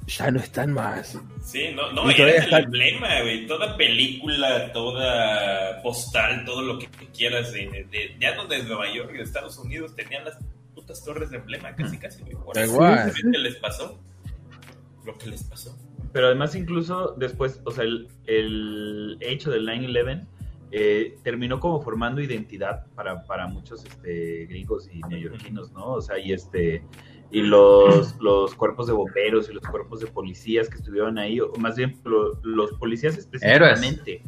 D: ya no están más.
B: Sí, no, no,
D: Y
B: era
D: todavía
B: el
D: está-
B: emblema, güey. Toda película, toda postal, todo lo que quieras de, de, ya no de Nueva York y de Estados Unidos tenían las putas torres de emblema, casi, casi, güey. Por eso les pasó lo que les pasó.
C: Pero además incluso después, o sea, el, el hecho del 9-11 eh, terminó como formando identidad para, para muchos este, gringos y neoyorquinos, ¿no? O sea, y este y los, *clears throat* los cuerpos de bomberos y los cuerpos de policías que estuvieron ahí, o más bien lo- los policías específicamente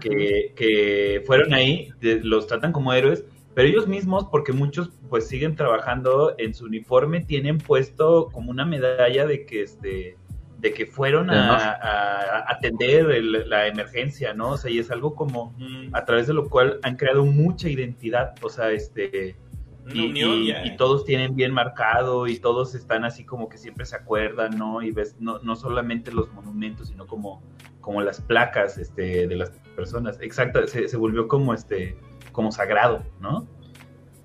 C: que, que fueron ahí, de- los tratan como héroes, pero ellos mismos, porque muchos pues siguen trabajando en su uniforme, tienen puesto como una medalla de que este de que fueron a, a atender el- la emergencia, ¿no? O sea, y es algo como
B: Mm,
C: a través de lo cual han creado mucha identidad, o sea, este y,
B: unión
C: y-
B: ya.
C: y todos tienen bien marcado y todos están así como que siempre se acuerdan, ¿no? Y ves no, no solamente los monumentos, sino como, como las placas este, de las personas. Exacto, se, se volvió como este como sagrado, ¿no?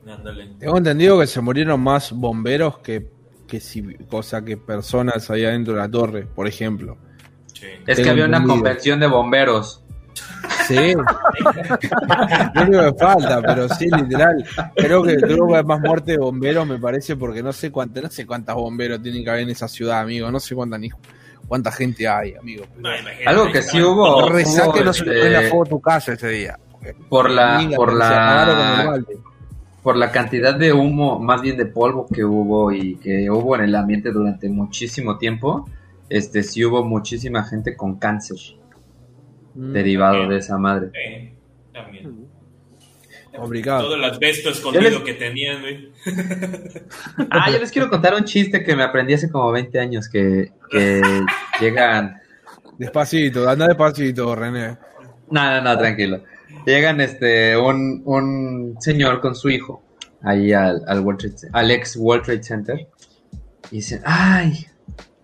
B: Ándale.
D: Tengo entendido que se murieron más bomberos que, que si, cosa que personas ahí adentro de la torre, por ejemplo.
B: Sí.
A: Es que había una convención de bomberos.
D: Sí. *laughs* Único que falta, pero sí, literal. Creo que creo que hay más muerte de bomberos, me parece, porque no sé cuántas, no sé cuántas bomberos tienen que haber en esa ciudad, amigo. No sé cuánta ni cuánta gente hay, amigo.
B: No,
A: Algo que sí hubo,
D: Resaque no se le
A: este,
D: prende a fuego tu casa ese día.
A: por la, por
D: se apagaron con el
A: la. Por la cantidad de humo, más bien de polvo que hubo y que hubo en el ambiente durante muchísimo tiempo, este sí hubo muchísima gente con cáncer
D: Mm,
A: derivado de esa madre.
B: Sí, también.
D: Complicado.
B: Todo el asbesto escondido
A: les-
B: que tenían, güey. *laughs*
A: Ah, yo les quiero contar un chiste que me aprendí hace como 20 años que, que *laughs* llegan
D: Despacito, anda despacito, René.
A: No, no, no, tranquilo. Llegan este un, un señor con su hijo ahí al, al, World Trade al ex World Trade Center y dicen, ay,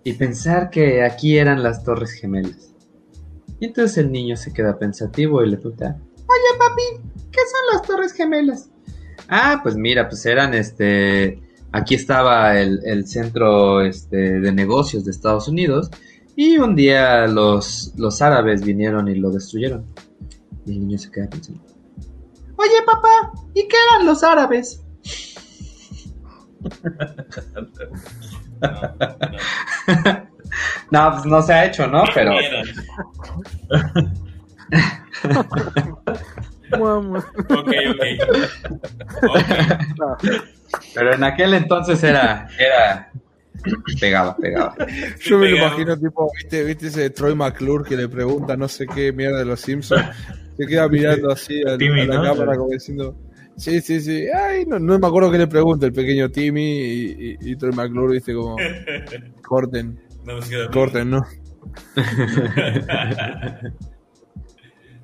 A: y pensar que aquí eran las Torres Gemelas. Y entonces el niño se queda pensativo y le pregunta, oye papi, ¿qué son las Torres Gemelas? Ah, pues mira, pues eran este, aquí estaba el, el centro este, de negocios de Estados Unidos y un día los, los árabes vinieron y lo destruyeron. Y el niño se queda pensando. Oye, papá, ¿y qué eran los árabes?
B: No, no.
A: No, pues no se ha hecho, ¿no? Pero
B: Eran.
F: Mua,
B: Ok, ok. Ok.
F: mua.
A: Pero en aquel entonces era, era, pegaba, pegaba. *laughs*
D: Yo me lo imagino, tipo, ¿viste, ¿viste ese Troy McClure que le pregunta no sé qué mierda de los Simpsons? Se queda mirando así a,
C: Timmy,
D: a la
C: ¿no?
D: cámara como diciendo, sí, sí, sí, ay, no, no me acuerdo qué le pregunta el pequeño Timmy y, y, y Troy McClure, viste, como, *laughs* corten,
B: No queda
D: corten, ¿no? *laughs*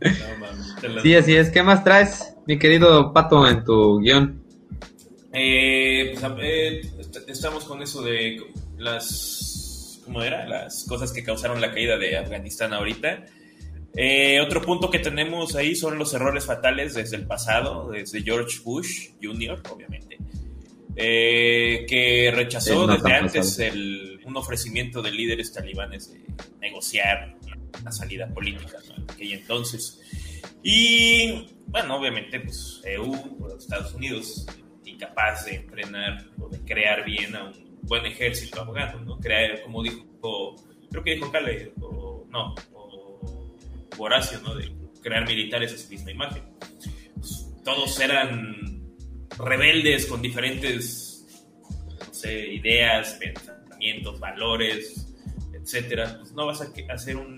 B: No,
A: Sí, así es. ¿Qué más traes, mi querido Pato, en tu guion?
B: Eh, pues, eh, estamos con eso de las. ¿Cómo era? Las cosas que causaron la caída de Afganistán ahorita. Eh, otro punto que tenemos ahí son los errores fatales desde el pasado, desde George Bush Jr., obviamente, eh, que rechazó
A: no
B: desde antes el- un ofrecimiento de líderes talibanes de negociar una salida política ¿no? aquel entonces. Y bueno, obviamente, pues EU Estados Unidos, incapaz de entrenar o de crear bien a un buen ejército afgano, ¿no? Crear, como dijo, creo que dijo Cale, o no, o Horacio, ¿no? Crear militares a su misma imagen. Pues, todos eran rebeldes con diferentes, ideas, pensamientos, valores, etcétera. Pues no vas a hacer un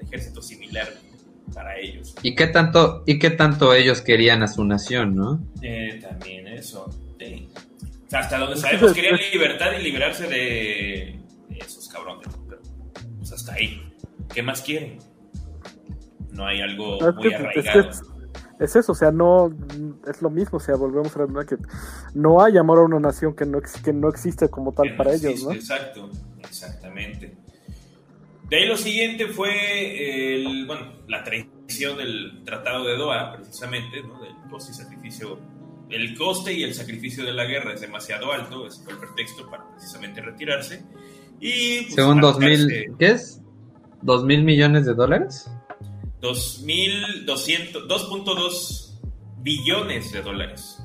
B: ejército similar para ellos.
A: ¿Y qué tanto, y qué tanto ellos querían a su nación, no?
B: Eh, también eso. sí. O sea, hasta donde sabemos querían libertad y liberarse de, de esos cabrones. Pero pues hasta ahí. ¿Qué más quieren? No hay algo
F: Es
B: muy
F: que- es que
B: arraigado.
F: es- es eso, o sea, no es lo mismo, o sea, volvemos a la que no hay amor a una nación que no, ex- que no existe como tal
B: Que no
F: para
B: existe,
F: ellos, ¿no?
B: Exacto, exactamente. De ahí lo siguiente fue el, bueno, la traición del Tratado de Doha, precisamente, ¿no? del coste y sacrificio. El coste y el sacrificio de la guerra es demasiado alto, ese fue el pretexto para precisamente retirarse. Y pues,
A: Según dos
B: marcarse
A: mil, ¿qué es? ¿Dos mil millones de dólares?
B: 2.200 2.2 billones de dólares.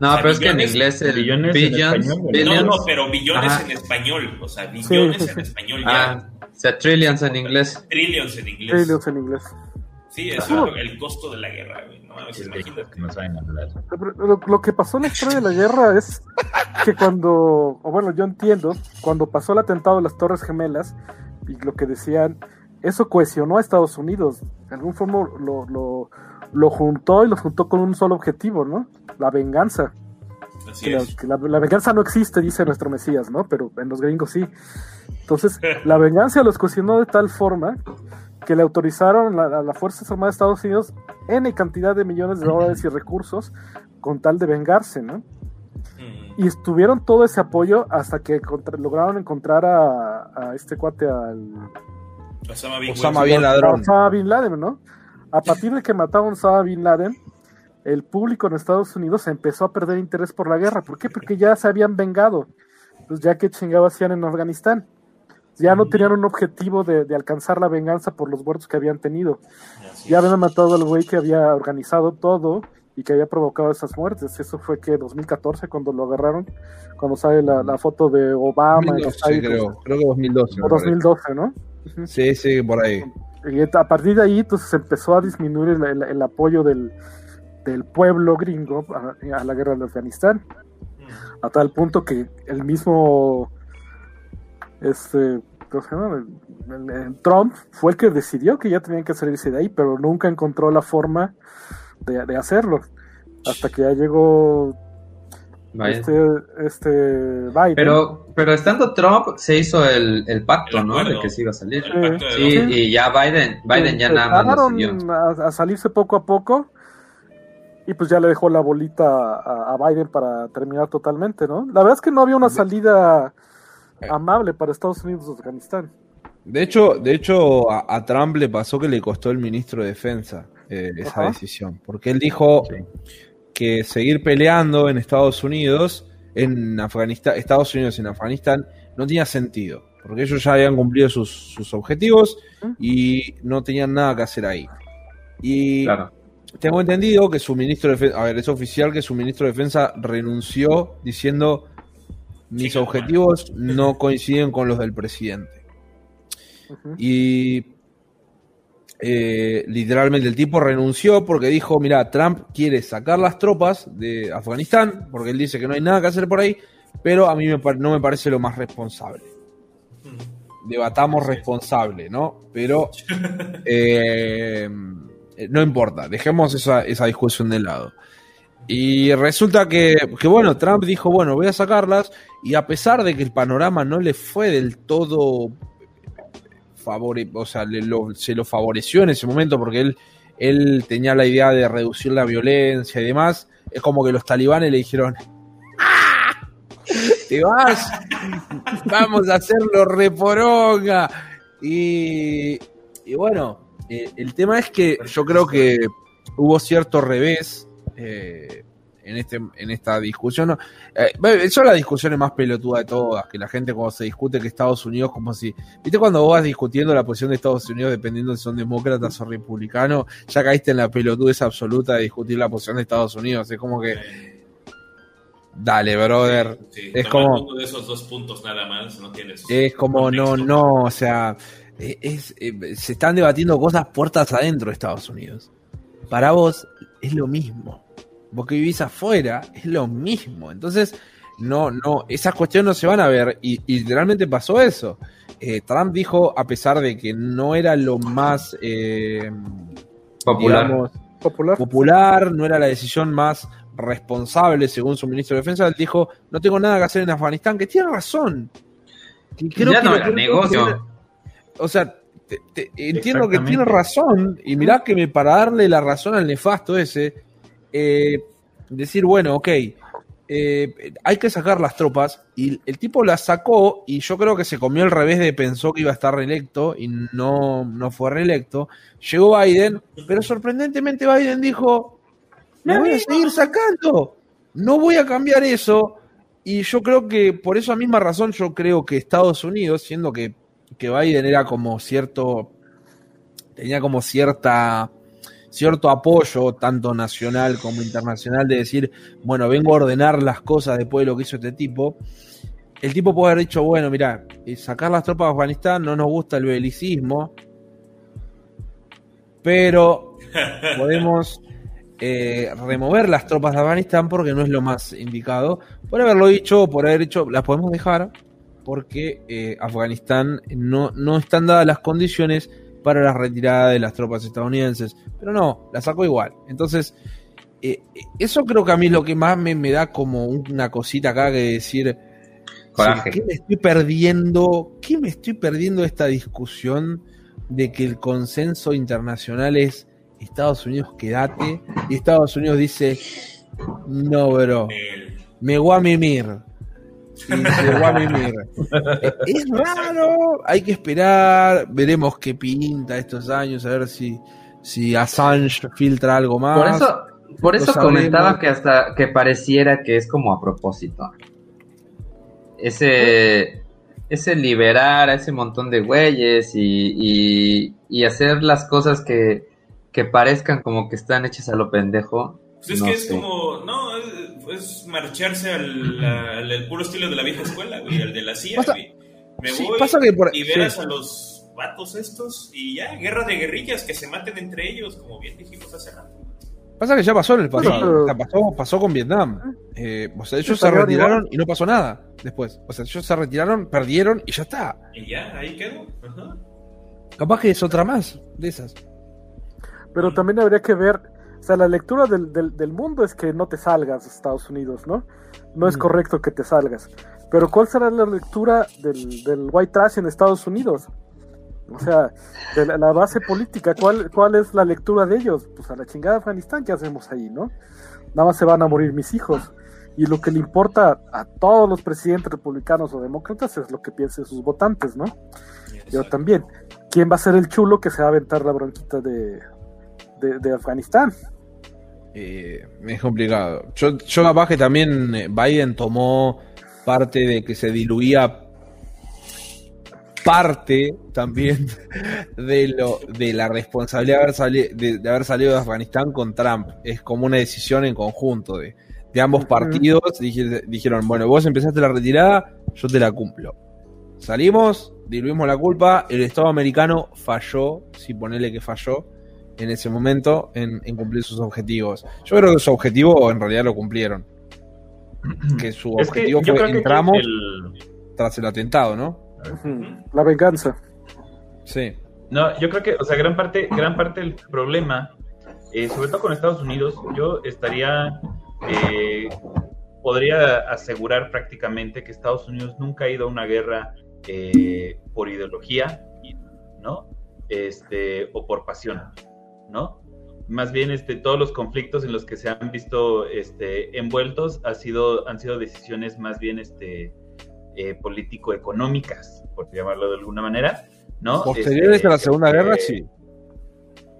A: No,
B: O sea,
A: pero es que en inglés el
C: billones en español,
B: No, no, pero billones
A: Ajá.
B: en español, o sea, billones en español ya.
A: ah, sea, trillions en inglés.
B: Trillions en inglés.
F: Trillions en inglés.
B: Sí, eso es el costo de la guerra, güey. No mames, imagínate.
C: que no saben hablar.
F: Lo, lo que pasó en la historia de la guerra es que cuando, o bueno, yo entiendo, cuando pasó el atentado de las Torres Gemelas y lo que decían, eso cohesionó a Estados Unidos. De algún forma lo, lo, lo juntó y lo juntó con un solo objetivo, ¿no? La venganza.
B: Así
F: Que, la,
B: es.
F: que la- la venganza no existe, dice nuestro Mesías, ¿no? Pero en los gringos sí. Entonces, la *laughs* venganza los cocinó de tal forma que le autorizaron a, a las Fuerzas Armadas de Estados Unidos N cantidad de millones de dólares y recursos con tal de vengarse, ¿no? Y estuvieron todo ese apoyo hasta que contra- lograron encontrar a, a este cuate, al
B: Osama Bin
D: Osama
B: Laden.
D: Bin
F: Osama Bin Laden, ¿no? A partir de que mataron a Osama Bin Laden, el público en Estados Unidos empezó a perder interés por la guerra. ¿Por qué? Porque ya se habían vengado. Pues ya que chingados hacían en Afganistán. Ya no tenían un objetivo de, de alcanzar la venganza por los muertos que habían tenido.
B: Así
F: Ya
B: es.
F: habían matado al güey que había organizado todo y que había provocado esas muertes. Eso fue que 2014 cuando lo agarraron, cuando sale la, la foto de Obama. que está
D: 2012,
F: ahí,
D: creo. Creo que 2012. me
F: o
D: parece.
F: 2012, ¿no?
D: Sí, sí, por ahí.
F: Y a partir de ahí, entonces empezó a disminuir el, el- el apoyo del, del pueblo gringo a, a la guerra de Afganistán, a tal punto que el mismo este, ¿cómo se llama? El- el- el Trump fue el que decidió que ya tenían que salirse de ahí, pero nunca encontró la forma de, de hacerlo. Hasta que ya llegó este, este Biden.
A: Pero, pero estando Trump se hizo el, el pacto,
B: El
A: ¿no? De que se iba a salir. Sí, y ya Biden, Biden ya nada más
F: a, a salirse poco a poco y pues ya le dejó la bolita a, a Biden para terminar totalmente, ¿no? La verdad es que no había una salida amable para Estados Unidos de Afganistán.
D: De hecho, de hecho a, a Trump le pasó que le costó el ministro de Defensa eh, esa
F: Ajá.
D: decisión. Porque él dijo
C: Sí.
D: que seguir peleando en Estados Unidos, en Afganistán, Estados Unidos en Afganistán, no tenía sentido. Porque ellos ya habían cumplido sus, sus objetivos y no tenían nada que hacer ahí. Y
A: Claro.
D: Tengo entendido que su ministro de Defensa, a ver, es oficial que su ministro de Defensa renunció diciendo mis objetivos no coinciden con los del presidente. Y eh, literalmente el tipo renunció porque dijo, mira, Trump quiere sacar las tropas de Afganistán, porque él dice que no hay nada que hacer por ahí, pero a mí me, no me parece lo más responsable. Debatamos responsable, ¿no? Pero *laughs* eh, no importa, dejemos esa, esa discusión de lado. Y resulta que, que, bueno, Trump dijo, bueno, voy a sacarlas, y a pesar de que el panorama no le fue del todo favore, o sea, se lo favoreció en ese momento porque él, él tenía la idea de reducir la violencia y demás. Es como que los talibanes le dijeron, ¡Ah! te vas, vamos a hacerlo reporonga. Y, y bueno, eh, el tema es que yo creo que hubo cierto revés. Eh, en, este, en esta discusión. No, eh, son las discusiones más pelotudas de todas, que la gente cuando se discute que Estados Unidos, como si, viste cuando vos vas discutiendo la posición de Estados Unidos dependiendo si son demócratas o republicanos, ya caíste en la pelotudez absoluta de discutir la posición de Estados Unidos, es como que... Dale, brother. es como.
B: de esos dos puntos nada más, no tienes.
D: Es como, no, no, o sea, es, eh, se están debatiendo cosas puertas adentro de Estados Unidos. Para vos es lo mismo vos que vivís afuera, es lo mismo. Entonces, no, no, esas cuestiones no se van a ver. Y, literalmente pasó eso. Eh, Trump dijo, a pesar de que no era lo más eh,
A: popular.
F: popular.
D: popular, no era la decisión más responsable según su ministro de Defensa, él dijo, no tengo nada que hacer en Afganistán, que tiene razón.
A: ya no era negocio.
D: O sea, entiendo que tiene razón, y mirá que me, para darle la razón al nefasto ese, eh, decir, bueno, ok, eh, hay que sacar las tropas, y el tipo las sacó, y yo creo que se comió el revés de pensó que iba a estar reelecto, y no, no fue reelecto. Llegó Biden, pero sorprendentemente Biden dijo, me voy a seguir sacando, no voy a cambiar eso, y yo creo que por esa misma razón yo creo que Estados Unidos, siendo que, que Biden era como cierto, tenía como cierta cierto apoyo, tanto nacional como internacional, de decir, bueno, vengo a ordenar las cosas después de lo que hizo este tipo. El tipo puede haber dicho, bueno, mira, eh, sacar las tropas de Afganistán, no nos gusta el belicismo, pero *laughs* podemos eh, remover las tropas de Afganistán porque no es lo más indicado. Por haberlo dicho, por haber dicho, las podemos dejar porque eh, Afganistán no, no están dadas las condiciones para la retirada de las tropas estadounidenses. Pero no, la sacó igual. Entonces, eh, eso creo que a mí es lo que más me, da como una cosita acá que decir, ¿qué me estoy perdiendo? ¿Qué me estoy perdiendo esta discusión de que el consenso internacional es Estados Unidos quédate y Estados Unidos dice, no, bro, me voy a mimir. *laughs* es raro, hay que esperar, veremos qué pinta estos años, a ver si, si Assange filtra algo más.
A: Por eso, por eso comentaba que hasta que pareciera que es como a propósito. Ese, ese liberar a ese montón de güeyes y, y, hacer las cosas que, que parezcan como que están hechas a lo pendejo.
B: Pues es que es como, no, es marcharse al, puro estilo de la vieja escuela, güey, el de la CIA, Me voy y veas a los vatos estos y ya, guerra de guerrillas, que se maten entre ellos, como bien dijimos hace rato.
D: Pasa que ya pasó en el pasado, pasó, pasó, con Vietnam. Eh, o sea, ellos se retiraron y no pasó nada después. O sea, ellos se retiraron, perdieron y ya está.
B: Y ya, ahí quedó.
D: Capaz que es otra más de esas.
F: Pero también habría que ver o sea, la lectura del, del, mundo es que no te salgas de Estados Unidos, ¿no? No es mm. correcto que te salgas. Pero ¿cuál será la lectura del, del white trash en Estados Unidos? O sea, de la, base política, ¿cuál, ¿cuál es la lectura de ellos? Pues a la chingada de Afganistán, ¿qué hacemos ahí, no? Nada más se van a morir mis hijos. Y lo que le importa a todos los presidentes republicanos o demócratas es lo que piensen sus votantes, ¿no? Yo también. ¿Quién va a ser el chulo que se va a aventar la bronquita de, de, Afganistán.
D: Eh, es complicado. Yo, yo capaz que también eh, Biden tomó parte de que se diluía parte también *laughs* de lo de la responsabilidad de haber, salido de, haber salido de Afganistán con Trump. Es como una decisión en conjunto de, de ambos partidos. dijeron, bueno, vos empezaste la retirada, yo te la cumplo. Salimos, diluimos la culpa, el Estado americano falló, si ponele que falló, en ese momento en, en cumplir sus objetivos. Yo creo que su objetivo en realidad lo cumplieron. *clears throat* Que su
C: Es que
D: objetivo
C: yo
D: fue
C: que
D: entramos
C: el-
D: tras el atentado, ¿no?
F: La venganza.
D: Sí.
C: No, yo creo que, o sea, gran parte, gran parte del problema, eh, sobre todo con Estados Unidos, yo estaría, eh, podría asegurar prácticamente que Estados Unidos nunca ha ido a una guerra eh, por ideología, ¿no? Este, o por pasión, ¿no? Más bien, este, todos los conflictos en los que se han visto este, envueltos ha sido, han sido decisiones más bien este, eh, político-económicas, por llamarlo de alguna manera, ¿no?
D: Posteriores
C: Este,
D: a la Segunda
C: eh,
D: Guerra, sí.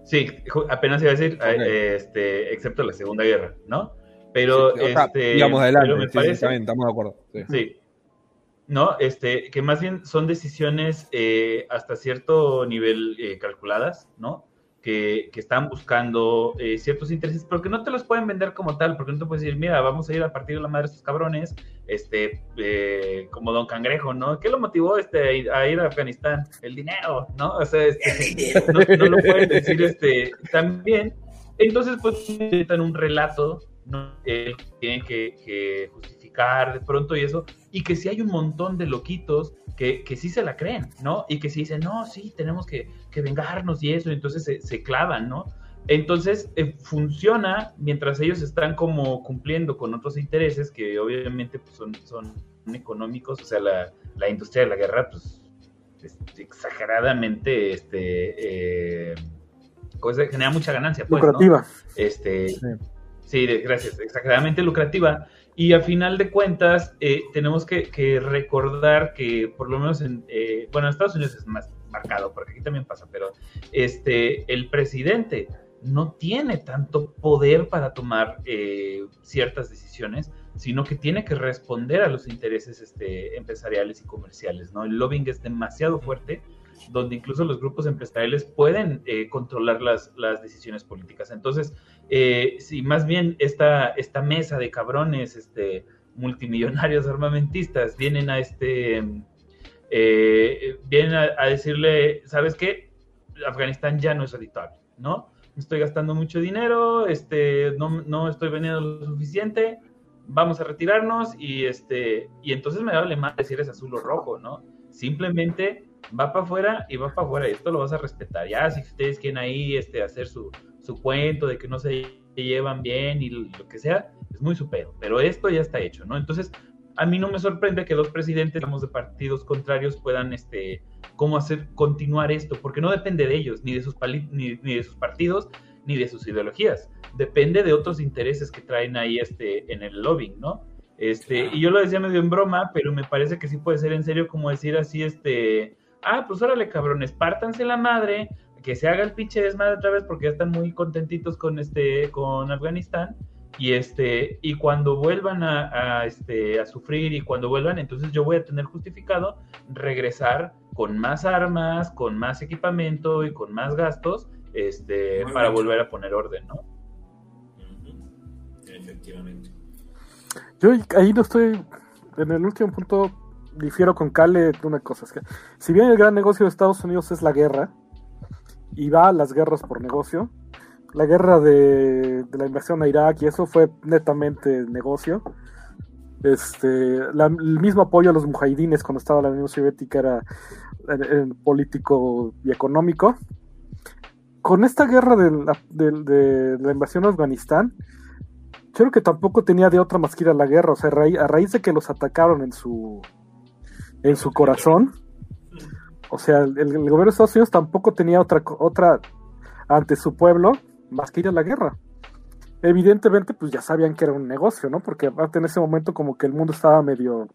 C: Sí, ju- apenas iba a decir, eh, este, excepto la Segunda Guerra, ¿no? Pero,
D: Sí, o sea,
C: este,
D: digamos adelante,
C: pero me
D: sí, sí,
C: parece,
D: bien, estamos de acuerdo. sí.
C: sí, no, este, que más bien son decisiones eh, hasta cierto nivel eh, calculadas, ¿no? Que, que están buscando eh, ciertos intereses, pero que no te los pueden vender como tal, porque no te puedes decir, mira, vamos a ir a partir de la madre de estos cabrones, este, eh, como Don Cangrejo, ¿no? ¿Qué lo motivó este, a ir- a ir a Afganistán? El dinero, ¿no? O sea, este, no, no lo pueden decir este, también. Entonces, pues, necesitan un relato, ¿no? Eh, tienen que, que justificar de pronto y eso, y que si hay un montón de loquitos que, que sí se la creen, ¿no? Y que sí dicen, no, sí, tenemos que, que vengarnos y eso, y entonces se, se clavan, ¿no? Entonces, eh, funciona mientras ellos están como cumpliendo con otros intereses que obviamente pues, son, son económicos, o sea, la, la industria de la guerra, pues, es exageradamente, este, eh, cosa- genera mucha ganancia, pues, ¿no?
F: lucrativa.
C: Este,
D: Sí.
C: gracias, exageradamente lucrativa. Y a final de cuentas, eh, tenemos que, que recordar que, por lo menos en, eh, bueno, en Estados Unidos es más marcado, porque aquí también pasa, pero este, el presidente no tiene tanto poder para tomar eh, ciertas decisiones, sino que tiene que responder a los intereses este, empresariales y comerciales, ¿no? El lobbying es demasiado fuerte, donde incluso los grupos empresariales pueden eh, controlar las, las decisiones políticas. Entonces, eh, si más bien esta, esta mesa de cabrones este, multimillonarios armamentistas vienen a este eh, vienen a, a decirle, ¿sabes qué? Afganistán ya no es habitual, ¿no? Estoy gastando mucho dinero, este, no, no estoy vendiendo lo suficiente, vamos a retirarnos y este, y entonces me vale más decir es azul o rojo, ¿no? Simplemente va para afuera y va para afuera y esto lo vas a respetar. Ya si ustedes quieren ahí este, hacer su, su cuento de que no se llevan bien y lo que sea, es muy supero, pero esto ya está hecho, ¿no? Entonces, a mí no me sorprende que dos presidentes digamos, de partidos contrarios puedan, este, cómo hacer continuar esto, porque no depende de ellos, ni de sus, ni de sus partidos, ni de sus ideologías. Depende de otros intereses que traen ahí este, en el lobbying, ¿no? Este, y yo lo decía medio en broma, pero me parece que sí puede ser en serio como decir así, este, ah, pues órale, cabrones, pártanse la madre, que se haga el pinche desmadre otra vez porque ya están muy contentitos con este, con Afganistán, y este, y cuando vuelvan a, a, este, a sufrir y cuando vuelvan, entonces yo voy a tener justificado regresar con más armas, con más equipamiento y con más gastos, este,
B: Muy
C: para
B: bien.
C: volver a poner orden, ¿no?
B: Efectivamente.
F: Yo ahí no estoy. En el último punto, difiero con Cale de una cosa. Es que, si bien el gran negocio de Estados Unidos es la guerra, y va a las guerras por negocio, la guerra de, la invasión a Irak y eso fue netamente negocio. Este, el mismo apoyo a los mujahidines cuando estaba la Unión Soviética era político y económico. Con esta guerra de la, de- de invasión a Afganistán, yo creo que tampoco tenía de otra más que ir a la guerra. O sea, a raíz, de que los atacaron en su en su corazón. O sea, el, gobierno de Estados Unidos tampoco tenía otra otra ante su pueblo más que ir a la guerra. Evidentemente, pues ya sabían que era un negocio, ¿no? Porque aparte en ese momento como que el mundo estaba medio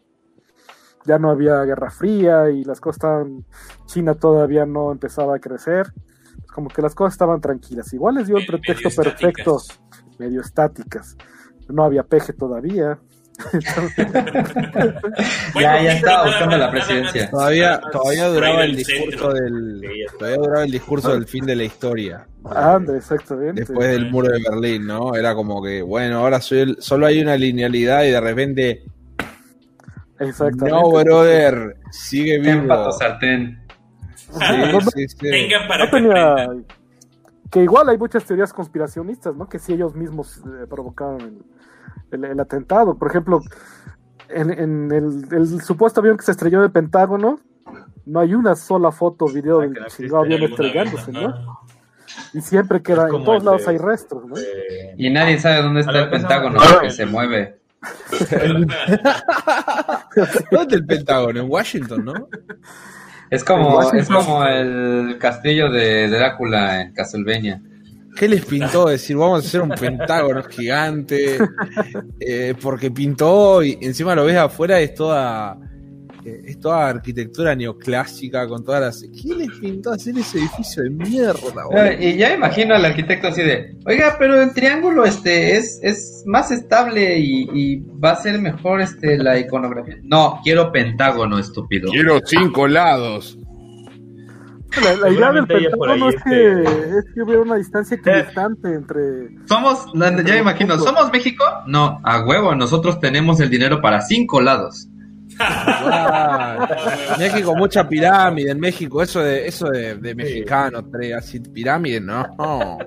F: ya no había guerra fría y las cosas estaban China todavía no empezaba a crecer. Como que las cosas estaban tranquilas. Igual les dio el
B: Medio
F: pretexto perfecto
B: estáticas.
F: medio estáticas. No había peje todavía. *laughs*
A: Ya, ya estaba buscando la presidencia.
D: Todavía, todavía duraba el discurso del. Todavía duraba el discurso del fin de la historia.
F: Anda, exactamente.
D: Después del muro de Berlín, ¿no? Era como que, bueno, ahora soy el- solo hay una linealidad y de repente.
F: Exactamente.
D: No, brother. Sigue vivo.
A: pato sartén.
D: Sí, sí, sí.
B: Vengan para
F: no
B: que
F: tenía- que igual hay muchas teorías conspiracionistas, ¿no? Que si ellos mismos eh, provocaron el, el- el atentado. Por ejemplo, en, en el, el supuesto avión que se estrelló en el Pentágono, no hay una sola foto o video
C: Ah,
F: del
C: que no
F: chingado avión estrellándose, ¿no? Y siempre queda, en todos lados
C: de-
F: hay restos, ¿no?
C: Eh,
A: Y nadie sabe dónde está el Pentágono
C: más-
A: porque se mueve. *laughs*
D: ¿Dónde el Pentágono? En Washington, ¿no?
A: Es como, es como el castillo de Drácula en Castlevania.
D: ¿Qué les pintó decir vamos a hacer un pentágono gigante? Eh, porque pintó y encima lo ves afuera, es toda eh, es toda arquitectura neoclásica con todas las. ¿Quién les pintó hacer ese edificio de mierda? boludo?
A: Eh, Y ya me imagino al arquitecto así de, oiga, pero el triángulo este es, es más estable y, y va a ser mejor este la iconografía. No, quiero pentágono, estúpido.
D: Quiero cinco lados.
F: La, la idea del Pentágono es que,
C: este-
F: es que hubiera una distancia equidistante entre...
A: Somos, ya me imagino, ¿somos México? No, a huevo, nosotros tenemos el dinero para cinco lados.
D: México, mucha pirámide en México, eso de, eso de, de mexicano, tres, así, pirámide, no.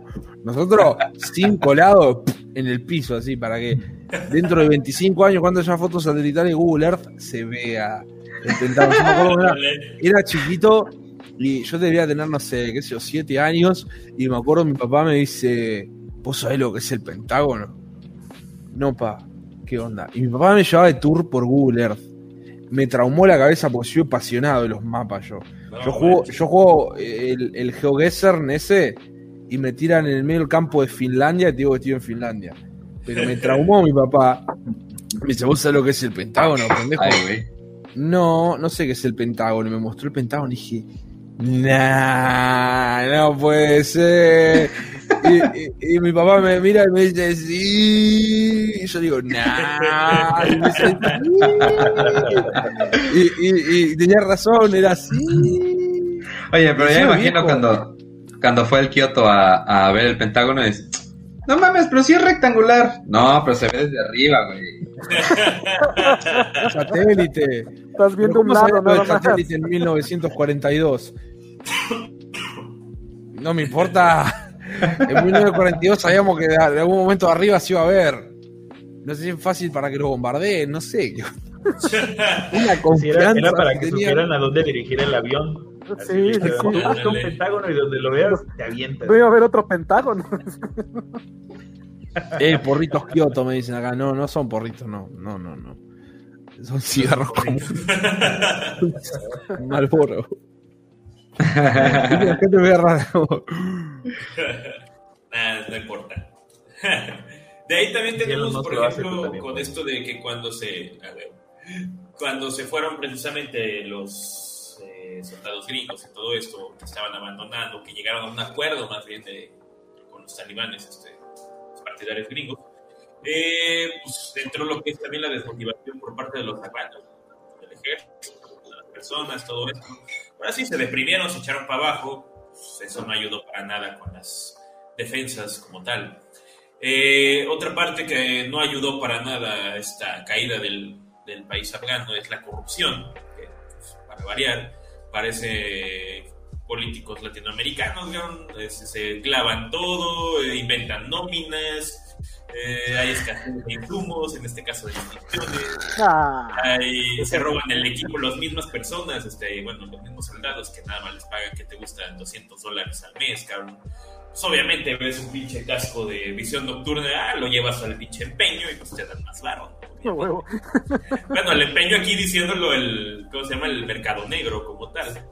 D: Nosotros, cinco lados en el piso, así, para que dentro de 25 años, cuando haya fotos satelitales de Google Earth, se vea era, *laughs* era chiquito y yo debería tener, no sé, qué sé yo, siete años, y me acuerdo mi papá me dice, ¿vos sabés lo que es el Pentágono? No, pa, ¿qué onda? Y mi papá me llevaba de tour por Google Earth. Me traumó la cabeza porque soy apasionado de los mapas yo.
B: No,
D: Yo juego, yo juego el, el GeoGuessr ese y me tiran en el medio del campo de Finlandia y te digo que estoy en Finlandia. Pero me traumó mi papá. Me dice, ¿vos sabés lo que es el Pentágono, pendejo?
A: Ay.
D: No, no sé qué es el Pentágono. Me mostró el Pentágono y dije, nah, no puede ser. Y, y- y mi papá me mira y me dice, sí. Y yo digo, nah. Y me dice, sí. Y, tenía razón, era así.
A: Oye, pero ya me imagino
D: viejo. cuando-
A: cuando, fue el Kioto a, a ver el Pentágono dice, no mames, pero sí es rectangular. No, pero se ve desde arriba, güey. *laughs*
D: Satélite.
F: Estás viendo un
D: ¿Cómo
F: lado nada más.
D: satélite en 1942? No me importa. En 1942 sabíamos que de algún momento de arriba se iba a ver. No sé si es fácil para que lo bombardeen, no sé. *laughs* Una
C: si
D: confianza
C: era, era para que supieran a dónde dirigir el avión. Así
F: Sí, sí, sí.
C: "Busca un pentágono y donde lo veas te avientas.
F: No iba a haber otro Pentágono. *laughs*
D: Eh, porritos Kioto, me dicen acá. No, no son porritos, no. No, no, no. Son cigarros comunes. Malboro. ¿Qué te ve raro?
B: Nada, no importa. De ahí también tenemos, por ejemplo, con esto de que cuando se. A ver, cuando se fueron precisamente los eh, soldados gringos y todo esto, que estaban abandonando, que llegaron a un acuerdo más bien de, con los talibanes, este, partidarios gringos, eh, pues entró lo que es también la desmotivación por parte de los afganos, del ejército, de las personas, todo esto. Ahora sí, se deprimieron, se echaron para abajo, pues eso no ayudó para nada con las defensas como tal. Eh, otra parte que no ayudó para nada esta caída del, del país afgano es la corrupción, que, pues, para variar, parece políticos latinoamericanos ¿no? Eh, se, se clavan todo, eh, inventan nóminas, eh, hay escasez de insumos, en este caso de instituciones,
F: Ah,
B: Ahí se roban el equipo las mismas personas, este, bueno, los mismos soldados que nada más les pagan que te gustan 200 dólares al mes, cabrón. Pues obviamente ves un pinche casco de visión nocturna, ah, lo llevas al pinche empeño y pues te dan más varo.
F: huevo.
B: Bueno, el empeño aquí diciéndolo el, ¿cómo se llama? El mercado negro como tal.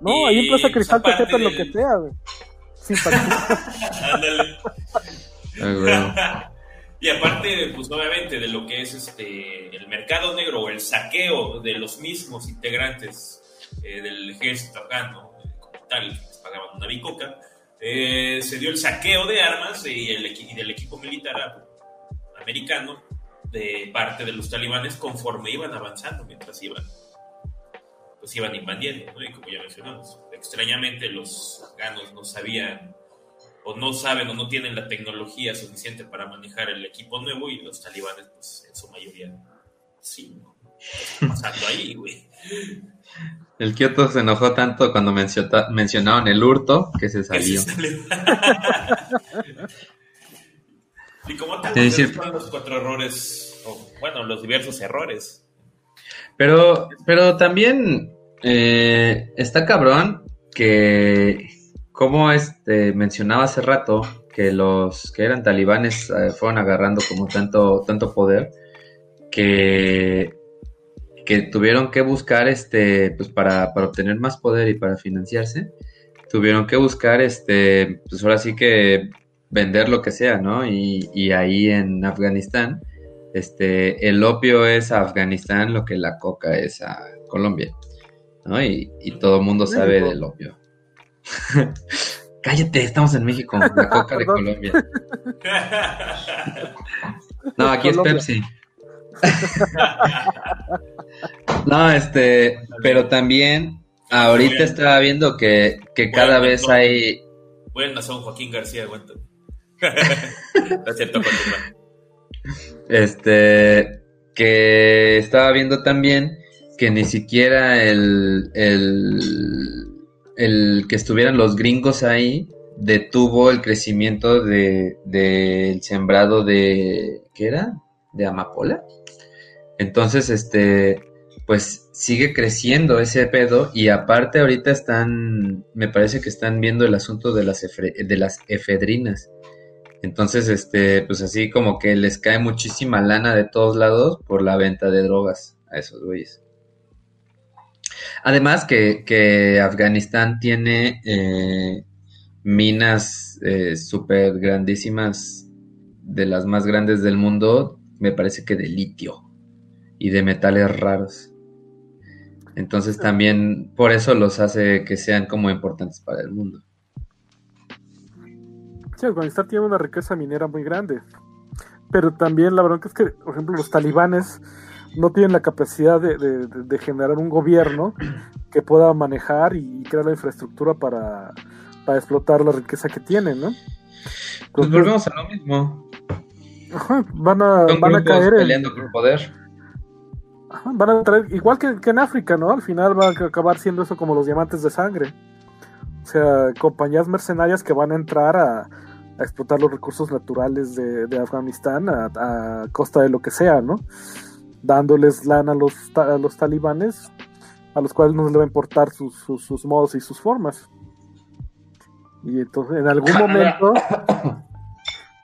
F: No, ahí en Plaza Cristal te lo que sea, güey. Sin *laughs* partida.
B: Ándale.
A: Ay, güey.
B: y aparte, pues obviamente de lo que es este el mercado negro o el saqueo de los mismos integrantes eh, del ejército afgano, como tal, que les pagaban una bicoca, eh, se dio el saqueo de armas y, el y del equipo militar americano de parte de los talibanes conforme iban avanzando mientras iban pues iban invadiendo, ¿no? Y como ya mencionamos, extrañamente los afganos no sabían o no saben o no tienen la tecnología suficiente para manejar el equipo nuevo y los talibanes, pues en su mayoría, Sí, ¿no? ¿Qué está pasando ahí, güey?
A: El Kioto se enojó tanto cuando menciona- mencionaron el hurto que se salió.
B: sale. *laughs* y como tal,
A: Sí,
B: pues, los cuatro errores, o bueno, los diversos errores.
A: Pero, pero también eh, está cabrón que, como este mencionaba hace rato, que los que eran talibanes eh, fueron agarrando como tanto, tanto poder que, que tuvieron que buscar este, pues para, para obtener más poder y para financiarse, tuvieron que buscar este, pues ahora sí que vender lo que sea, ¿no? Y, y ahí en Afganistán este, el opio es a Afganistán lo que la coca es a Colombia, ¿no? Y, y todo el mundo sabe
F: México.
A: del opio. *laughs* Cállate, estamos en México, la coca de. Colombia. No, aquí es. Pepsi. *laughs* No, este, pero también ahorita estaba viendo que, que cada vez hay,
B: Bueno, son Joaquín García, aguanta. *laughs* no cierto.
A: Este, que estaba viendo también que ni siquiera el, el, el que estuvieran los gringos ahí detuvo el crecimiento de, del sembrado de, ¿qué era? De amapola. Entonces, este, pues sigue creciendo ese pedo y aparte ahorita están, me parece que están viendo el asunto de las, efre- de las efedrinas. Entonces, este, pues así como que les cae muchísima lana de todos lados por la venta de drogas a esos güeyes. Además que, que Afganistán tiene eh, minas eh, súper grandísimas, de las más grandes del mundo, me parece que de litio y de metales raros. Entonces también por eso los hace que sean como importantes para el mundo.
F: Sí, Afganistán tiene una riqueza minera muy grande. Pero también la verdad que es que, por ejemplo, los talibanes no tienen la capacidad de, de- generar un gobierno que pueda manejar y crear la infraestructura para, para explotar la riqueza que tienen, ¿no?
A: Pues volvemos a lo mismo.
F: ajá, van a,
A: Son
F: van a caer en,
A: peleando por poder.
F: Ajá, van a traer, igual que, que en África, ¿no? Al final va a acabar siendo eso como los diamantes de sangre. O sea, compañías mercenarias que van a entrar a, a explotar los recursos naturales de, de Afganistán a, a costa de lo que sea, ¿no? Dándoles lana a los, a los talibanes, a los cuales no les va a importar sus, sus, sus modos y sus formas. Y entonces, en algún *laughs* momento,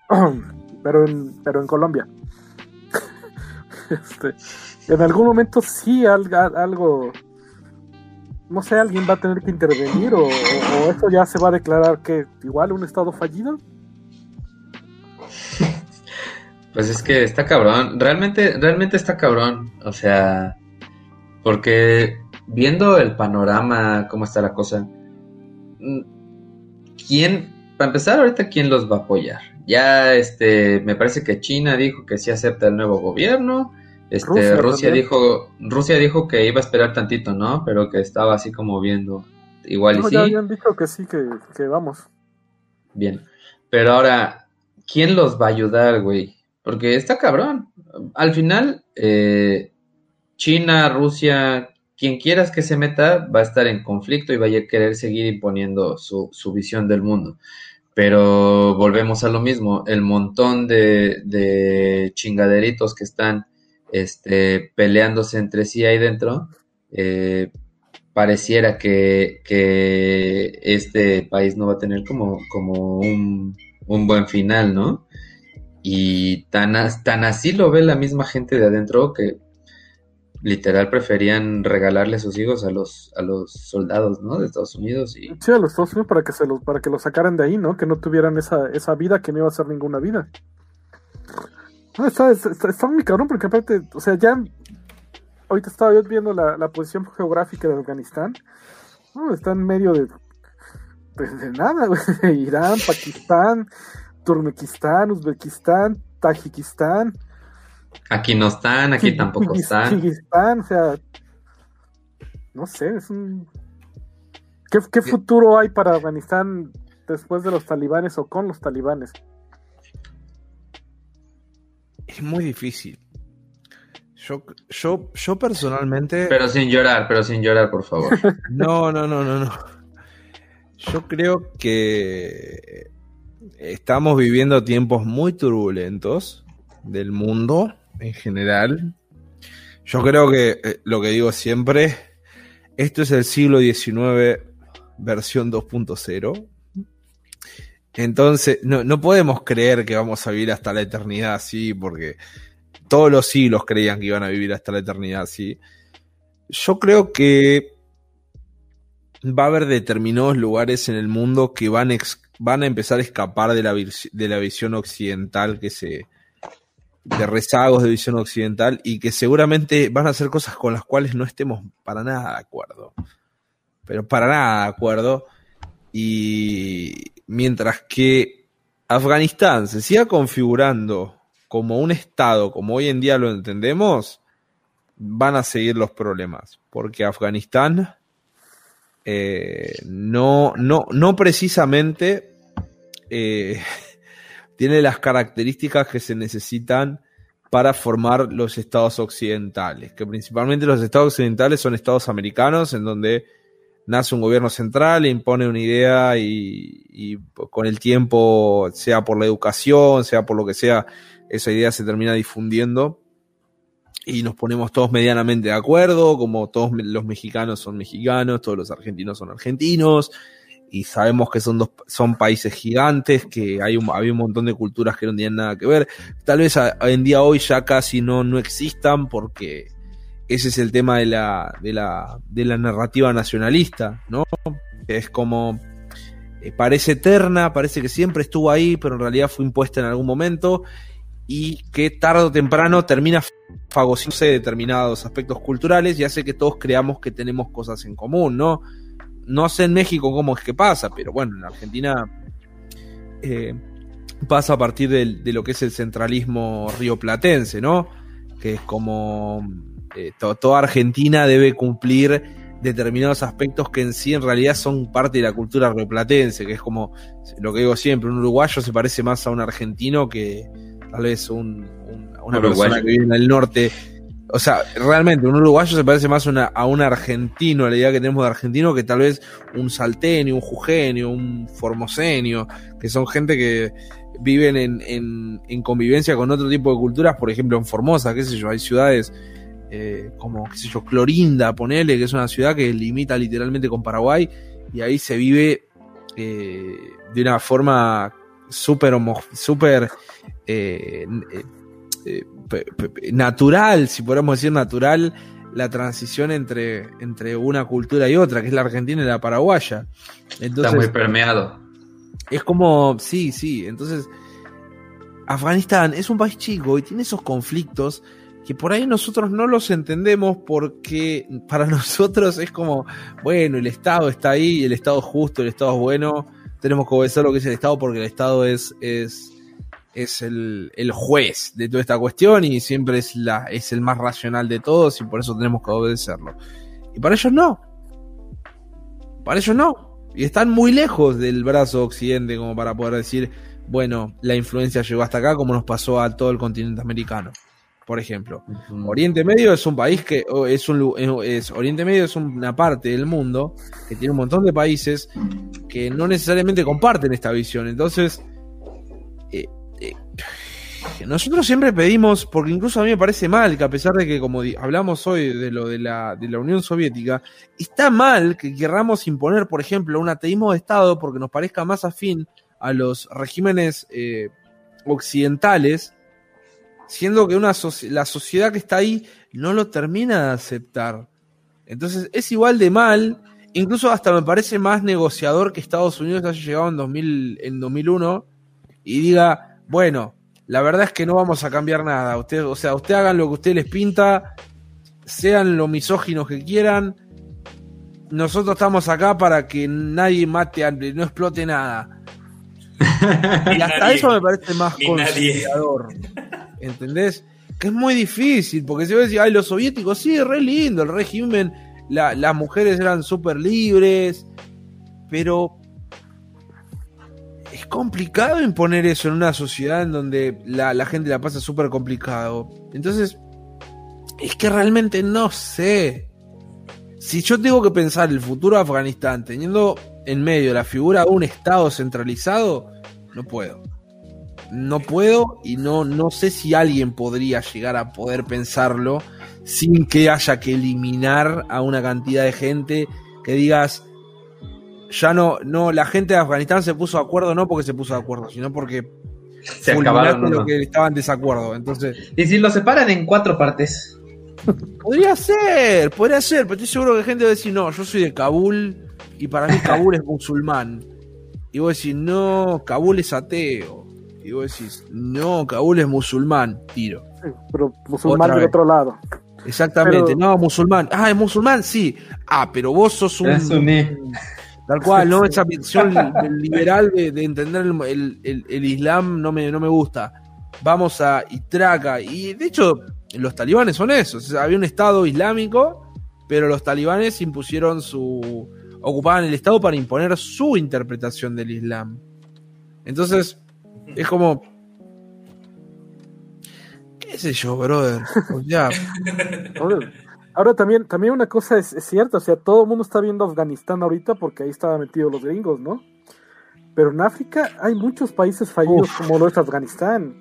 F: *clears throat* pero en, pero en Colombia. *laughs* Este, en algún momento sí algo, algo, no sé, alguien va a tener que intervenir o, o- o esto ya se va a declarar que igual un estado fallido. *laughs*
A: Pues es que está cabrón. Realmente, realmente está cabrón. O sea, porque viendo el panorama, cómo está la cosa, mm, ¿quién, para empezar ahorita, quién los va a apoyar? Ya, este, me parece que China dijo que sí acepta el nuevo gobierno. Este,
F: Rusia
A: dijo, Rusia dijo que iba a esperar tantito, ¿no? Pero que estaba así como viendo. Igual
F: No,
A: y
F: ya
A: sí.
F: habían dicho que sí, que, que vamos.
A: Bien. Pero ahora, ¿quién los va a ayudar, güey? Porque está cabrón. Al final, eh, China, Rusia, quien quieras que se meta, va a estar en conflicto y va a querer seguir imponiendo su, su visión del mundo. Pero volvemos a lo mismo, el montón de, de chingaderitos que están este, peleándose entre sí ahí dentro, eh, pareciera que, que este país no va a tener como, como un, un buen final, ¿no? Y tan, as- tan así lo ve la misma gente de adentro que literal preferían regalarle a sus hijos a los, a los soldados. De Estados Unidos y
F: Sí, a los Estados Unidos para que se los, para que los sacaran de ahí, ¿no? Que no tuvieran esa, esa vida que no iba a ser ninguna vida. No, está, muy cabrón porque aparte, o sea, ya ahorita estaba yo viendo la, la posición geográfica de Afganistán. No, está en medio de, pues, de nada. *laughs* Irán, Pakistán, Turkmenistán, Uzbekistán, Tajikistán.
A: aquí no están, aquí tampoco están.
F: O sea, no sé, es un... ¿Qué, qué futuro hay para Afganistán después de los talibanes o con los talibanes?
D: Es muy difícil. Yo, yo, yo personalmente.
A: Pero sin llorar, pero sin llorar, por favor. *laughs*
D: No, no, no, no, no. Yo creo que estamos viviendo tiempos muy turbulentos del mundo en general. Yo creo que eh, lo que digo siempre, esto es el siglo XIX versión 2.0. Entonces, no, no podemos creer que vamos a vivir hasta la eternidad así, porque todos los siglos creían que iban a vivir hasta la eternidad así. Yo creo que va a haber determinados lugares en el mundo que van, van a empezar a escapar de la, visión occidental que se de rezagos de visión occidental y que seguramente van a hacer cosas con las cuales no estemos para nada de acuerdo. Pero para nada de acuerdo. Y mientras que Afganistán se siga configurando como un Estado, como hoy en día lo entendemos, van a seguir los problemas. Porque Afganistán eh, no, no, no precisamente eh, *laughs* tiene las características que se necesitan para formar los estados occidentales, que principalmente los estados occidentales son estados americanos, en donde nace un gobierno central, impone una idea y, con el tiempo, sea por la educación, sea por lo que sea, esa idea se termina difundiendo y nos ponemos todos medianamente de acuerdo, como todos los mexicanos son mexicanos, todos los argentinos son argentinos, y sabemos que son dos son países gigantes, que hay un, había un montón de culturas que no tenían nada que ver. Tal vez en día hoy ya casi no, no existan porque ese es el tema de la, de la, de la narrativa nacionalista, ¿no? Es como eh, parece eterna, parece que siempre estuvo ahí, pero en realidad fue impuesta en algún momento y que tarde o temprano termina fagociándose de determinados aspectos culturales y hace que todos creamos que tenemos cosas en común, ¿no? No sé en México cómo es que pasa, pero bueno, en Argentina eh, pasa a partir del- de, lo que es el centralismo rioplatense, ¿no? Que es como eh, to- toda Argentina debe cumplir determinados aspectos que en sí en realidad son parte de la cultura rioplatense, que es como lo que digo siempre, un uruguayo se parece más a un argentino que tal vez un, un- una
A: Uruguayo.
D: persona que vive en el norte. O sea, realmente un uruguayo se parece más a, un argentino, a la idea que tenemos de argentino, que tal vez un salteño, un jujeño, un formoseño, que son gente que viven en, en- en convivencia con otro tipo de culturas, por ejemplo en Formosa, qué sé yo, hay ciudades eh, como, qué sé yo, Clorinda, ponele, que es una ciudad que limita literalmente con Paraguay, y ahí se vive eh, de una forma súper homo- súper eh, eh, pe- natural, si podemos decir natural, la transición entre, entre una cultura y otra, que es la argentina y la paraguaya. Entonces,
A: Está muy permeado.
D: es como, sí, sí, entonces Afganistán es un país chico y tiene esos conflictos que por ahí nosotros no los entendemos porque para *laughs* nosotros es como, bueno, el Estado está ahí, el Estado es justo, el Estado es bueno, tenemos que obedecer lo que es el Estado porque el Estado es, es, es el, el juez de toda esta cuestión y siempre es, la, es el más racional de todos y por eso tenemos que obedecerlo. Y para ellos no. Para ellos no. Y están muy lejos del brazo occidente como para poder decir, bueno, la influencia llegó hasta acá como nos pasó a todo el continente americano. Por ejemplo, Oriente Medio es un país que es un lu- es, Oriente Medio es una parte del mundo que tiene un montón de países que no necesariamente comparten esta visión. Entonces, eh, eh, nosotros siempre pedimos, porque incluso a mí me parece mal que a pesar de que como hablamos hoy de lo de la, Unión Soviética, está mal que querramos imponer, por ejemplo, un ateísmo de Estado porque nos parezca más afín a los regímenes eh, occidentales, siendo que la sociedad que está ahí no lo termina de aceptar. Entonces es igual de mal, incluso hasta me parece más negociador que Estados Unidos haya llegado en, 2000, en 2001 y diga, bueno, la verdad es que no vamos a cambiar nada. Usted, o sea, usted hagan lo que usted les pinta, sean lo misóginos que quieran. Nosotros estamos acá para que nadie mate, a- no explote nada. *laughs* Y hasta
B: nadie.
D: eso me parece más conciliador. ¿Entendés? Que es muy difícil, porque si vos decís, ay, los soviéticos, sí, re lindo, el régimen, la- las mujeres eran súper libres, pero es complicado imponer eso en una sociedad en donde la, gente la pasa súper complicado. Entonces, Es que realmente no sé. Si yo tengo que pensar el futuro de Afganistán teniendo en medio la figura de un Estado centralizado, no puedo. No puedo y no, no sé si alguien podría llegar a poder pensarlo sin que haya que eliminar a una cantidad de gente que digas, ya no, no, la gente de Afganistán se puso de acuerdo no porque se puso de acuerdo, sino porque
A: Se acabaron.
D: lo que estaban en desacuerdo. Entonces,
A: Y si lo separan en cuatro partes. *laughs*
D: podría ser, podría ser, pero estoy seguro que gente va a decir, no, yo soy de Kabul y para mí Kabul es musulmán. Y vos decís, no, Kabul es ateo. Y vos decís, no, Kabul es musulmán. Tiro.
F: Sí, pero musulmán del otro lado.
D: Exactamente,
F: Pero-
D: no, musulmán. Ah, es musulmán, sí. Ah, pero vos sos un. Tal cual, ¿no? Esa visión *laughs* liberal de, de entender el, el- el- el Islam no me, no me gusta. Vamos a Itraca. Y de hecho, los talibanes son eso. O sea, había un Estado islámico, pero los talibanes impusieron su. ocupaban el Estado para imponer su interpretación del Islam. Entonces, es como. ¿Qué sé yo, brother? O sea, *laughs*
F: ahora también, también una cosa es, es cierta, o sea, todo el mundo está viendo Afganistán ahorita porque ahí estaban metidos los gringos, ¿no? Pero en África hay muchos países fallidos
D: Uf.
F: como lo es Afganistán,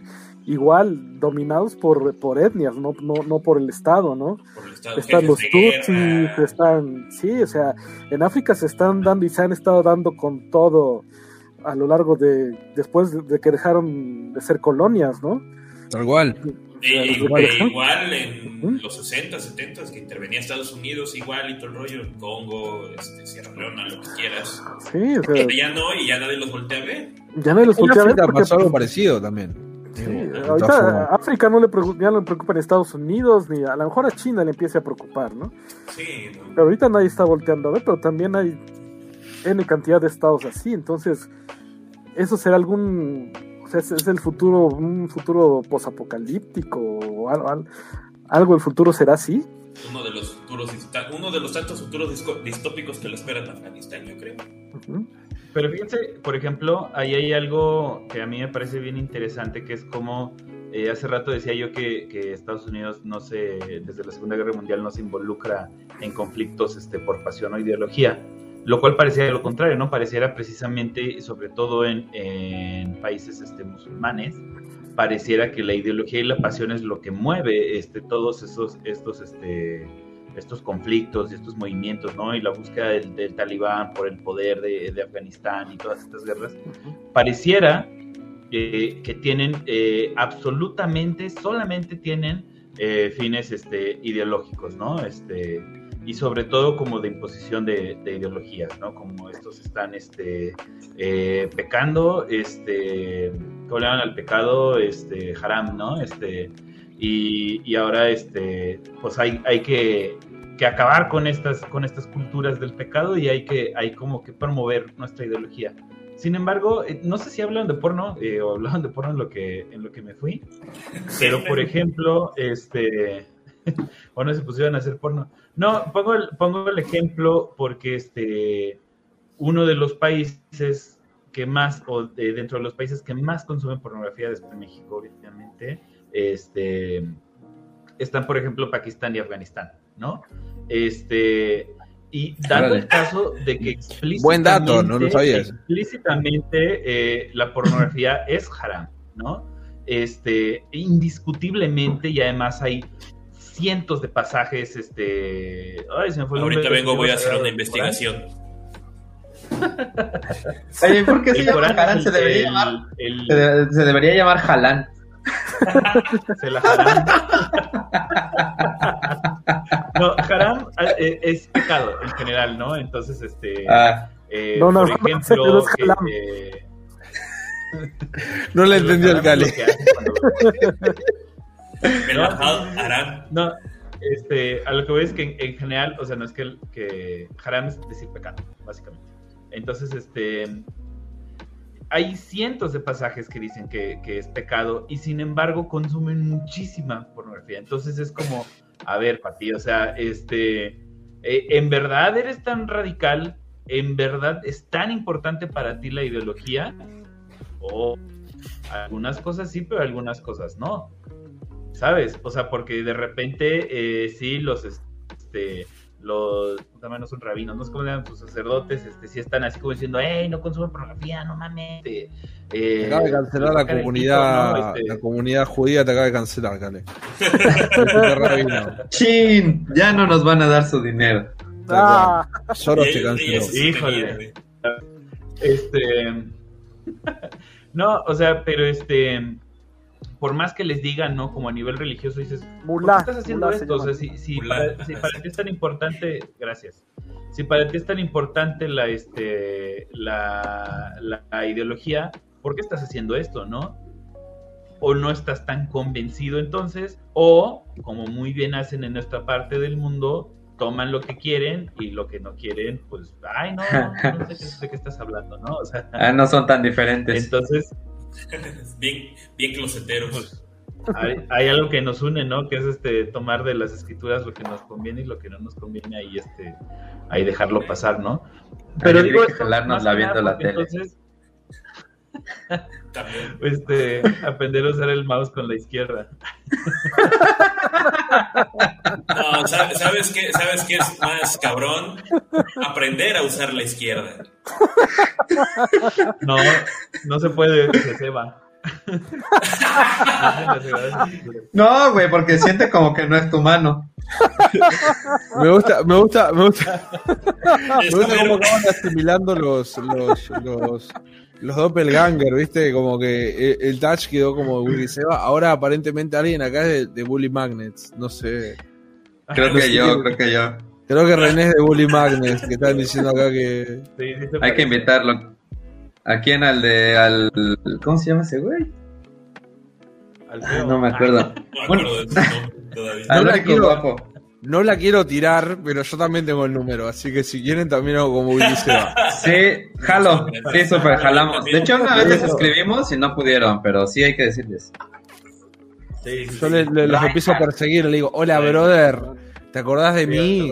F: igual dominados por, por etnias, no, no, no por el Estado, ¿no?
B: Por el estado
F: Están los tutsis, están, sí, o sea, en África se están dando y se han estado dando con todo a lo largo de, después de, de que dejaron de ser colonias, ¿no?
D: tal cual.
B: E-
F: igual,
B: e- en los 60, 70 que intervenía Estados Unidos, igual y todo el rollo, Congo, este, Sierra Leona, lo que quieras.
F: Sí, o sea,
B: Pero ya no, y ya nadie los voltea a ver.
F: ya no los
D: En
F: volteé a ver
D: África
F: porque
D: pasó algo parecido también.
F: Sí, ahorita a África no le, preocupa, ya no le preocupa en Estados Unidos, ni a lo mejor a China le empiece a preocupar, ¿no?
B: Sí, ¿no?
F: Pero ahorita nadie está volteando a ver, pero también hay N cantidad de estados así, entonces eso será algún, o sea, es, es el futuro, un futuro posapocalíptico o algo, al- algo el futuro será así.
B: uno de los futuros, uno de los tantos futuros disco- distópicos que lo esperan en Afganistán, yo creo.
C: Pero fíjense, por ejemplo, ahí hay algo que a mí me parece bien interesante, que es como eh, hace rato decía yo que, que Estados Unidos no se, desde la Segunda Guerra Mundial no se involucra en conflictos este, por pasión o ideología, lo cual parecía lo contrario, ¿no? Pareciera precisamente, sobre todo en, en países este, musulmanes, pareciera que la ideología y la pasión es lo que mueve este, todos esos, estos, este, estos conflictos y estos movimientos, ¿no? Y la búsqueda del, del talibán por el poder de, de Afganistán y todas estas guerras, pareciera eh, que tienen eh, absolutamente, solamente tienen eh, fines este, ideológicos, ¿no? Este, y sobre todo como de imposición de, de ideologías, ¿no? Como estos están este, eh, pecando, este, ¿cómo le llaman al pecado? Este, haram, ¿no? Este, y, y ahora, este, pues hay, hay que, que acabar con estas, con estas culturas del pecado y hay que, hay como que promover nuestra ideología. Sin embargo, eh, no sé si hablan de porno eh, o hablaban de porno en lo que, en lo que me fui, pero por ejemplo, este, *laughs* o no se pusieron a hacer porno. No, pongo el, pongo el ejemplo porque este, uno de los países que más, o de- dentro de los países que más consumen pornografía después de México, obviamente, este, están, por ejemplo, Pakistán y Afganistán, ¿no? Este, y dando el caso de que explícitamente,
D: Buen dato, no lo sabía eso.
C: explícitamente eh, la pornografía es haram, ¿no? Este, indiscutiblemente, y además hay cientos de pasajes, este... Ay, se me fue
B: Ahorita vengo, voy a hacer una investigación. *laughs*
A: Oye, ¿por qué se
C: El
A: llama
C: Corán
A: Harán?
C: es
A: Se debería
C: el-
A: llamar,
C: el-
A: se, de- se debería llamar Jalán. *laughs*
C: se la haram. No, haram eh, es pecado en general, ¿no? Entonces, este,
A: Ah,
C: eh,
F: No, no,
C: por
F: no,
C: ejemplo,
F: no es
C: que,
F: haram.
C: eh,
D: No le entendió el
C: es cuando- *laughs*
B: Melahad Aram.
C: No, este, a lo que voy es que en, en general, o sea, no es que, que haram es decir pecado, básicamente. Entonces, este, hay cientos de pasajes que dicen que, que es pecado y sin embargo consumen muchísima pornografía. Entonces es como, a ver, Pati, o sea, este, eh, ¿en verdad eres tan radical? ¿En verdad es tan importante para ti la ideología? O algunas cosas sí, pero algunas cosas no. ¿Sabes? O sea, porque de repente eh, sí los, este, los, puta madre, no son rabinos, no sé cómo se llaman sus sacerdotes, este, sí están así como diciendo, hey, no consumen pornografía, no mames. eh,
D: Te acaba de cancelar la comunidad,
C: pito, ¿no? Este,
D: la comunidad judía te acaba de cancelar, Cale. Rabino.
A: ¡Chin! Ya no nos van a dar su dinero.
F: Ah,
D: Soros te canceló.
C: Híjole. Este. *laughs* no, o sea, pero este. Por más que les digan, ¿no? Como a nivel religioso, dices, ¿por qué
F: mulá.
C: estás haciendo
F: mulá
C: esto? O sea, si, si,
B: Mulá.
C: para, si para ti es tan importante, gracias. Si para ti es tan importante la, este, la, la ideología, ¿por qué estás haciendo esto, no? O no estás tan convencido entonces, o como muy bien hacen en nuestra parte del mundo, toman lo que quieren y lo que no quieren, pues, ay, no, no, no sé qué- de qué estás hablando, ¿no? O sea,
A: Ah, no son tan diferentes.
C: entonces, *laughs*
B: Bien, bien closeteros.
C: hay, hay algo que nos une, ¿no? Que es este tomar de las escrituras lo que nos conviene y lo que no nos conviene ahí este ahí dejarlo pasar, ¿no? Pero digo
A: hay que
C: esto
A: jalarnos la viendo la tele.
C: Entonces, *laughs*
B: También.
C: este, aprender a usar el mouse con la izquierda.
B: No, ¿sabe- ¿sabes qué? ¿Sabes qué es más cabrón? Aprender a usar la izquierda.
C: No, no se puede, se ceba.
A: No, güey, porque siente como que no es tu mano.
D: Me gusta, me gusta, me gusta, *laughs* me gusta
B: como-
D: cómo acaban asimilando los, los, los, los doppelganger, ¿viste? Como que el, el touch quedó como Willy Seba. Ahora aparentemente alguien acá es de, de Bully Magnets, no sé.
A: Creo
D: No
A: que
D: sé
A: yo, creo que yo.
D: Creo que René es de Bully Magnets, que están diciendo acá que...
C: Sí, sí se
A: Hay que invitarlo. ¿A quién? Al de. Al... ¿Cómo se llama ese güey?
C: Al
A: Ah, no me acuerdo.
B: No me acuerdo de su nombre todavía. *laughs*
A: Al
D: la quiero-
A: guapo.
D: No la quiero tirar, pero yo también tengo el número, así que si quieren también hago como Willy Seba. *laughs*
A: Sí, jalo. Sí, súper jalamos. De hecho, una vez les escribimos y no pudieron, pero sí hay que decirles.
C: Sí, sí,
D: Yo
C: sí.
D: le- le- los empiezo a perseguir, le digo, hola brother, ¿te acordás de mí?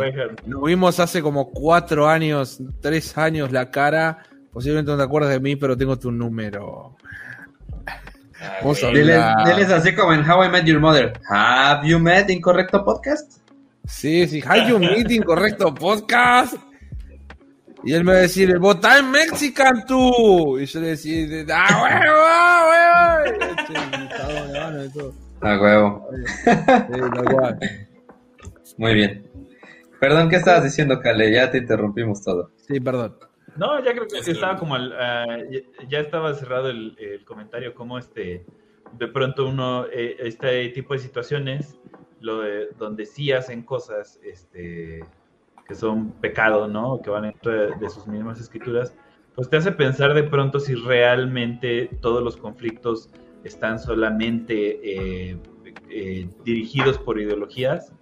D: Nos vimos hace como cuatro años, tres años la cara. Posiblemente no te acuerdas de mí, pero tengo tu número. Vamos a
B: güey.
A: Diles, así como en How I Met Your Mother. ¿Have you met Incorrecto Podcast?
D: Sí, sí, Hay un meeting, correcto, podcast. Y él me va a decir, votá en Mexican tú. Y yo le decía, ah, huevo, huevo.
A: A huevo. Muy bien. Perdón, ¿qué estabas diciendo, Kale? Ya te interrumpimos todo.
D: Sí, perdón.
C: No, ya creo que
B: Sí.
C: estaba como al- ah, ya, ya estaba cerrado el, el comentario, como este, de pronto uno, eh, este tipo de situaciones, lo de, donde sí hacen cosas, este, que son pecado, ¿no? Que van dentro de, de sus mismas escrituras, pues te hace pensar de pronto si realmente todos los conflictos están solamente eh, eh, dirigidos por ideologías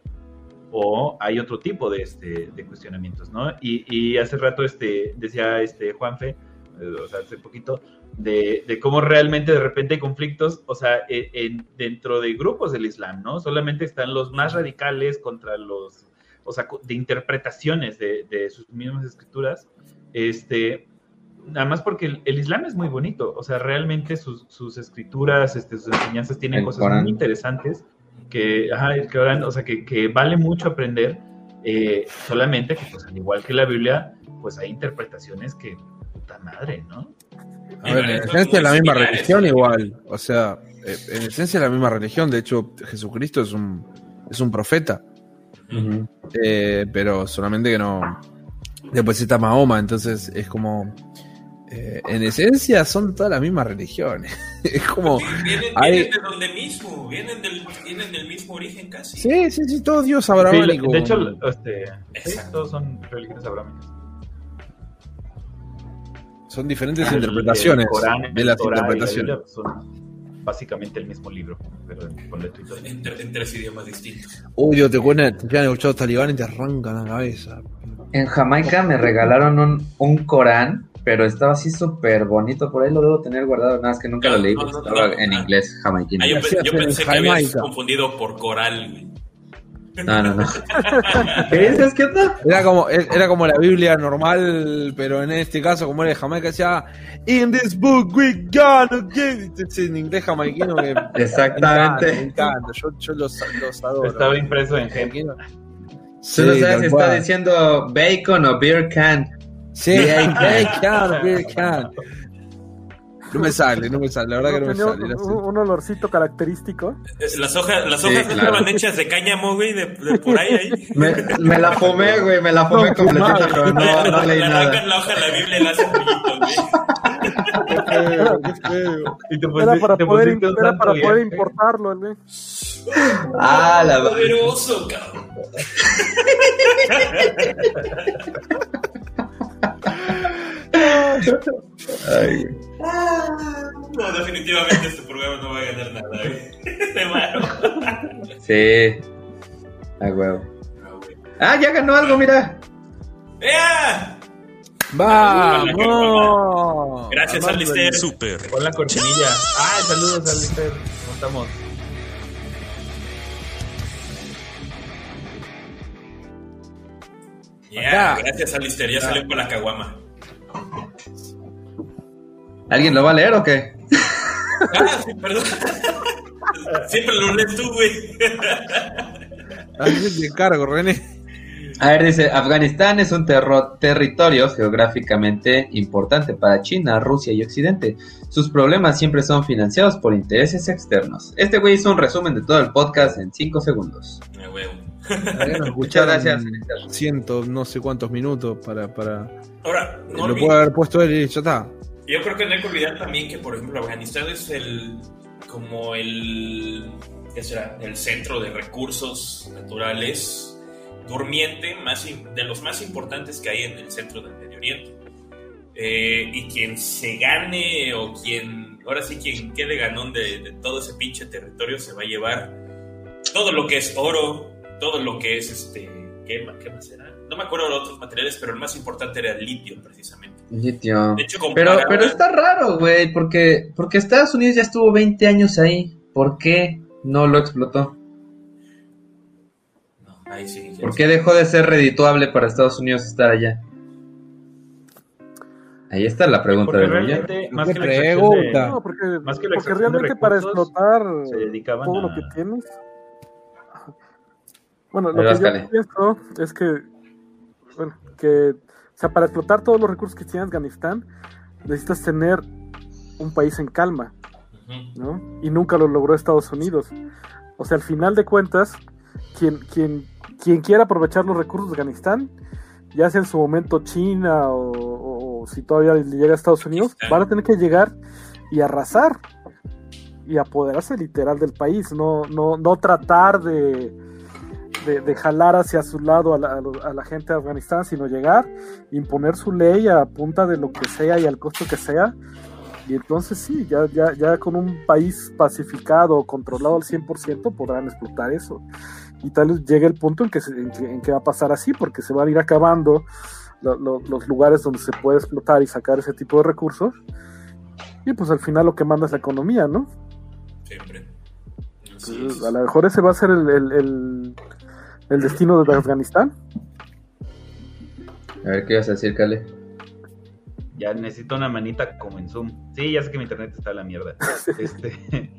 C: o hay otro tipo de, este, de cuestionamientos, ¿no? Y, y hace rato este, decía este Juanfe, eh, o sea, hace poquito, de, de cómo realmente de repente hay conflictos, o sea, en, en- dentro de grupos del Islam, ¿no? Solamente están los más radicales contra los, o sea, de interpretaciones de, de sus mismas escrituras, este, nada más porque el, el Islam es muy bonito, o sea, realmente sus, sus escrituras, este, sus enseñanzas tienen
A: El
C: cosas
A: Corán.
C: muy interesantes que, ajá, o sea, que, que vale mucho aprender, eh, solamente que, pues, al igual que la Biblia, pues hay interpretaciones que, puta madre, ¿no?
D: A ver, en esencia es la misma religión igual. O sea, eh, en esencia es la misma religión. De hecho, Jesucristo es un, es un profeta. Eh, pero solamente que no. Después está Mahoma, entonces es como. Eh, en esencia son todas las mismas religiones. *laughs* es como.
B: Vienen,
D: hay-
B: vienen de donde mismo, vienen del, vienen del mismo origen casi.
D: Sí, sí, sí, todo Dios
C: Sí,
D: abrahámico.
C: de hecho, este, sí, todos son religiones abrámicas.
D: son diferentes
C: El-
D: interpretaciones
C: el Corán,
D: de las
C: la
D: interpretaciones.
C: Biblia son básicamente el mismo libro, pero con todo.
B: En, tre- en tres idiomas distintos.
D: Uy, Dios, te cuentan, te quedan escuchados talibán y te arrancan la cabeza.
A: En Jamaica me regalaron un, un Corán, pero estaba así súper bonito. Por ahí lo debo tener guardado. Nada, es que nunca
B: No,
A: lo leí.
B: no,
A: estaba
B: no.
A: en inglés jamaiquino.
B: Ah, yo, pe- yo pensé que habías
D: Jamaica.
B: confundido por coral, güey.
A: No, no, no. *laughs* ¿Qué dices? ¿Qué onda?
D: Era como, era como la Biblia normal, pero en este caso, como era de Jamaica, decía In this book we gonna get it. En inglés jamaiquino que *laughs*
A: Exactamente.
D: Me encanta, me encanta. Yo, yo los, los adoro.
C: Estaba impreso en.
D: Jamaiquino.
A: Tú no sabes si está diciendo bacon o beer can.
D: Sí, hay beer can, beer can. No me sale, no me sale, la verdad que no me sale.
F: un, un- olorcito característico.
B: Eh, Las hojas, las
A: Sí,
B: hojas no
A: claro.
B: estaban hechas de cáñamo, güey, de, de por ahí, ahí.
A: Me, me la fumé, güey, me la fumé
D: No,
A: completita, pero no, no leí
B: le arrancan la hoja de la Biblia y le hacen rollitos, güey.
D: Feo.
C: Y te
F: Era
C: pusiste-
F: para
C: te
F: poder, era para poder importarlo, güey.
A: Ah, la.
B: Poderoso, cabrón. *laughs*
A: Ay, güey.
B: No, definitivamente este programa no va a ganar nada, güey. *laughs* De malo.
A: Sí. Ah, huevo. Ah, ya ganó algo, mira.
B: ¡Ea!
D: ¡Vamos!
B: Gracias, Alistair.
G: Super.
C: Con la cortinilla. Ah, saludos, Alistair. ¿Cómo estamos?
B: Ya,
D: Acá.
B: gracias, Alistair. Ya salió con la caguama.
A: ¿Alguien lo va a leer o qué?
B: Ah, sí, perdón. *laughs* Siempre lo lees tú, güey.
D: Cargo, René.
A: A ver, dice, Afganistán es un terro- territorio geográficamente importante para China, Rusia y Occidente. Sus problemas siempre son financiados por intereses externos. Este güey hizo un resumen de todo el podcast en 5 segundos. Muchas gracias.
D: Ciento, no sé cuántos minutos para. para...
B: Ahora, no
D: lo puede haber puesto él y ya está.
B: Yo creo que no hay que olvidar también que, por ejemplo, Afganistán es el como el ¿qué será? el centro de recursos naturales durmiente más in- de los más importantes que hay en el centro del Medio Oriente. Eh, y quien se gane o quien, ahora sí, quien quede ganón de, de todo ese pinche territorio se va a llevar todo lo que es oro, todo lo que es este, ¿qué, qué más era? No me acuerdo de otros materiales, pero el más importante era el litio, precisamente.
A: Litio.
B: De hecho,
A: Pero, pero está raro, güey, porque, porque Estados Unidos ya estuvo 20 años ahí. ¿Por qué no lo explotó?
B: No, ahí sí.
A: ¿Por qué dejó de ser redituable para Estados Unidos estar allá? Ahí está la pregunta
C: Porque realmente, más
D: ¿Qué
C: que la
D: pregunta?
C: de-
F: No, porque,
C: Más que la
F: porque
C: de
F: realmente para
C: recursos,
F: explotar
C: se dedicaban
F: todo
C: a-
F: lo que tienes. Bueno, lo que yo pienso es que, bueno, que, o sea, para explotar todos los recursos que tiene Afganistán, necesitas tener un país en calma. ¿no? Y nunca lo logró Estados Unidos. O sea, al final de cuentas, quien, quien, quien quiera aprovechar los recursos de Afganistán, ya sea en su momento China o, o- o si todavía le llega a Estados Unidos, van a tener que llegar y arrasar y apoderarse literal del país, no, no, no tratar de, de, de jalar hacia su lado a la, a gente de Afganistán, sino llegar, imponer su ley a punta de lo que sea y al costo que sea. Y entonces sí, ya, ya, ya con un país pacificado, controlado al 100%, podrán explotar eso. Y tal vez llegue el punto en que, se- en que, en que va a pasar así, porque se van a ir acabando lo- lo- los lugares donde se puede explotar y sacar ese tipo de recursos. Y pues al final lo que manda es la economía, ¿no?
B: Siempre.
F: Entonces, a lo mejor ese va a ser el, el, el- el destino de Afganistán.
A: A ver, ¿qué vas a decir, Cale?
C: Ya necesito una manita como en Zoom. Sí, ya sé que mi internet está a la mierda. *laughs* Este,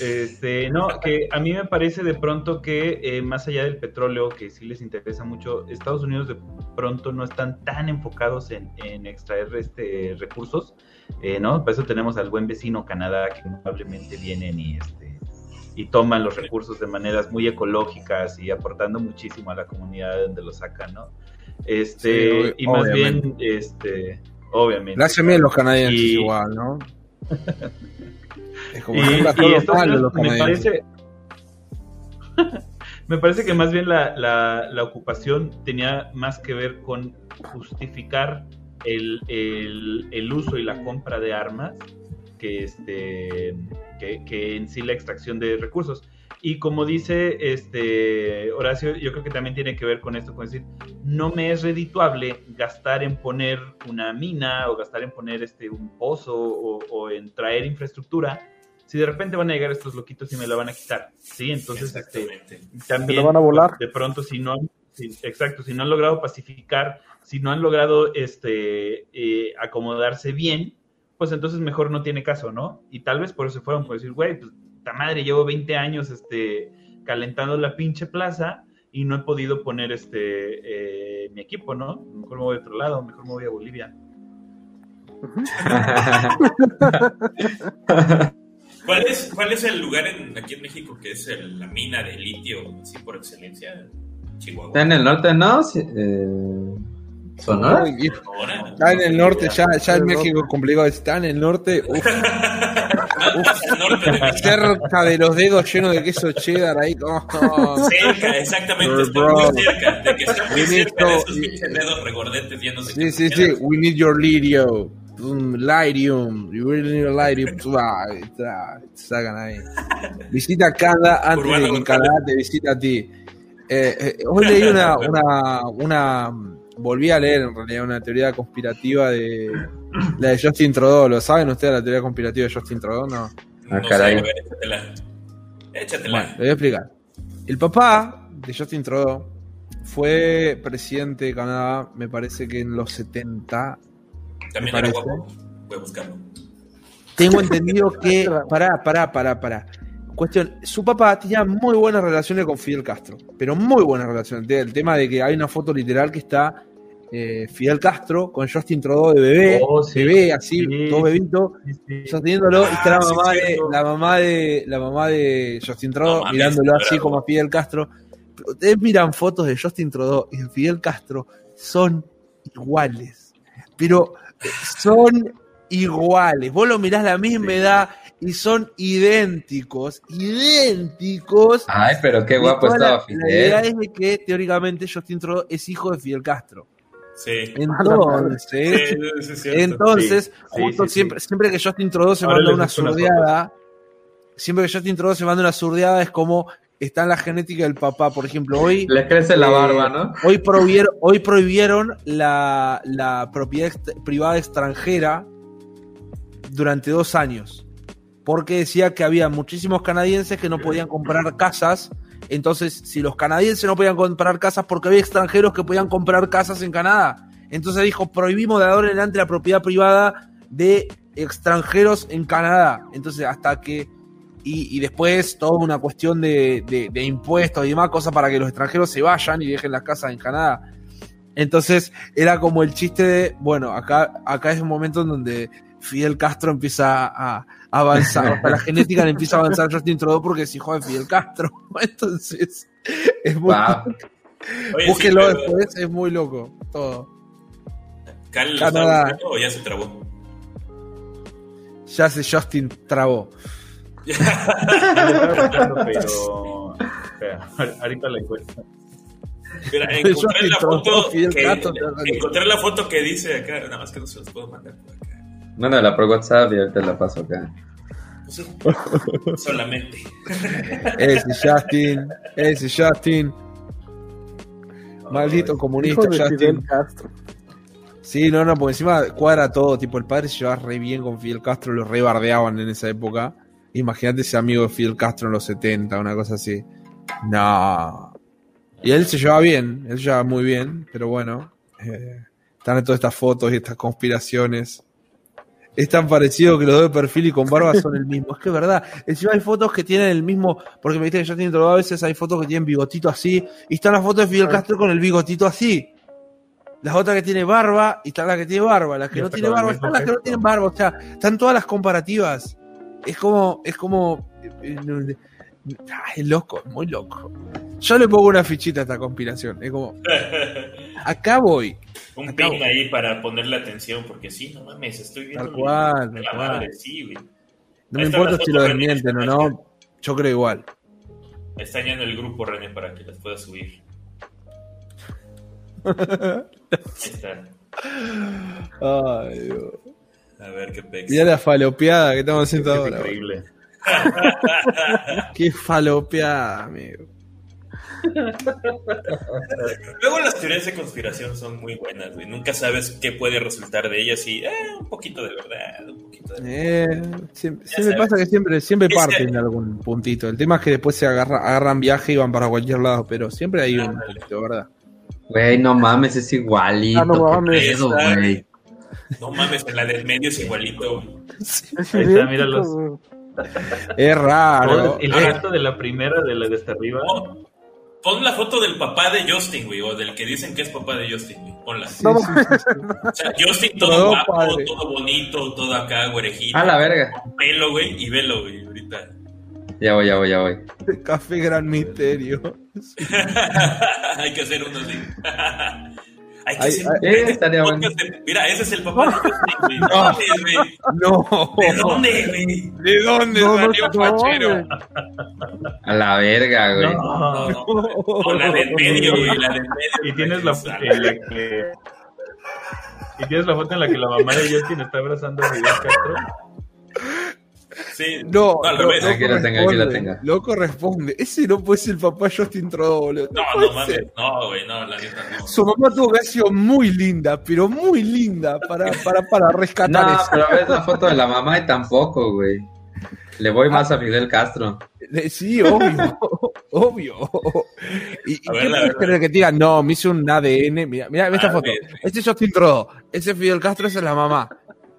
C: este, no, que a mí me parece de pronto que eh, más allá del petróleo, que sí les interesa mucho, Estados Unidos de pronto no están tan enfocados en, en extraer este, recursos, eh, ¿no? Por eso tenemos al buen vecino Canadá, que probablemente vienen y, este, y toman los recursos de maneras muy ecológicas y aportando muchísimo a la comunidad donde los sacan, ¿no? Este,
D: Sí,
C: y más bien, este, obviamente.
D: Hacen bien los canadienses
C: Y-
D: igual, ¿no? *laughs* Es como
C: Y, y
D: los
C: me parece *laughs* me parece que más bien la, la- la ocupación tenía más que ver con justificar el, el- el uso y la compra de armas que este que, que en sí la extracción de recursos y como dice este Horacio yo creo que también tiene que ver con esto con decir no me es redituable gastar en poner una mina o gastar en poner este un pozo o, o en traer infraestructura si de repente van a llegar estos loquitos y me la van a quitar, ¿sí? Entonces, este,
B: Exactamente.
C: también
F: lo van a volar.
C: de pronto si no si- exacto si no han logrado pacificar si no han logrado este eh, acomodarse bien pues entonces mejor no tiene caso no y tal vez por eso fueron por decir güey pues ta madre llevo 20 años este calentando la pinche plaza y no he podido poner este eh, mi equipo no mejor me voy a otro lado mejor me voy a Bolivia *laughs*
B: ¿Cuál es, ¿Cuál es el lugar en, aquí en México que es el- la mina de litio, así por excelencia? Chihuahua.
A: Está en el norte, ¿no? Sí, eh, ¿Sonora?
D: Está en el norte, ya, ya en México es complicado. Está en el norte, uf, *laughs*
B: México.
D: cerca de los dedos lleno de queso cheddar ahí. oh.
B: Cerca, exactamente, está
D: Bro.
B: muy cerca. De que está muy
D: We need
B: cerca de esos pinches dedos regordetes llenos de
D: Sí, sí, sí. We need your litio. Um, Lyrium. You really need a está- Sacan ahí. Visita Canadá antes
B: Urbano
D: de que. Canadá te visita a ti. Eh, eh, hoy leí una, una, una. Volví a leer en realidad una teoría conspirativa de la de Justin Trudeau. ¿Lo saben ustedes la teoría conspirativa de Justin Trudeau? No.
A: Ah,
B: No
A: caray.
B: sé, a ver, échatela. Échatela.
D: Bueno, le voy a explicar. El papá de Justin Trudeau fue presidente de Canadá, me parece que en los 70.
B: También era
D: parece.
B: guapo. Voy a buscarlo.
D: Tengo entendido que. Pará, pará, pará, pará. Cuestión, su papá tenía muy buenas relaciones con Fidel Castro, pero muy buenas relaciones. El tema de que hay una foto literal que está eh, Fidel Castro con Justin Trudeau de bebé,
C: Oh, sí.
D: bebé así,
C: Sí.
D: todo bebito,
C: Sí,
D: sosteniéndolo, y está la
B: Ah,
D: mamá, de, la mamá de la mamá de Justin Trudeau
B: No
D: mirándolo así como a Fidel Castro. Pero ustedes miran fotos de Justin Trudeau y de Fidel Castro, son iguales. Pero son iguales. Vos lo mirás la misma edad y son idénticos, idénticos.
A: Ay, pero qué guapo estaba
D: la, la idea
A: Fidel.
D: es de que teóricamente Justin Trudeau es hijo de Fidel Castro.
B: Sí.
D: Entonces,
B: Sí, sí,
D: entonces,
C: Sí,
D: justo
C: sí, sí.
D: siempre, siempre que Justin Trudeau se
C: Ahora
D: manda
C: les
D: una surdeada, siempre que Justin Trudeau se manda una surdeada es como está en la genética del papá. Por ejemplo, hoy
A: Le crece la
D: Eh,
A: barba, ¿no?
D: Hoy prohibieron, hoy prohibieron la, la propiedad privada extranjera durante dos años. Porque decía que había muchísimos canadienses que no podían comprar casas. Entonces, si los canadienses no podían comprar casas, porque había extranjeros que podían comprar casas en Canadá. Entonces dijo, prohibimos de ahora en la propiedad privada de extranjeros en Canadá. Entonces, hasta que y, y después toda una cuestión de, de- de impuestos y demás, cosas para que los extranjeros se vayan y dejen las casas en Canadá. Entonces era como el chiste de, bueno, acá, acá es un momento en donde Fidel Castro empieza a avanzar, sea, la genética le empieza a avanzar Justin Trudeau porque es hijo de Fidel Castro. *laughs* Entonces es muy,
A: Wow.
B: Oye,
D: búsquenlo
B: sí, pero-
D: después, es muy loco todo.
B: ¿Cal
D: Canadá.
B: o ya se trabó?
D: Ya se Justin trabó. *laughs*
C: Pero. Espera, ahorita la *laughs*
D: Yo
B: encontré la foto que, encontré la foto que dice acá, nada más que no se los puedo mandar por acá.
A: Mándala por WhatsApp y ahorita la paso acá.
B: Sí, *laughs* solamente.
D: Ese Justin, ese Justin. Maldito comunista
F: Hijo de
D: Justin.
F: Fidel Castro.
D: Sí, no, no, porque encima cuadra todo. Tipo, el padre se llevaba re bien con Fidel Castro, lo re bardeaban en esa época. Imagínate ese amigo de Fidel Castro en los 70, una cosa así. No. Y él se llevaba bien, él se llevaba muy bien, pero bueno. eh, están todas estas fotos y estas conspiraciones. Es tan parecido que los dos de perfil y con barba son el mismo. Es que es verdad. Encima hay fotos que tienen el mismo. Porque me dice que ya tienen todo. A veces hay fotos que tienen bigotito así. Y están las fotos de Fidel Castro con el bigotito así. Las otras que tiene barba y está la que tiene barba. Las que no tiene barba están las que no tienen barba. O sea, están todas las comparativas. Es como. Es como. eh, eh, es loco, es muy loco. Yo le pongo una fichita a esta conspiración. Es como. *laughs* Acá voy.
B: Un
D: Acabo.
B: pin ahí para ponerle atención, porque sí, no mames, estoy viendo.
D: Tal cual, tal cual.
B: madre, sí, güey.
D: No me importa si lo desmienten o no. Yo creo igual.
B: Está en el grupo, René, para que las puedas subir. Ahí está.
D: Ay, Dios.
B: A ver qué pex.
D: Mirá la falopeada que estamos haciendo
C: Es
D: ahora.
C: increíble.
D: Qué falopeada, amigo. *laughs*
B: Luego las teorías de conspiración son muy buenas, güey. Nunca sabes qué puede resultar de ellas y eh, un poquito de verdad, un poquito de
D: Eh, siempre, pasa que siempre, siempre
B: Es
D: parten
B: que-
D: de algún puntito. El tema es que después se agarra, agarran viaje y van para cualquier lado, pero siempre hay un
B: Ándale.
D: puntito, ¿verdad?
A: Güey, no mames, es igualito.
F: Ah, no mames.
A: güey.
B: No mames, en la del medio es igualito. güey.
F: Es
C: Ahí está, míralos.
D: Es raro.
C: el resto de la primera, de la de hasta arriba.
B: Pon la foto del papá de Justin, güey, o del que dicen que es papá de Justin, güey. Ponla.
D: sí,
F: No,
D: sí, sí, sí.
B: O sea, Justin todo
D: Todo
B: guapo,
D: padre.
B: todo bonito, todo acá, güerejito.
A: A la verga.
B: Pelo, güey, y velo, güey, ahorita.
A: Ya voy, ya voy, ya voy.
D: Café Gran Misterio. *laughs*
B: Hay que hacer uno así. *laughs* Hay que
D: Ay,
B: hacer
D: ay,
B: un
A: eh, estaría
B: de- Mira, ese es el papá de Justin, güey. ¿De dónde, güey?
D: No.
B: ¿De dónde, güey?
D: ¿De dónde
F: No, no,
D: salió
F: no,
D: Fachero?
F: güey.
A: A la verga, güey.
B: No, no. O la del medio, güey, la del medio.
C: Y tienes la foto en la que. Y tienes la foto en la que la mamá de Justin está abrazando a Fidel Castro.
B: Sí.
D: No,
B: al
D: no,
B: revés.
A: Aquí la tenga, aquí la
D: corresponde,
A: tenga.
D: No corresponde. Ese no puede ser el papá de Justin Trudeau, boludo.
B: No, no mames. No, güey, no, la neta no.
D: Su mamá tuvo que haber sido muy linda, pero muy linda para, para, para rescatar
A: No,
D: eso.
A: pero ves la foto de la mamá y tampoco, güey. Le voy más a Fidel Castro.
D: Sí, obvio, *laughs* obvio. ¿Y,
B: A ver,
D: qué creer que te digan? No, me hice un ADN. Mira, mira esta
B: A
D: foto.
B: ver.
D: Este es Justin Trudeau, ese es Fidel Castro, esa es la mamá.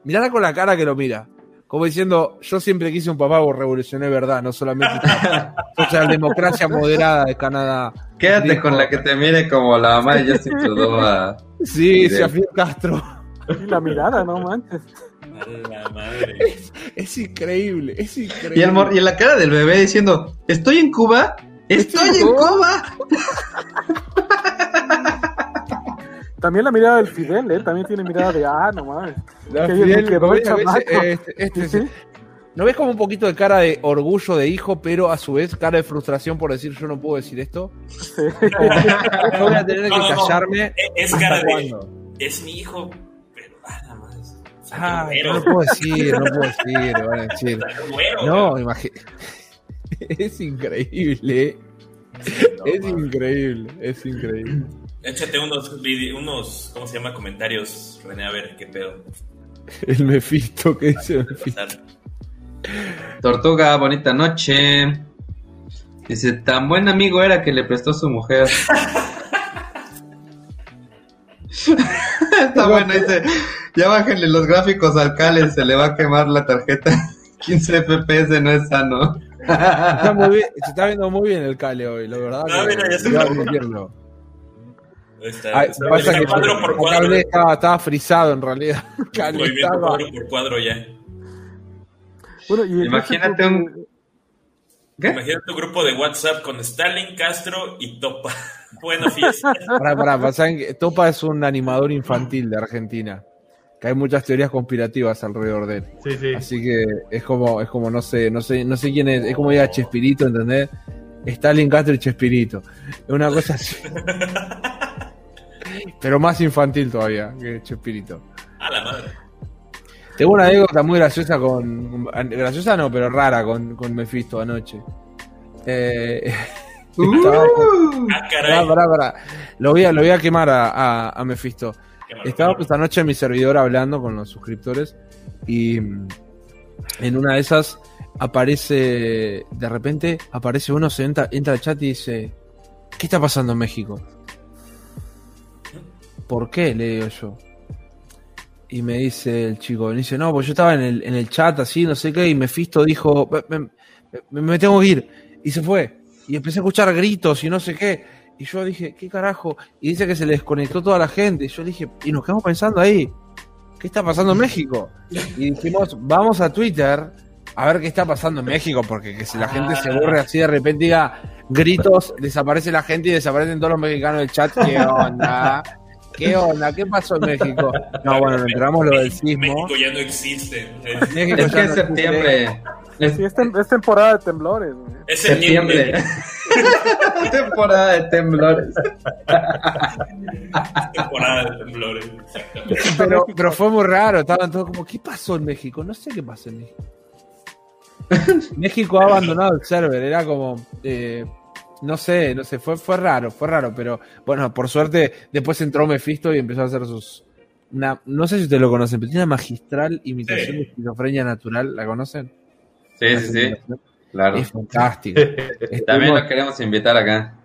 D: Mirala con la cara que lo mira. Como diciendo, yo siempre quise un papá por revolucioné verdad, no solamente *laughs* socialdemocracia moderada de Canadá.
A: Quédate
D: Dijo-
A: con la que te mire como la mamá de Justin Trudeau a...
D: Sí, sí, a Fidel Castro.
F: Y la mirada, no manches.
B: La madre.
D: Es increíble, es increíble.
A: Y, el mor- y la cara del bebé diciendo, ¿estoy en Cuba? ¡Estoy
D: Estoy
A: en
D: en
A: Cuba! *laughs*
F: También la mirada del Fidel, ¿eh? También tiene mirada de, ah, no mames.
D: La
F: Qué bien
D: Fidel. Este- este-
F: Sí.
D: ¿No ves como un poquito de cara de orgullo de hijo, pero a su vez cara de frustración por decir yo no puedo decir esto?
F: Sí. *laughs*
D: Yo voy a tener
B: No,
D: que
B: no, no.
D: callarme.
B: Es
D: ¿Hasta
B: cara de. Es mi hijo, pero ah, nada más.
D: Ah, no lo puedo decir, no puedo decir, me van a decir. No, imagínate. Es increíble. es increíble, es increíble.
B: Échate unos, unos, ¿cómo se llama? Comentarios, René, a ver qué pedo.
D: El Mephisto que dice
B: pasar.
A: Tortuga, bonita noche. Dice, tan buen amigo era que le prestó su mujer. Está bueno, dice, ya bájenle los gráficos al Cale, se le va a quemar la tarjeta. *laughs* 15 FPS no es sano.
D: Está muy bien, se está viendo muy bien el Cale hoy, la verdad.
B: Ah,
D: que-
B: mira, ya se está.
D: Ay,
B: Está-
D: pasa
B: está
D: que
B: cuadro por
D: el
B: cuadro.
D: cable estaba, estaba frisado en realidad. *laughs* Cale
B: Movimiento
D: estaba-
B: cuadro por cuadro ya.
F: Bueno, y
A: Imagínate un- ¿Qué?
B: Imagínate un grupo de WhatsApp con Stalin, Castro y Topa. *laughs* Buena fiesta.
D: Pará, pará, pará, ¿saben que Topa es un animador infantil de Argentina. Que hay muchas teorías conspirativas alrededor de él.
C: Sí, sí.
D: Así que es como, es como, no sé, no sé, no sé quién es, es como diga Chespirito, ¿entendés? Stalin Castro y Chespirito. Es una cosa así. *laughs* Pero más infantil todavía que Chespirito.
B: A la madre.
D: Tengo una anécdota muy graciosa con. Graciosa no, pero rara con, con Mephisto anoche. Eh, *laughs* estaba-
B: Ah,
D: pará,
B: caray.
D: pará, pará. Lo voy a, lo voy a quemar a, a, a Mephisto. Estaba esta noche en mi servidor hablando con los suscriptores y mm, en una de esas aparece, de repente aparece uno, se entra, entra al chat y dice, ¿qué está pasando en México? ¿Por qué? Le digo yo. Y me dice el chico, me dice, no, pues yo estaba en el, en el chat así, no sé qué, y Mephisto dijo, me, me- me- me tengo que ir. Y se fue. Y empecé a escuchar gritos y no sé qué. Y yo dije, ¿qué carajo? Y dice que se le desconectó toda la gente. Y yo dije, y nos quedamos pensando ahí, ¿qué está pasando en México? Y dijimos, vamos a Twitter a ver qué está pasando en México, porque que si la gente se aburre así de repente diga gritos, desaparece la gente y desaparecen todos los mexicanos del chat. ¿Qué *laughs* onda? ¿Qué onda? ¿Qué pasó en México? No, bueno, enteramos lo del sismo.
B: México ya no existe.
D: México
A: Es que es
D: no
A: septiembre. Es
F: Sí, es, tem- es temporada de temblores, güey.
B: Es
A: septiembre.
B: septiembre. *laughs*
A: Temporada de temblores.
B: Temporada de temblores. Exactamente.
D: Pero, pero fue muy raro, estaban todos como, ¿qué pasó en México? No sé qué pasó en México. *laughs* México ha abandonado el server, era como, eh, no sé, no sé, fue, fue raro, fue raro, pero bueno, por suerte después entró Mephisto y empezó a hacer sus... Una, no sé si ustedes lo conocen, pero tiene una magistral imitación
B: Sí.
D: de esquizofrenia natural, ¿la conocen?
A: Sí, sí, sí. Claro.
D: Es fantástico. *laughs*
A: También
D: Estuvimos-
A: lo queremos invitar acá.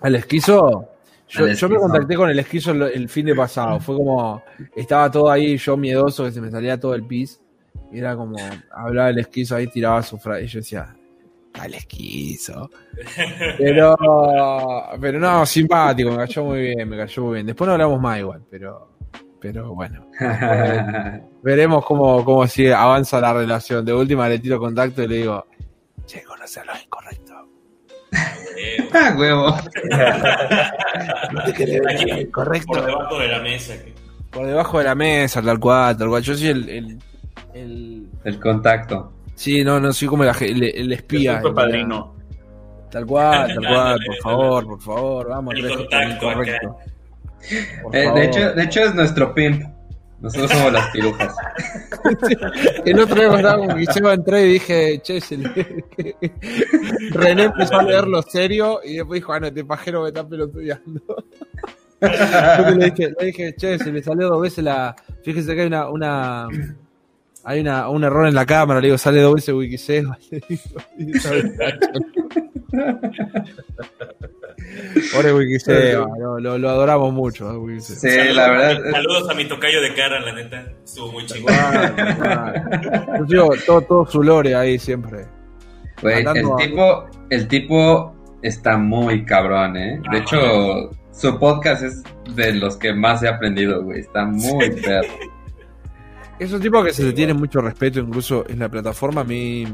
D: Al esquizo, yo,
A: Al
D: yo me contacté con el esquizo el, el fin de pasado. Fue como, estaba todo ahí, yo miedoso, que se me salía todo el pis. Y era como, hablaba el esquizo ahí, tiraba su frase. Y yo decía, al esquizo. Pero, pero no, simpático, me cayó muy bien, me cayó muy bien. Después no hablamos más igual, pero, pero bueno. *laughs* Veremos cómo, cómo sigue, avanza la relación. De última le tiro contacto y le digo, che, conocer lo incorrecto.
B: Eh,
A: Ah, *laughs* huevo.
D: No te querés ver
B: Aquí,
D: lo incorrecto.
B: por debajo de la mesa.
D: Por debajo de la mesa, tal cual, tal cual. Yo soy el. el, el-
A: El contacto.
D: Sí, no, no, soy como el, el, el espía.
C: Padrino.
D: Tal cual, tal *laughs* cual, por favor, por favor, vamos,
B: El contacto acá.
A: Eh, de, hecho, de hecho, es nuestro pimp. Nosotros somos las pirujas. *laughs*
D: el otro día estaba con Guillermo entré y dije, che, se le- *laughs* René empezó a leerlo serio y después dijo, ah, no, este pajero me está pelotudeando. Yo le dije, le dije, che, se me salió dos veces la. Fíjese que hay una. una hay una, un error en la cámara, le digo, sale dos veces Wikiseo. *laughs* Pobre Wikiseo, lo, lo, lo adoramos mucho. Wikiseo.
A: Sí,
B: Saludos-
A: la verdad.
B: Saludos a mi tocayo de cara, la neta. Estuvo muy chingón.
D: Claro, claro. Yo digo, todo, todo su lore ahí siempre.
A: El tipo, el tipo está muy cabrón, ¿eh? De hecho, su podcast es de los que más he aprendido, güey. Está muy perro. *laughs*
D: Es un tipo que se le tiene mucho respeto, incluso en la plataforma. A mí,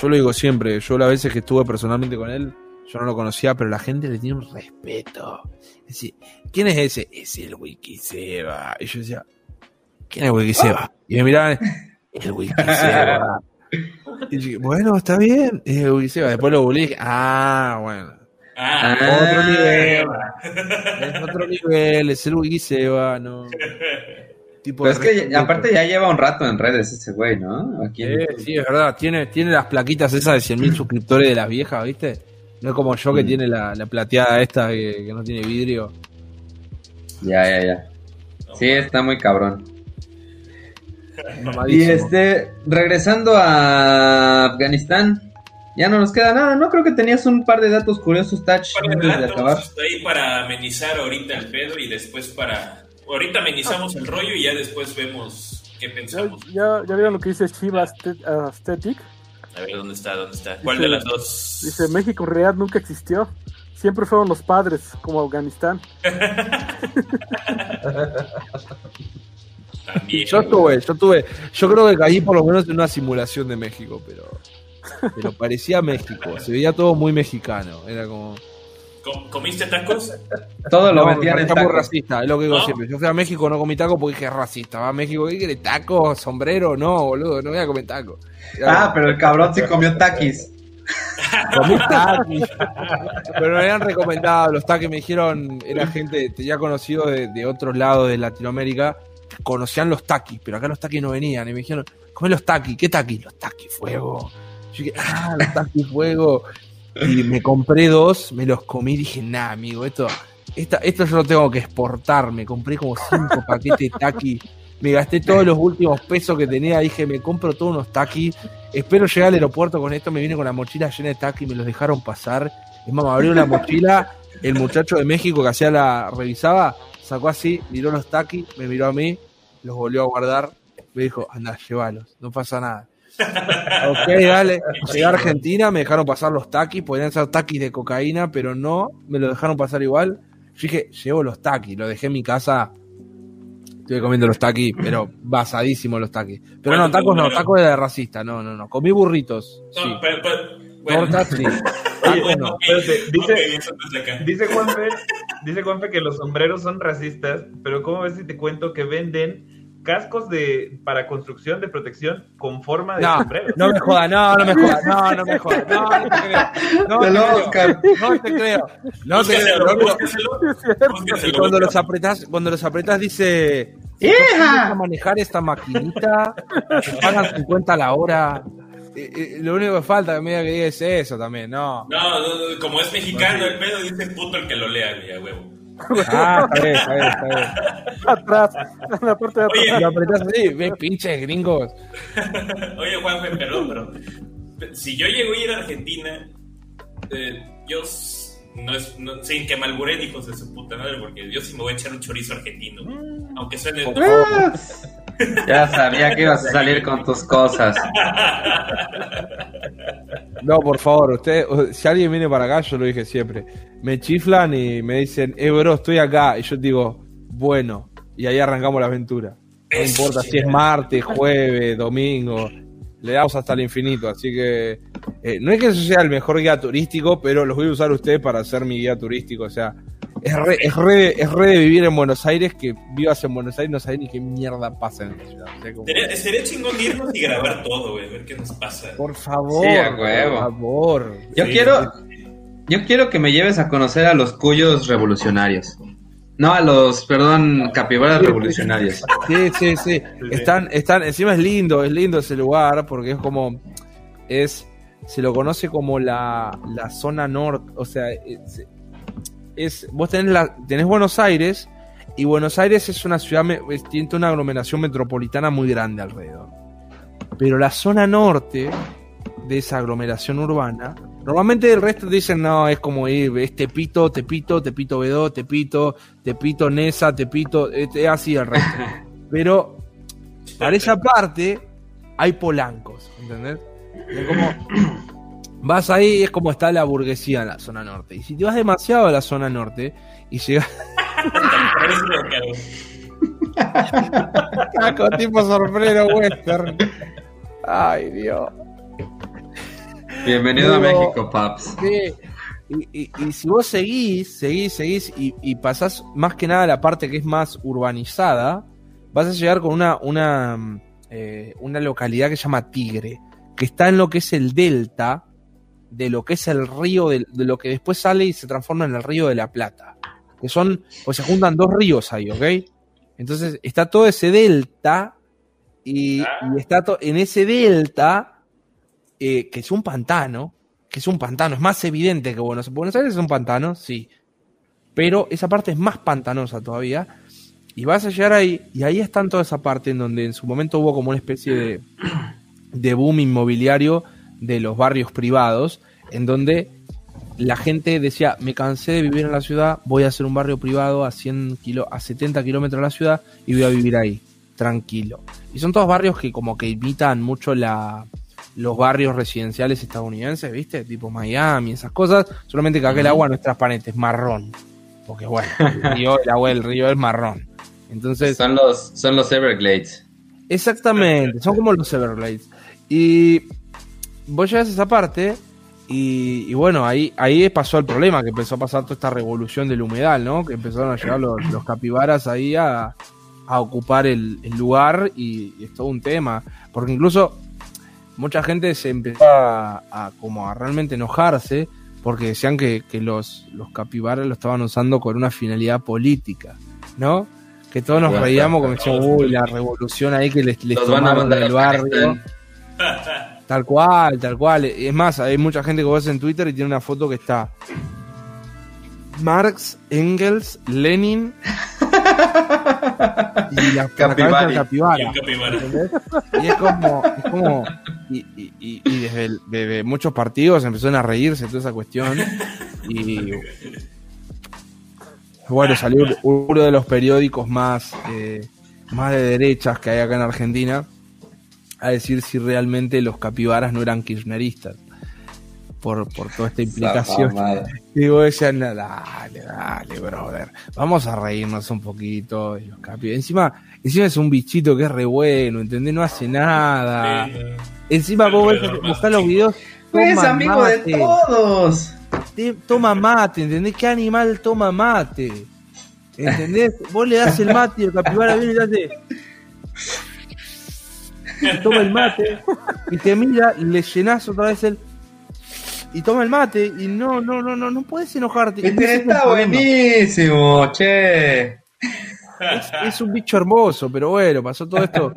D: yo lo digo siempre, yo las veces que estuve personalmente con él, yo no lo conocía, pero la gente le tiene un respeto. Es decir, ¿quién es ese? Es el Wikiseba. Y yo decía, ¿quién es Wikiseba? Y me miraban, el Wikiseba. *laughs* Y dije, bueno, está bien, es el Wikiseba. Después lo y dije, ah, bueno.
B: Ah,
D: Otro nivel. Es otro nivel, es el Wikiseba, no. Tipo
A: Pero es que aparte ya lleva un rato en redes ese güey, ¿no? Aquí en-
D: Sí, sí, es verdad. Tiene, tiene las plaquitas esas de 100.000 suscriptores de las viejas, ¿viste? No es como yo que
A: Mm.
D: tiene la, la plateada esta que, que no tiene vidrio.
A: Ya, ya, ya. Sí, está muy cabrón. Y este, regresando a Afganistán, ya no nos queda nada, ¿no? Creo que tenías un par de datos curiosos, Touch,
B: Para
A: antes de
B: datos,
A: acabar.
B: ahí para amenizar ahorita el pedo y después para. Ahorita amenizamos el rollo y ya después vemos qué
F: ¿Ya,
B: pensamos.
F: ya, ya vieron lo que dice Shiva Aesthetic?
B: A ver, ¿dónde está? ¿Dónde está? ¿Cuál
F: Dice-
B: de las dos?
F: Dice, México en realidad nunca existió. Siempre fueron los padres, como Afganistán. *laughs*
B: También.
D: Yo estuve, yo tuve, yo creo que caí por lo menos en una simulación de México, pero, pero parecía México, se veía todo muy mexicano, era como...
B: Com- ¿Comiste tacos?
A: Todo lo
D: No,
A: vendían en tacos.
D: racista, es lo que digo
B: ¿No?
D: siempre. Yo fui a México, no comí taco porque dije es racista. Va a México, ¿qué querés? ¿Taco? ¿Sombrero? No, boludo, no voy a comer taco.
A: Ah, pero el cabrón sí comió taquis. *laughs*
D: Comí taquis. Pero me habían recomendado, los taquis me dijeron, era gente, tenía conocido de, de otros lados de Latinoamérica, conocían los taquis, pero acá los taquis no venían. Y me dijeron, come los taquis, ¿qué taquis? Los taquis fuego. Yo dije, ah, los taquis fuego. Y me compré dos, me los comí y dije, nah, amigo, esto, esta, esto yo lo tengo que exportar. Me compré como cinco *laughs* paquetes de taquis. Me gasté todos los últimos pesos que tenía. Dije, me compro todos unos taquis. Espero llegar al aeropuerto con esto. Me vine con la mochila llena de taquis. Me los dejaron pasar. Es más, me abrió la mochila. El muchacho de México que hacía la revisaba, sacó así, miró los taquis, me miró a mí, los volvió a guardar. Me dijo, anda, llévalos, no pasa nada. Ok, dale. Llegué a Argentina, me dejaron pasar los taquis. Podrían ser taquis de cocaína, pero no, me lo dejaron pasar igual. Yo dije, llevo los taquis, lo dejé en mi casa. Estuve comiendo los taquis, pero basadísimo los taquis. Pero no,
B: ¿Cuánto
D: tacos no, tacos de racista, no, no, no. Comí burritos. Sí.
B: No, pero, pero- bueno.
D: Tortas, sí. *laughs*
C: Oye,
D: Tacos no.
C: espérate, dice-
B: Ok, eso desde acá.
C: Dice Juanfe, dice Juanfe que los sombreros son racistas, pero ¿cómo ves si te cuento que venden cascos de para construcción de protección con forma de
D: No,
C: sombrero?
D: no me jodas, no, no me jodas, no, no me jodas, no, no te creo. No
A: Te
D: creo. No te creo. No te creo. Y cuando los apretás, cuando los apretás dice
A: ¡Hija!
D: a manejar esta maquinita, te pagan 50 la hora. eh, eh, lo único que falta que me diga que diga es eso también, no.
B: No, no, no, como es mexicano el pedo, dice puto el que lo lea, güey, a huevo.
D: Ah, está bien, está bien, está bien.
F: Atrás, en la parte de atrás.
B: Oye,
D: Lo apretás así, ve pinches gringos. *laughs*
B: Oye, Juanfe, perdón, pero si yo llego a ir a Argentina, eh, yo no es, no, sin que malburen hijos de su puta madre, porque yo sí me voy a echar un chorizo argentino, aunque suene
A: Ya sabía que ibas a salir con tus cosas. *laughs*
D: No, por favor, usted, si alguien viene para acá, yo lo dije siempre, me chiflan y me dicen, eh, bro, estoy acá. Y yo digo, bueno, y ahí arrancamos la aventura. No importa si es martes, jueves, domingo, le damos hasta el infinito. Así que eh, no es que eso sea el mejor guía turístico, pero los voy a usar a ustedes para ser mi guía turístico. O sea, es re, es re, es re de vivir en Buenos Aires, que vivas en Buenos Aires no sabes ni qué mierda pasa en esta ciudad. O sea, como-
B: Sería, sería chingón irnos y grabar todo, güey, ver qué nos pasa.
D: por favor,
A: Sí, a huevo.
D: por favor.
A: Yo
B: Sí,
A: quiero, yo quiero que me lleves a conocer a los cuyos revolucionarios. No, a los, perdón, capibaras revolucionarios.
D: Sí, sí, sí. Están, están, encima es lindo, es lindo ese lugar porque es como, es, se lo conoce como la, la zona norte, o sea, es, es- vos tenés, la, tenés Buenos Aires y Buenos Aires es una ciudad, tiene una aglomeración metropolitana muy grande alrededor. Pero la zona norte de esa aglomeración urbana, normalmente el resto dicen, no, es como ir, es Tepito, Tepito, Tepito Bedó, Tepito, Tepito Nesa, Tepito, es es así el resto. *laughs* Pero para esa parte hay polancos, ¿entendés? Es como, vas ahí y es como está la burguesía en la zona norte. Y si te vas demasiado a la zona norte y llegas *laughs* con tipo sorprero western. Ay, Dios.
A: Bienvenido a México, Paps.
D: Sí. Y, y- y si vos seguís, seguís, seguís y, y pasás más que nada a la parte que es más urbanizada, vas a llegar con una, una, mm, eh, una localidad que se llama Tigre, que está en lo que es el delta de lo que es el río, de, de lo que después sale y se transforma en el río de la Plata. Que son, pues se juntan dos ríos ahí, ¿ok? Entonces está todo ese delta y,
B: Ah.
D: y está en ese delta, eh, que es un pantano, que es un pantano, es más evidente que Buenos Aires. Buenos Aires es un pantano, sí. Pero esa parte es más pantanosa todavía. Y vas a llegar ahí, y ahí está en toda esa parte en donde en su momento hubo como una especie de, de boom inmobiliario de los barrios privados, en donde la gente decía, me cansé de vivir en la ciudad, voy a hacer un barrio privado a 100 kilo, a 70 kilómetros de la ciudad y voy a vivir ahí, tranquilo. Y son todos barrios que como que imitan mucho la, los barrios residenciales estadounidenses, ¿viste? Tipo Miami, esas cosas, solamente que acá el agua no es transparente, es marrón. Porque bueno, el, *laughs* río, el agua del río es marrón. Entonces,
A: Son los, son los Everglades.
D: Exactamente, son como los Everglades. Y vos llegas a esa parte y, y bueno, ahí, ahí pasó el problema, que empezó a pasar toda esta revolución del humedal, ¿no? Que empezaron a llegar los, los capibaras ahí a, a ocupar el, el lugar y, y es todo un tema. Porque incluso mucha gente se empezó a, a como a realmente enojarse porque decían que, que los, los capibaras lo estaban usando con una finalidad política, ¿no? Que todos nos reíamos como decíamos, uy, la revolución ahí que les, les
A: Los van a
D: tomaron
A: mandar
D: del barrio. *laughs* Tal cual, tal cual. Es más, hay mucha gente que vos ves en Twitter y tiene una foto que está Marx, Engels, Lenin *laughs* y la, la.
B: Y
D: capibara.
B: un capibara.
D: Y es como, es como y, y- y- y desde, el- desde muchos partidos empezaron a reírse de toda esa cuestión. Y bueno, salió uno de los periódicos más, eh, más de derechas que hay acá en Argentina a decir si realmente los capibaras no eran kirchneristas. Por, por toda esta implicación.
A: Zafamada.
D: Y vos decías, "No, dale, dale, brother. Vamos a reírnos un poquito los capi. Encima, encima es un bichito que es re bueno, ¿entendés? No hace nada.
B: Sí.
D: Encima vos ves, buscás los videos.
A: Es
D: toma
A: amigo de todos.
D: toma mate, ¿entendés? ¿Qué animal toma mate? ¿Entendés? Vos le das el mate y el capibara viene y le hace. Toma el mate y te mira, le llenás otra vez el. Y toma el mate y no, no, no, no, no puedes enojarte. Ese es el
A: Está buenísimo, che.
D: es, es un bicho hermoso, pero bueno, pasó todo esto.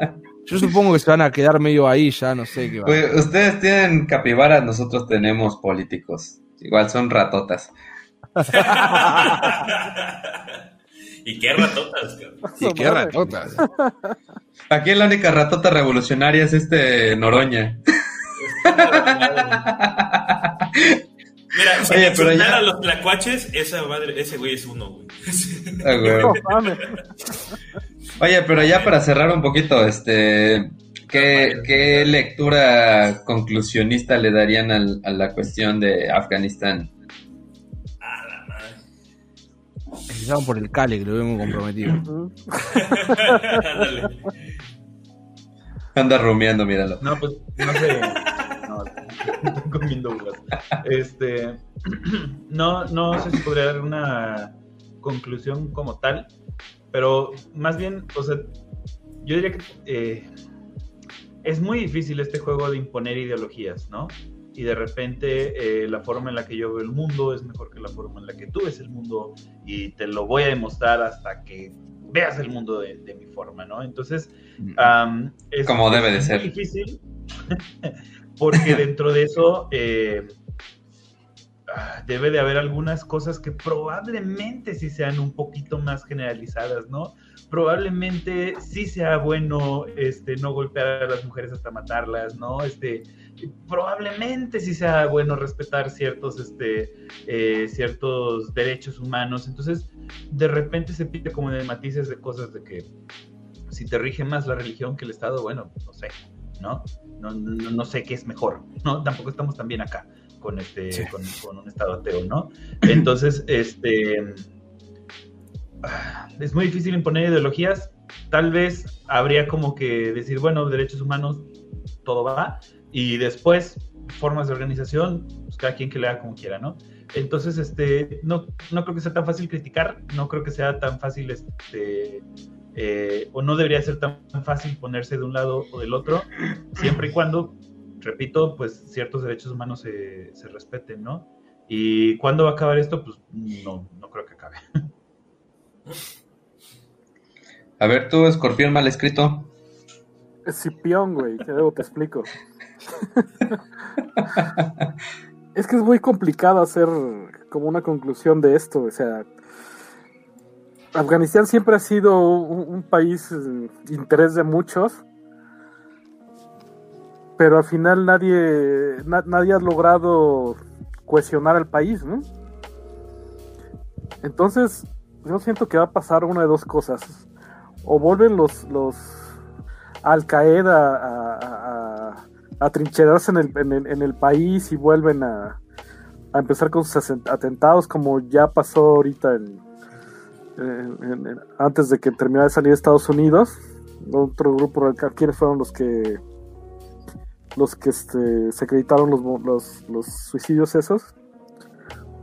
D: Yo supongo que se van a quedar medio ahí, ya no sé qué va.
A: Pues, ustedes tienen capibaras, nosotros tenemos políticos. Igual son ratotas. *laughs*
B: y qué ratotas, cabrón.
D: Sí, qué ratotas. *laughs*
A: Aquí la única ratota revolucionaria es este Noroña.
B: Mira, si
A: Oye, pero ya-
B: a los tlacuaches, esa madre, ese güey es uno, güey.
A: Ah, güey. Oye, pero ya para cerrar un poquito, este, ¿qué, qué lectura conclusionista le darían al- a la cuestión de Afganistán?
B: A la madre.
D: Empezaron por el Cale, que lo vemos comprometido. *laughs*
F: Ujú.
A: Anda rumiando, míralo.
C: No, pues no sé. No, estoy comiendo uvas. Este, *clears throat* no, no sé si podría dar una conclusión como tal, pero más bien, o sea, yo diría que eh, es muy difícil este juego de imponer ideologías, ¿no? Y de repente eh, la forma en la que yo veo el mundo es mejor que la forma en la que tú ves el mundo y te lo voy a demostrar hasta que veas el mundo de, de mi forma, ¿no? Entonces, Am, es,
A: Como debe de ser.
C: difícil *laughs* porque *laughs* dentro de eso eh, ah, debe de haber algunas cosas que probablemente sí sean un poquito más generalizadas, ¿no? Probablemente sí sea bueno este, no golpear a las mujeres hasta matarlas, ¿no? Este, probablemente sí sea bueno respetar ciertos, este, eh, ciertos derechos humanos. Entonces, de repente se pide como de matices de cosas de que si te rige más la religión que el Estado, bueno, no sé, ¿no? No, no, no sé qué es mejor, ¿no? Tampoco estamos tan bien acá con, este,
D: Sí.
C: con, con un Estado ateo, ¿no? Entonces, este... Es muy difícil imponer ideologías. Tal vez habría como que decir, bueno, derechos humanos, todo va. Y después, formas de organización, pues cada quien que le haga como quiera, ¿no? Entonces, este, no, no creo que sea tan fácil criticar, no creo que sea tan fácil, este, eh, o no debería ser tan fácil ponerse de un lado o del otro, siempre y cuando, repito, pues ciertos derechos humanos se, se respeten, ¿no? ¿Y cuándo va a acabar esto? Pues no, no creo que acabe. *laughs*
A: A ver, tú, escorpión mal escrito.
F: Escipión, güey, que luego te explico. *laughs* es que es muy complicado hacer como una conclusión de esto, o sea, Afganistán siempre ha sido un, país eh, interés de muchos, pero al final nadie, na- nadie ha logrado cohesionar al país, ¿no? Entonces, yo siento que va a pasar una de dos cosas. O vuelven los, los Al Qaeda a trincherarse en el, en, el, en el país y vuelven a, a empezar con sus atentados, como ya pasó ahorita en, antes de que terminara de salir de Estados Unidos. Otro grupo radical, ¿quiénes fueron los que los que este, se acreditaron los, los, los suicidios esos?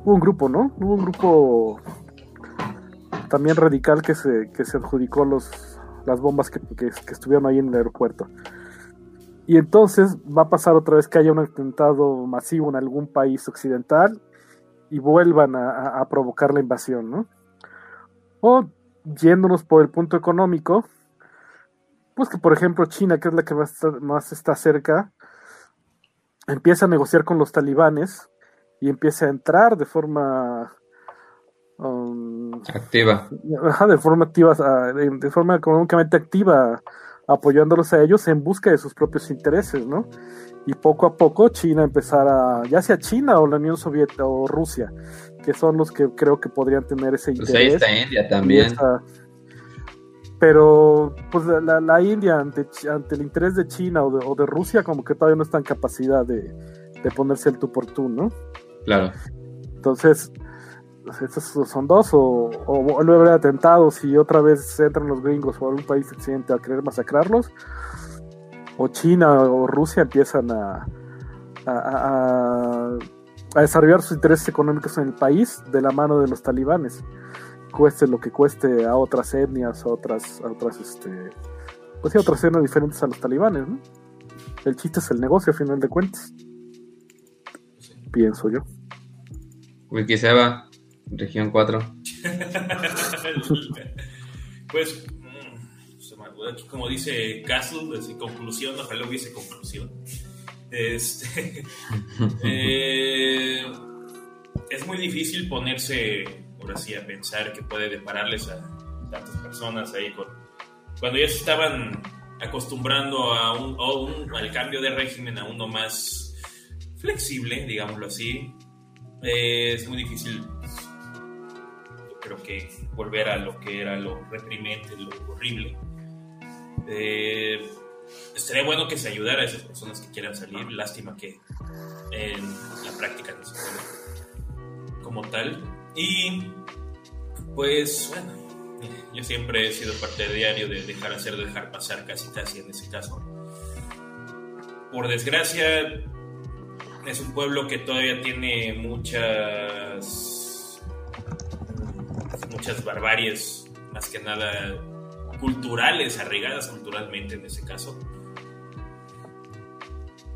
F: Hubo un grupo, ¿no? Hubo un grupo también radical que se, que se adjudicó los, las bombas que, que- que estuvieron ahí en el aeropuerto. Y entonces va a pasar otra vez que haya un atentado masivo en algún país occidental y vuelvan a, provocar la invasión, ¿no? O yéndonos por el punto económico, pues que por ejemplo China, que es la que más está, más está cerca, empieza a negociar con los talibanes y empieza a entrar de forma um,
A: Activa.
F: De forma activa, de forma económicamente activa, apoyándolos a ellos en busca de sus propios intereses, ¿no? Y poco a poco China empezará, ya sea China o la Unión Soviética o Rusia, que son los que creo que podrían tener ese
A: Pues ahí
F: interés.
A: está India también.
F: esa- Pero, pues la, la- India, ante, ante el interés de China o de, o de Rusia, como que todavía no está en capacidad de, de ponerse el tú por tú, ¿no?
A: Claro.
F: Entonces, estos son dos, o, o a haber atentados y otra vez entran los gringos o algún país occidente a querer masacrarlos, o China o Rusia empiezan a, a, a- a desarrollar sus intereses económicos en el país de la mano de los talibanes, cueste lo que cueste a otras etnias, a otras, a otras, este, pues sí, a otras etnias diferentes a los talibanes, ¿no? El chiste es el negocio, a final de cuentas. Pienso yo.
A: Wikiseba, región 4. *laughs*
B: pues, mm, como dice Castle, así, conclusión, ojalá hubiese conclusión. Este, *laughs* eh, es muy difícil ponerse, por así, a pensar que puede depararles a tantas personas ahí con, cuando ya se estaban acostumbrando a un, a un- al cambio de régimen a uno más flexible, digámoslo así. Eh, es muy difícil, creo que volver a lo que era lo reprimente, lo horrible. Eh, estaría bueno que se ayudara a esas personas que quieran salir. Lástima que en la práctica no se puede como tal. Y pues bueno, yo siempre he sido partidario de dejar hacer, dejar pasar casi casi en ese caso. Por desgracia, es un pueblo que todavía tiene muchas muchas barbaries, más que nada culturales, arraigadas culturalmente en ese caso.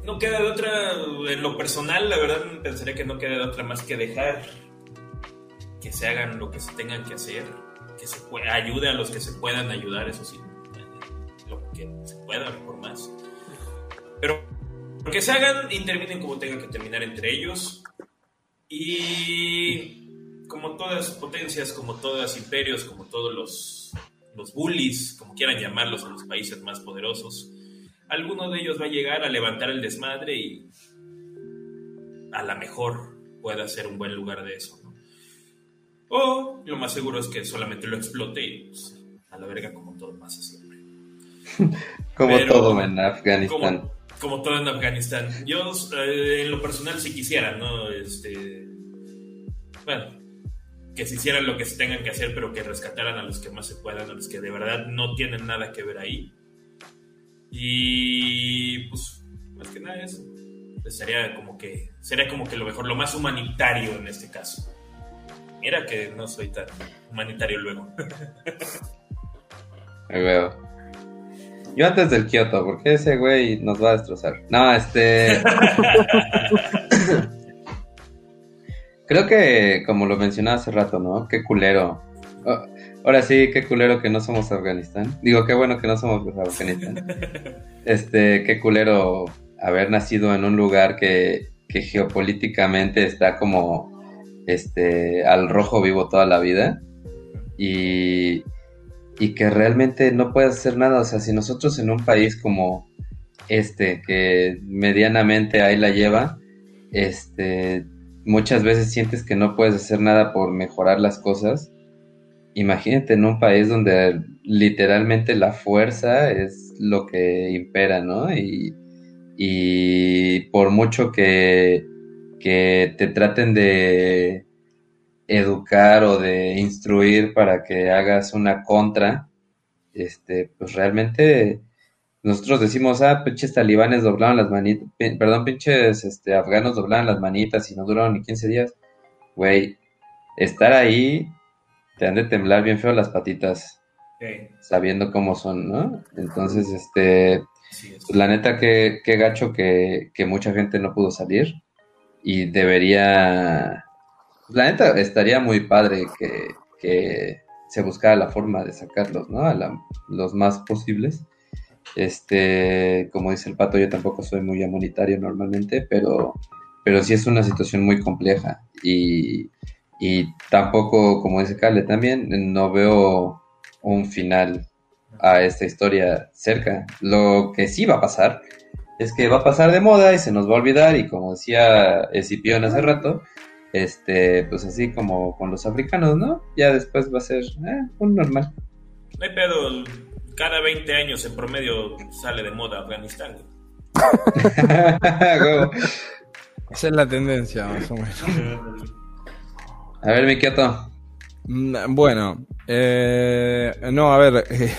B: No queda de otra, en lo personal, la verdad pensaría que no queda de otra más que dejar que se hagan lo que se tengan que hacer, que se ayude a los que se puedan ayudar, eso sí, lo que se pueda, por más. Pero que se hagan y terminen como tengan que terminar entre ellos. Y como todas potencias, como todos imperios, como todos los, los bullies, como quieran llamarlos a los países más poderosos, alguno de ellos va a llegar a levantar el desmadre y a la mejor pueda ser un buen lugar de eso. ¿no? O lo más seguro es que solamente lo explote y pues, a la verga como todo pasa siempre. *laughs*
A: Como
B: Pero-
A: todo en Afganistán.
B: Como, como todo en Afganistán. Yo, eh, en lo personal, si quisiera, ¿no? Este, bueno, que se hicieran lo que se tengan que hacer, pero que rescataran a los que más se puedan, a los que de verdad no tienen nada que ver ahí. Y, pues, más que nada eso. Pues, sería como que, sería como que lo mejor, lo más humanitario en este caso. Mira que no soy tan humanitario luego. *laughs*
A: Ahí veo. Yo antes del Kioto, porque ese güey nos va a destrozar. No, este. *laughs* Creo que, como lo mencionaba hace rato, ¿no? Qué culero. Oh, ahora sí, qué culero que no somos Afganistán. Digo, qué bueno que no somos Afganistán. *laughs* Este, qué culero haber nacido en un lugar que, que geopolíticamente está como este al rojo vivo toda la vida. Y, y que realmente no puedes hacer nada. O sea, si nosotros en un país como este, que medianamente ahí la lleva, este, muchas veces sientes que no puedes hacer nada por mejorar las cosas. Imagínate en un país donde literalmente la fuerza es lo que impera, ¿no? Y, y por mucho que, que te traten de educar o de instruir para que hagas una contra, este, pues realmente nosotros decimos, ah, pinches talibanes doblaron las manitas, perdón, pinches este, afganos doblaron las manitas y no duraron ni 15 días. Güey, estar ahí te han de temblar bien feo las patitas, sabiendo cómo son, ¿no? Entonces, este,
B: sí, es-
A: pues, la neta, que, que gacho que, que mucha gente no pudo salir y debería, la neta, estaría muy padre que, que se buscara la forma de sacarlos, ¿no? A la- los más posibles. Este, como dice el pato, yo tampoco soy muy amonitario normalmente, pero, pero sí es una situación muy compleja y, y tampoco, como dice Kale también, no veo un final a esta historia cerca. Lo que sí va a pasar es que va a pasar de moda y se nos va a olvidar y como decía Escipión hace rato, este, pues así como con los africanos, ¿no? Ya después va a ser eh, un normal.
B: No hay pedo, cada 20 años en promedio sale de moda Afganistán. güey. *laughs*
D: Esa es la tendencia, más o menos.
A: a ver, mi Kioto.
D: Mm, Bueno, eh, no, a ver, *laughs* eh,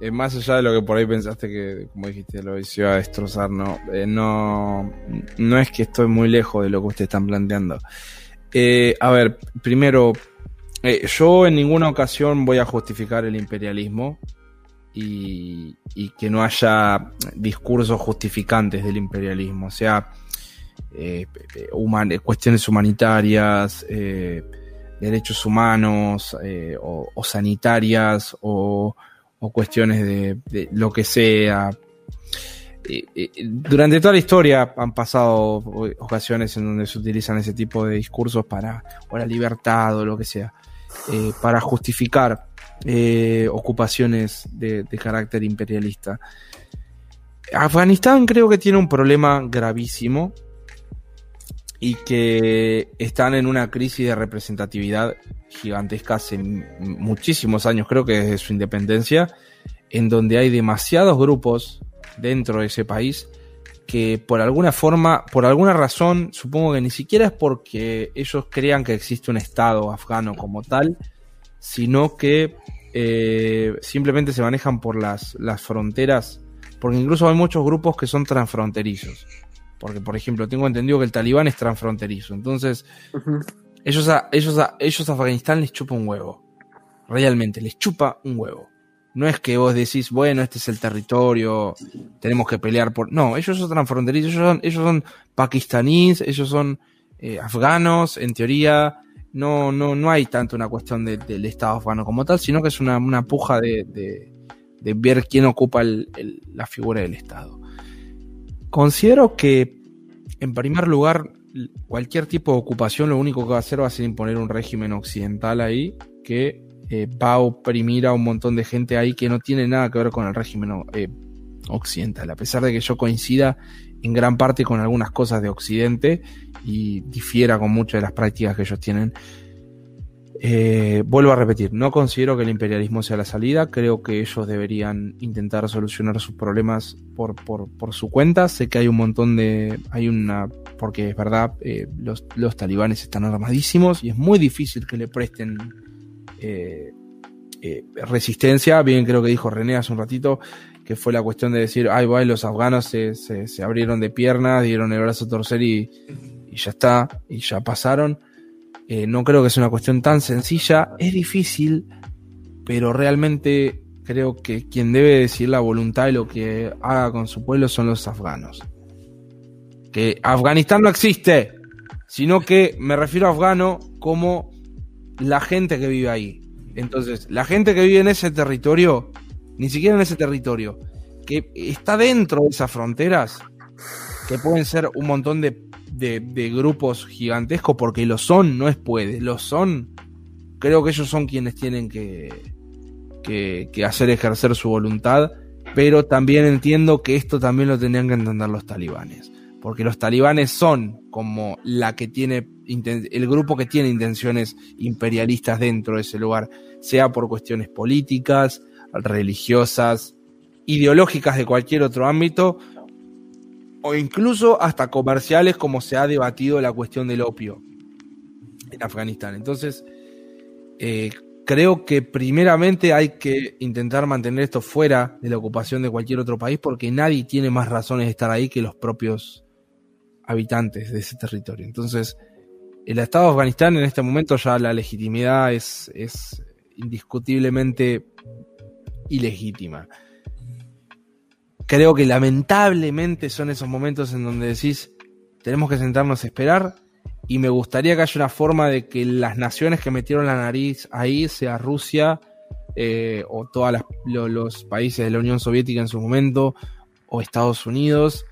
D: eh, más allá de lo que por ahí pensaste que, como dijiste, lo iba a destrozar, no, Eh, no, no es que estoy muy lejos de lo que ustedes están planteando. Eh, a ver, primero, eh, yo en ninguna ocasión voy a justificar el imperialismo y, que no haya discursos justificantes del imperialismo, o sea, eh, cuestiones humanitarias, eh, derechos humanos eh, o, sanitarias o, cuestiones de, lo que sea. Durante toda la historia han pasado ocasiones en donde se utilizan ese tipo de discursos para o la libertad o lo que sea, para justificar eh, ocupaciones de, de carácter imperialista. Afganistán creo que tiene un problema gravísimo y que están en una crisis de representatividad gigantesca hace muchísimos años, creo que desde su independencia, en donde hay demasiados grupos dentro de ese país que por alguna forma, por alguna razón, supongo que ni siquiera es porque ellos crean que existe un Estado afgano como tal, sino que eh, simplemente se manejan por las, las fronteras, porque incluso hay muchos grupos que son transfronterizos. Porque, por ejemplo, tengo entendido que el talibán es transfronterizo. Entonces, ellos a, ellos a, ellos a Afganistán les chupa un huevo. Realmente, les chupa un huevo. No es que vos decís, bueno, este es el territorio, tenemos que pelear por. No, ellos son transfronterizos, ellos son, ellos son pakistaníes, ellos son eh, afganos, en teoría. No, no, no hay tanto una cuestión de- del Estado afgano como tal, sino que es una, una puja de, de- ver quién ocupa la figura del Estado. Considero que, en primer lugar, cualquier tipo de ocupación lo único que va a hacer va a ser imponer un régimen occidental ahí que eh, va a oprimir a un montón de gente ahí que no tiene nada que ver con el régimen eh, occidental. A pesar de que yo coincida en gran parte con algunas cosas de Occidente y difiera con muchas de las prácticas que ellos tienen. Eh, vuelvo a repetir, no considero que el imperialismo sea la salida, creo que ellos deberían intentar solucionar sus problemas por, por, por su cuenta. Sé que hay un montón de... hay una... porque es verdad, eh, los, los talibanes están armadísimos y es muy difícil que le presten eh, eh, resistencia. Bien creo que dijo René hace un ratito, que fue la cuestión de decir, ay, bueno, los afganos se, se, abrieron de piernas, dieron el brazo a torcer y, y ya está, y ya pasaron. Eh, no creo que sea una cuestión tan sencilla. Es difícil, pero realmente creo que quien debe decir la voluntad de lo que haga con su pueblo son los afganos. Que Afganistán no existe, sino que me refiero a afgano como la gente que vive ahí. Entonces, la gente que vive en ese territorio, ni siquiera en ese territorio, que está dentro de esas fronteras, que pueden ser un montón de, de, grupos gigantescos, porque lo son, no es puede, lo son. Creo que ellos son quienes tienen que, que, que hacer ejercer su voluntad, pero también entiendo que esto también lo tendrían que entender los talibanes, porque los talibanes son como la que tiene el grupo que tiene intenciones imperialistas dentro de ese lugar, sea por cuestiones políticas, religiosas, ideológicas de cualquier otro ámbito, o incluso hasta comerciales como se ha debatido la cuestión del opio en Afganistán. Entonces, eh, creo que primeramente hay que intentar mantener esto fuera de la ocupación de cualquier otro país porque nadie tiene más razones de estar ahí que los propios habitantes de ese territorio. Entonces, el Estado de Afganistán en este momento ya la legitimidad es, es indiscutiblemente ilegítima. Creo que lamentablemente son esos momentos en donde decís, tenemos que sentarnos a esperar y me gustaría que haya una forma de que las naciones que metieron la nariz ahí, sea Rusia eh, o todos lo, los países de la Unión Soviética en su momento, o Estados Unidos,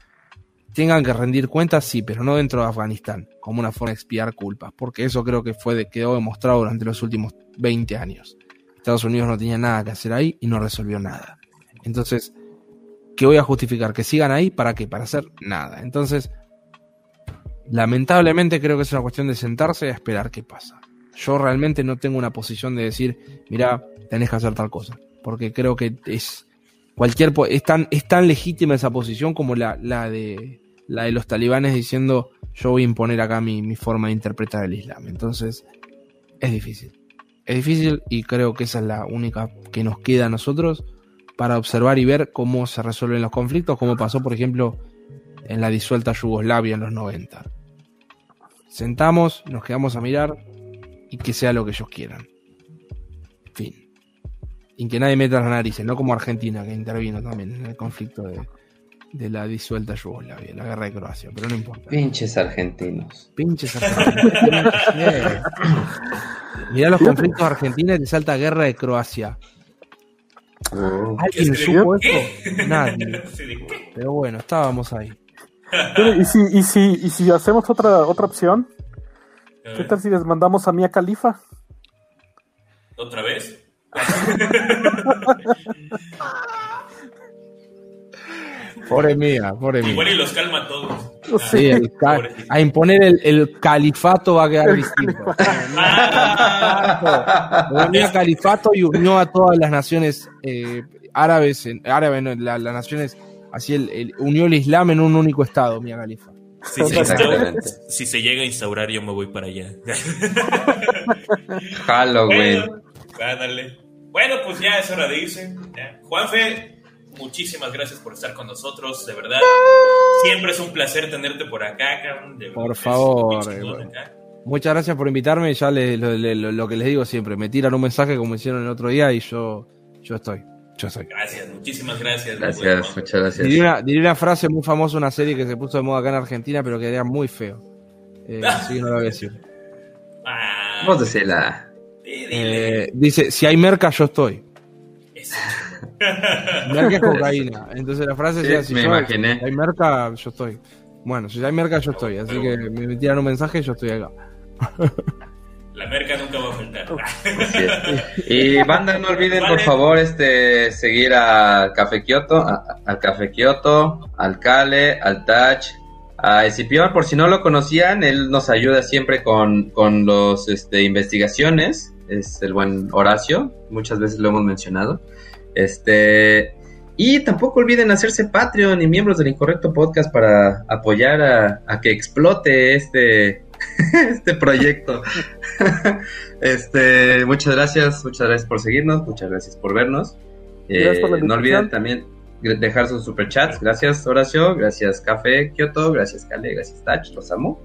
D: tengan que rendir cuentas, sí, pero no dentro de Afganistán, como una forma de expiar culpas, porque eso creo que fue de, quedó demostrado durante los últimos 20 años. Estados Unidos no tenía nada que hacer ahí y no resolvió nada. Entonces, ¿qué voy a justificar? ¿Que sigan ahí? ¿Para qué? Para hacer nada. Entonces, lamentablemente creo que es una cuestión de sentarse y esperar qué pasa. Yo realmente no tengo una posición de decir, mira, tenés que hacer tal cosa, porque creo que es cualquier es tan, es tan legítima esa posición como la, la de la de los talibanes diciendo yo voy a imponer acá mi, mi forma de interpretar el Islam. Entonces, es difícil. Es difícil y creo que esa es la única que nos queda a nosotros para observar y ver cómo se resuelven los conflictos, como pasó, por ejemplo, en la disuelta Yugoslavia en los 90. Sentamos, nos quedamos a mirar y que sea lo que ellos quieran. Fin. Y que nadie meta las narices, no como Argentina, que intervino también en el conflicto de, de la disuelta Yugoslavia, la guerra de Croacia, pero no importa.
A: Pinches argentinos.
D: Pinches argentinos. *laughs* Mirá los conflictos de Argentina y te salta guerra de Croacia.
A: Oh.
D: ¿Alguien supo
B: ¿Qué?
D: eso? Nadie. *laughs* Pero bueno, estábamos ahí.
F: Pero, ¿Y si, y si, y si hacemos otra, otra opción? ¿Qué tal si les mandamos a Mia Califa?
B: ¿Otra vez? *laughs*
D: Pobre mía, pobre mía.
B: Igual y los calma a todos.
D: Sí, el a imponer el, el califato va a quedar distinto.
B: Ah,
D: Unía califato y unió a todas las naciones eh, árabes, en, árabe, no, la- las naciones, así el, el- unió el Islam en un único estado, Mia Khalifa.
B: si, se instaura-
A: Exactamente.
B: si se llega a instaurar, yo me voy para allá.
A: Halloween.
B: Bueno, ándale. Bueno, pues ya es hora de irse. ya. Juanfe, muchísimas gracias por estar con nosotros, de verdad. Siempre es un placer tenerte por acá, cabrón. de
D: Por favor, eh,
B: acá.
D: Muchas gracias por invitarme. Ya lo, le- lo- lo que les digo siempre, me tiran un mensaje como hicieron el otro día y yo, yo estoy. Yo estoy.
B: Gracias, muchísimas gracias.
A: Gracias,
B: Bueno,
A: muchas gracias.
D: Diría una, diría una frase muy famosa, una serie que se puso de moda acá en Argentina, pero que quedaría muy feo. Eh, *laughs* así que no la voy a decir.
B: ah,
A: decíla.
B: sí, dile.
D: Eh, dice, si hay merca, yo estoy.
B: Eso. *laughs*
D: Merca es *laughs* cocaína. Entonces la frase
A: Sí,
D: decía, si
A: me
D: yo-
A: imaginé.
D: si hay merca, yo estoy. Bueno, si hay merca, yo estoy. Así que me tiran un mensaje, yo estoy acá. *laughs*
B: La merca nunca va a faltar.
A: Y banda, no olviden por favor este seguir al Café Kioto, a- al Café Kioto, al Cale, al Touch, a Escipión, por si no lo conocían, él nos ayuda siempre con, con los este investigaciones, es el buen Horacio, muchas veces lo hemos mencionado. Este y tampoco olviden hacerse Patreon y miembros del Incorrecto Podcast para apoyar a, a que explote este *laughs* este proyecto. *laughs* este, muchas gracias, muchas gracias por seguirnos, muchas gracias por vernos. Eh,
F: Gracias por la
A: no olviden también dejar sus superchats. Gracias, Horacio, gracias, Café Kyoto, gracias, Kale, gracias, Touch, los amo.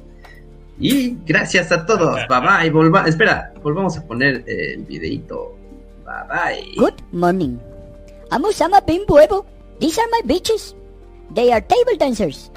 A: Y gracias a todos. *laughs* Bye bye. Volva Espera, volvamos a poner el videito. Bye bye.
E: Good morning. Amo sama bimbo These are my bitches. They are table dancers.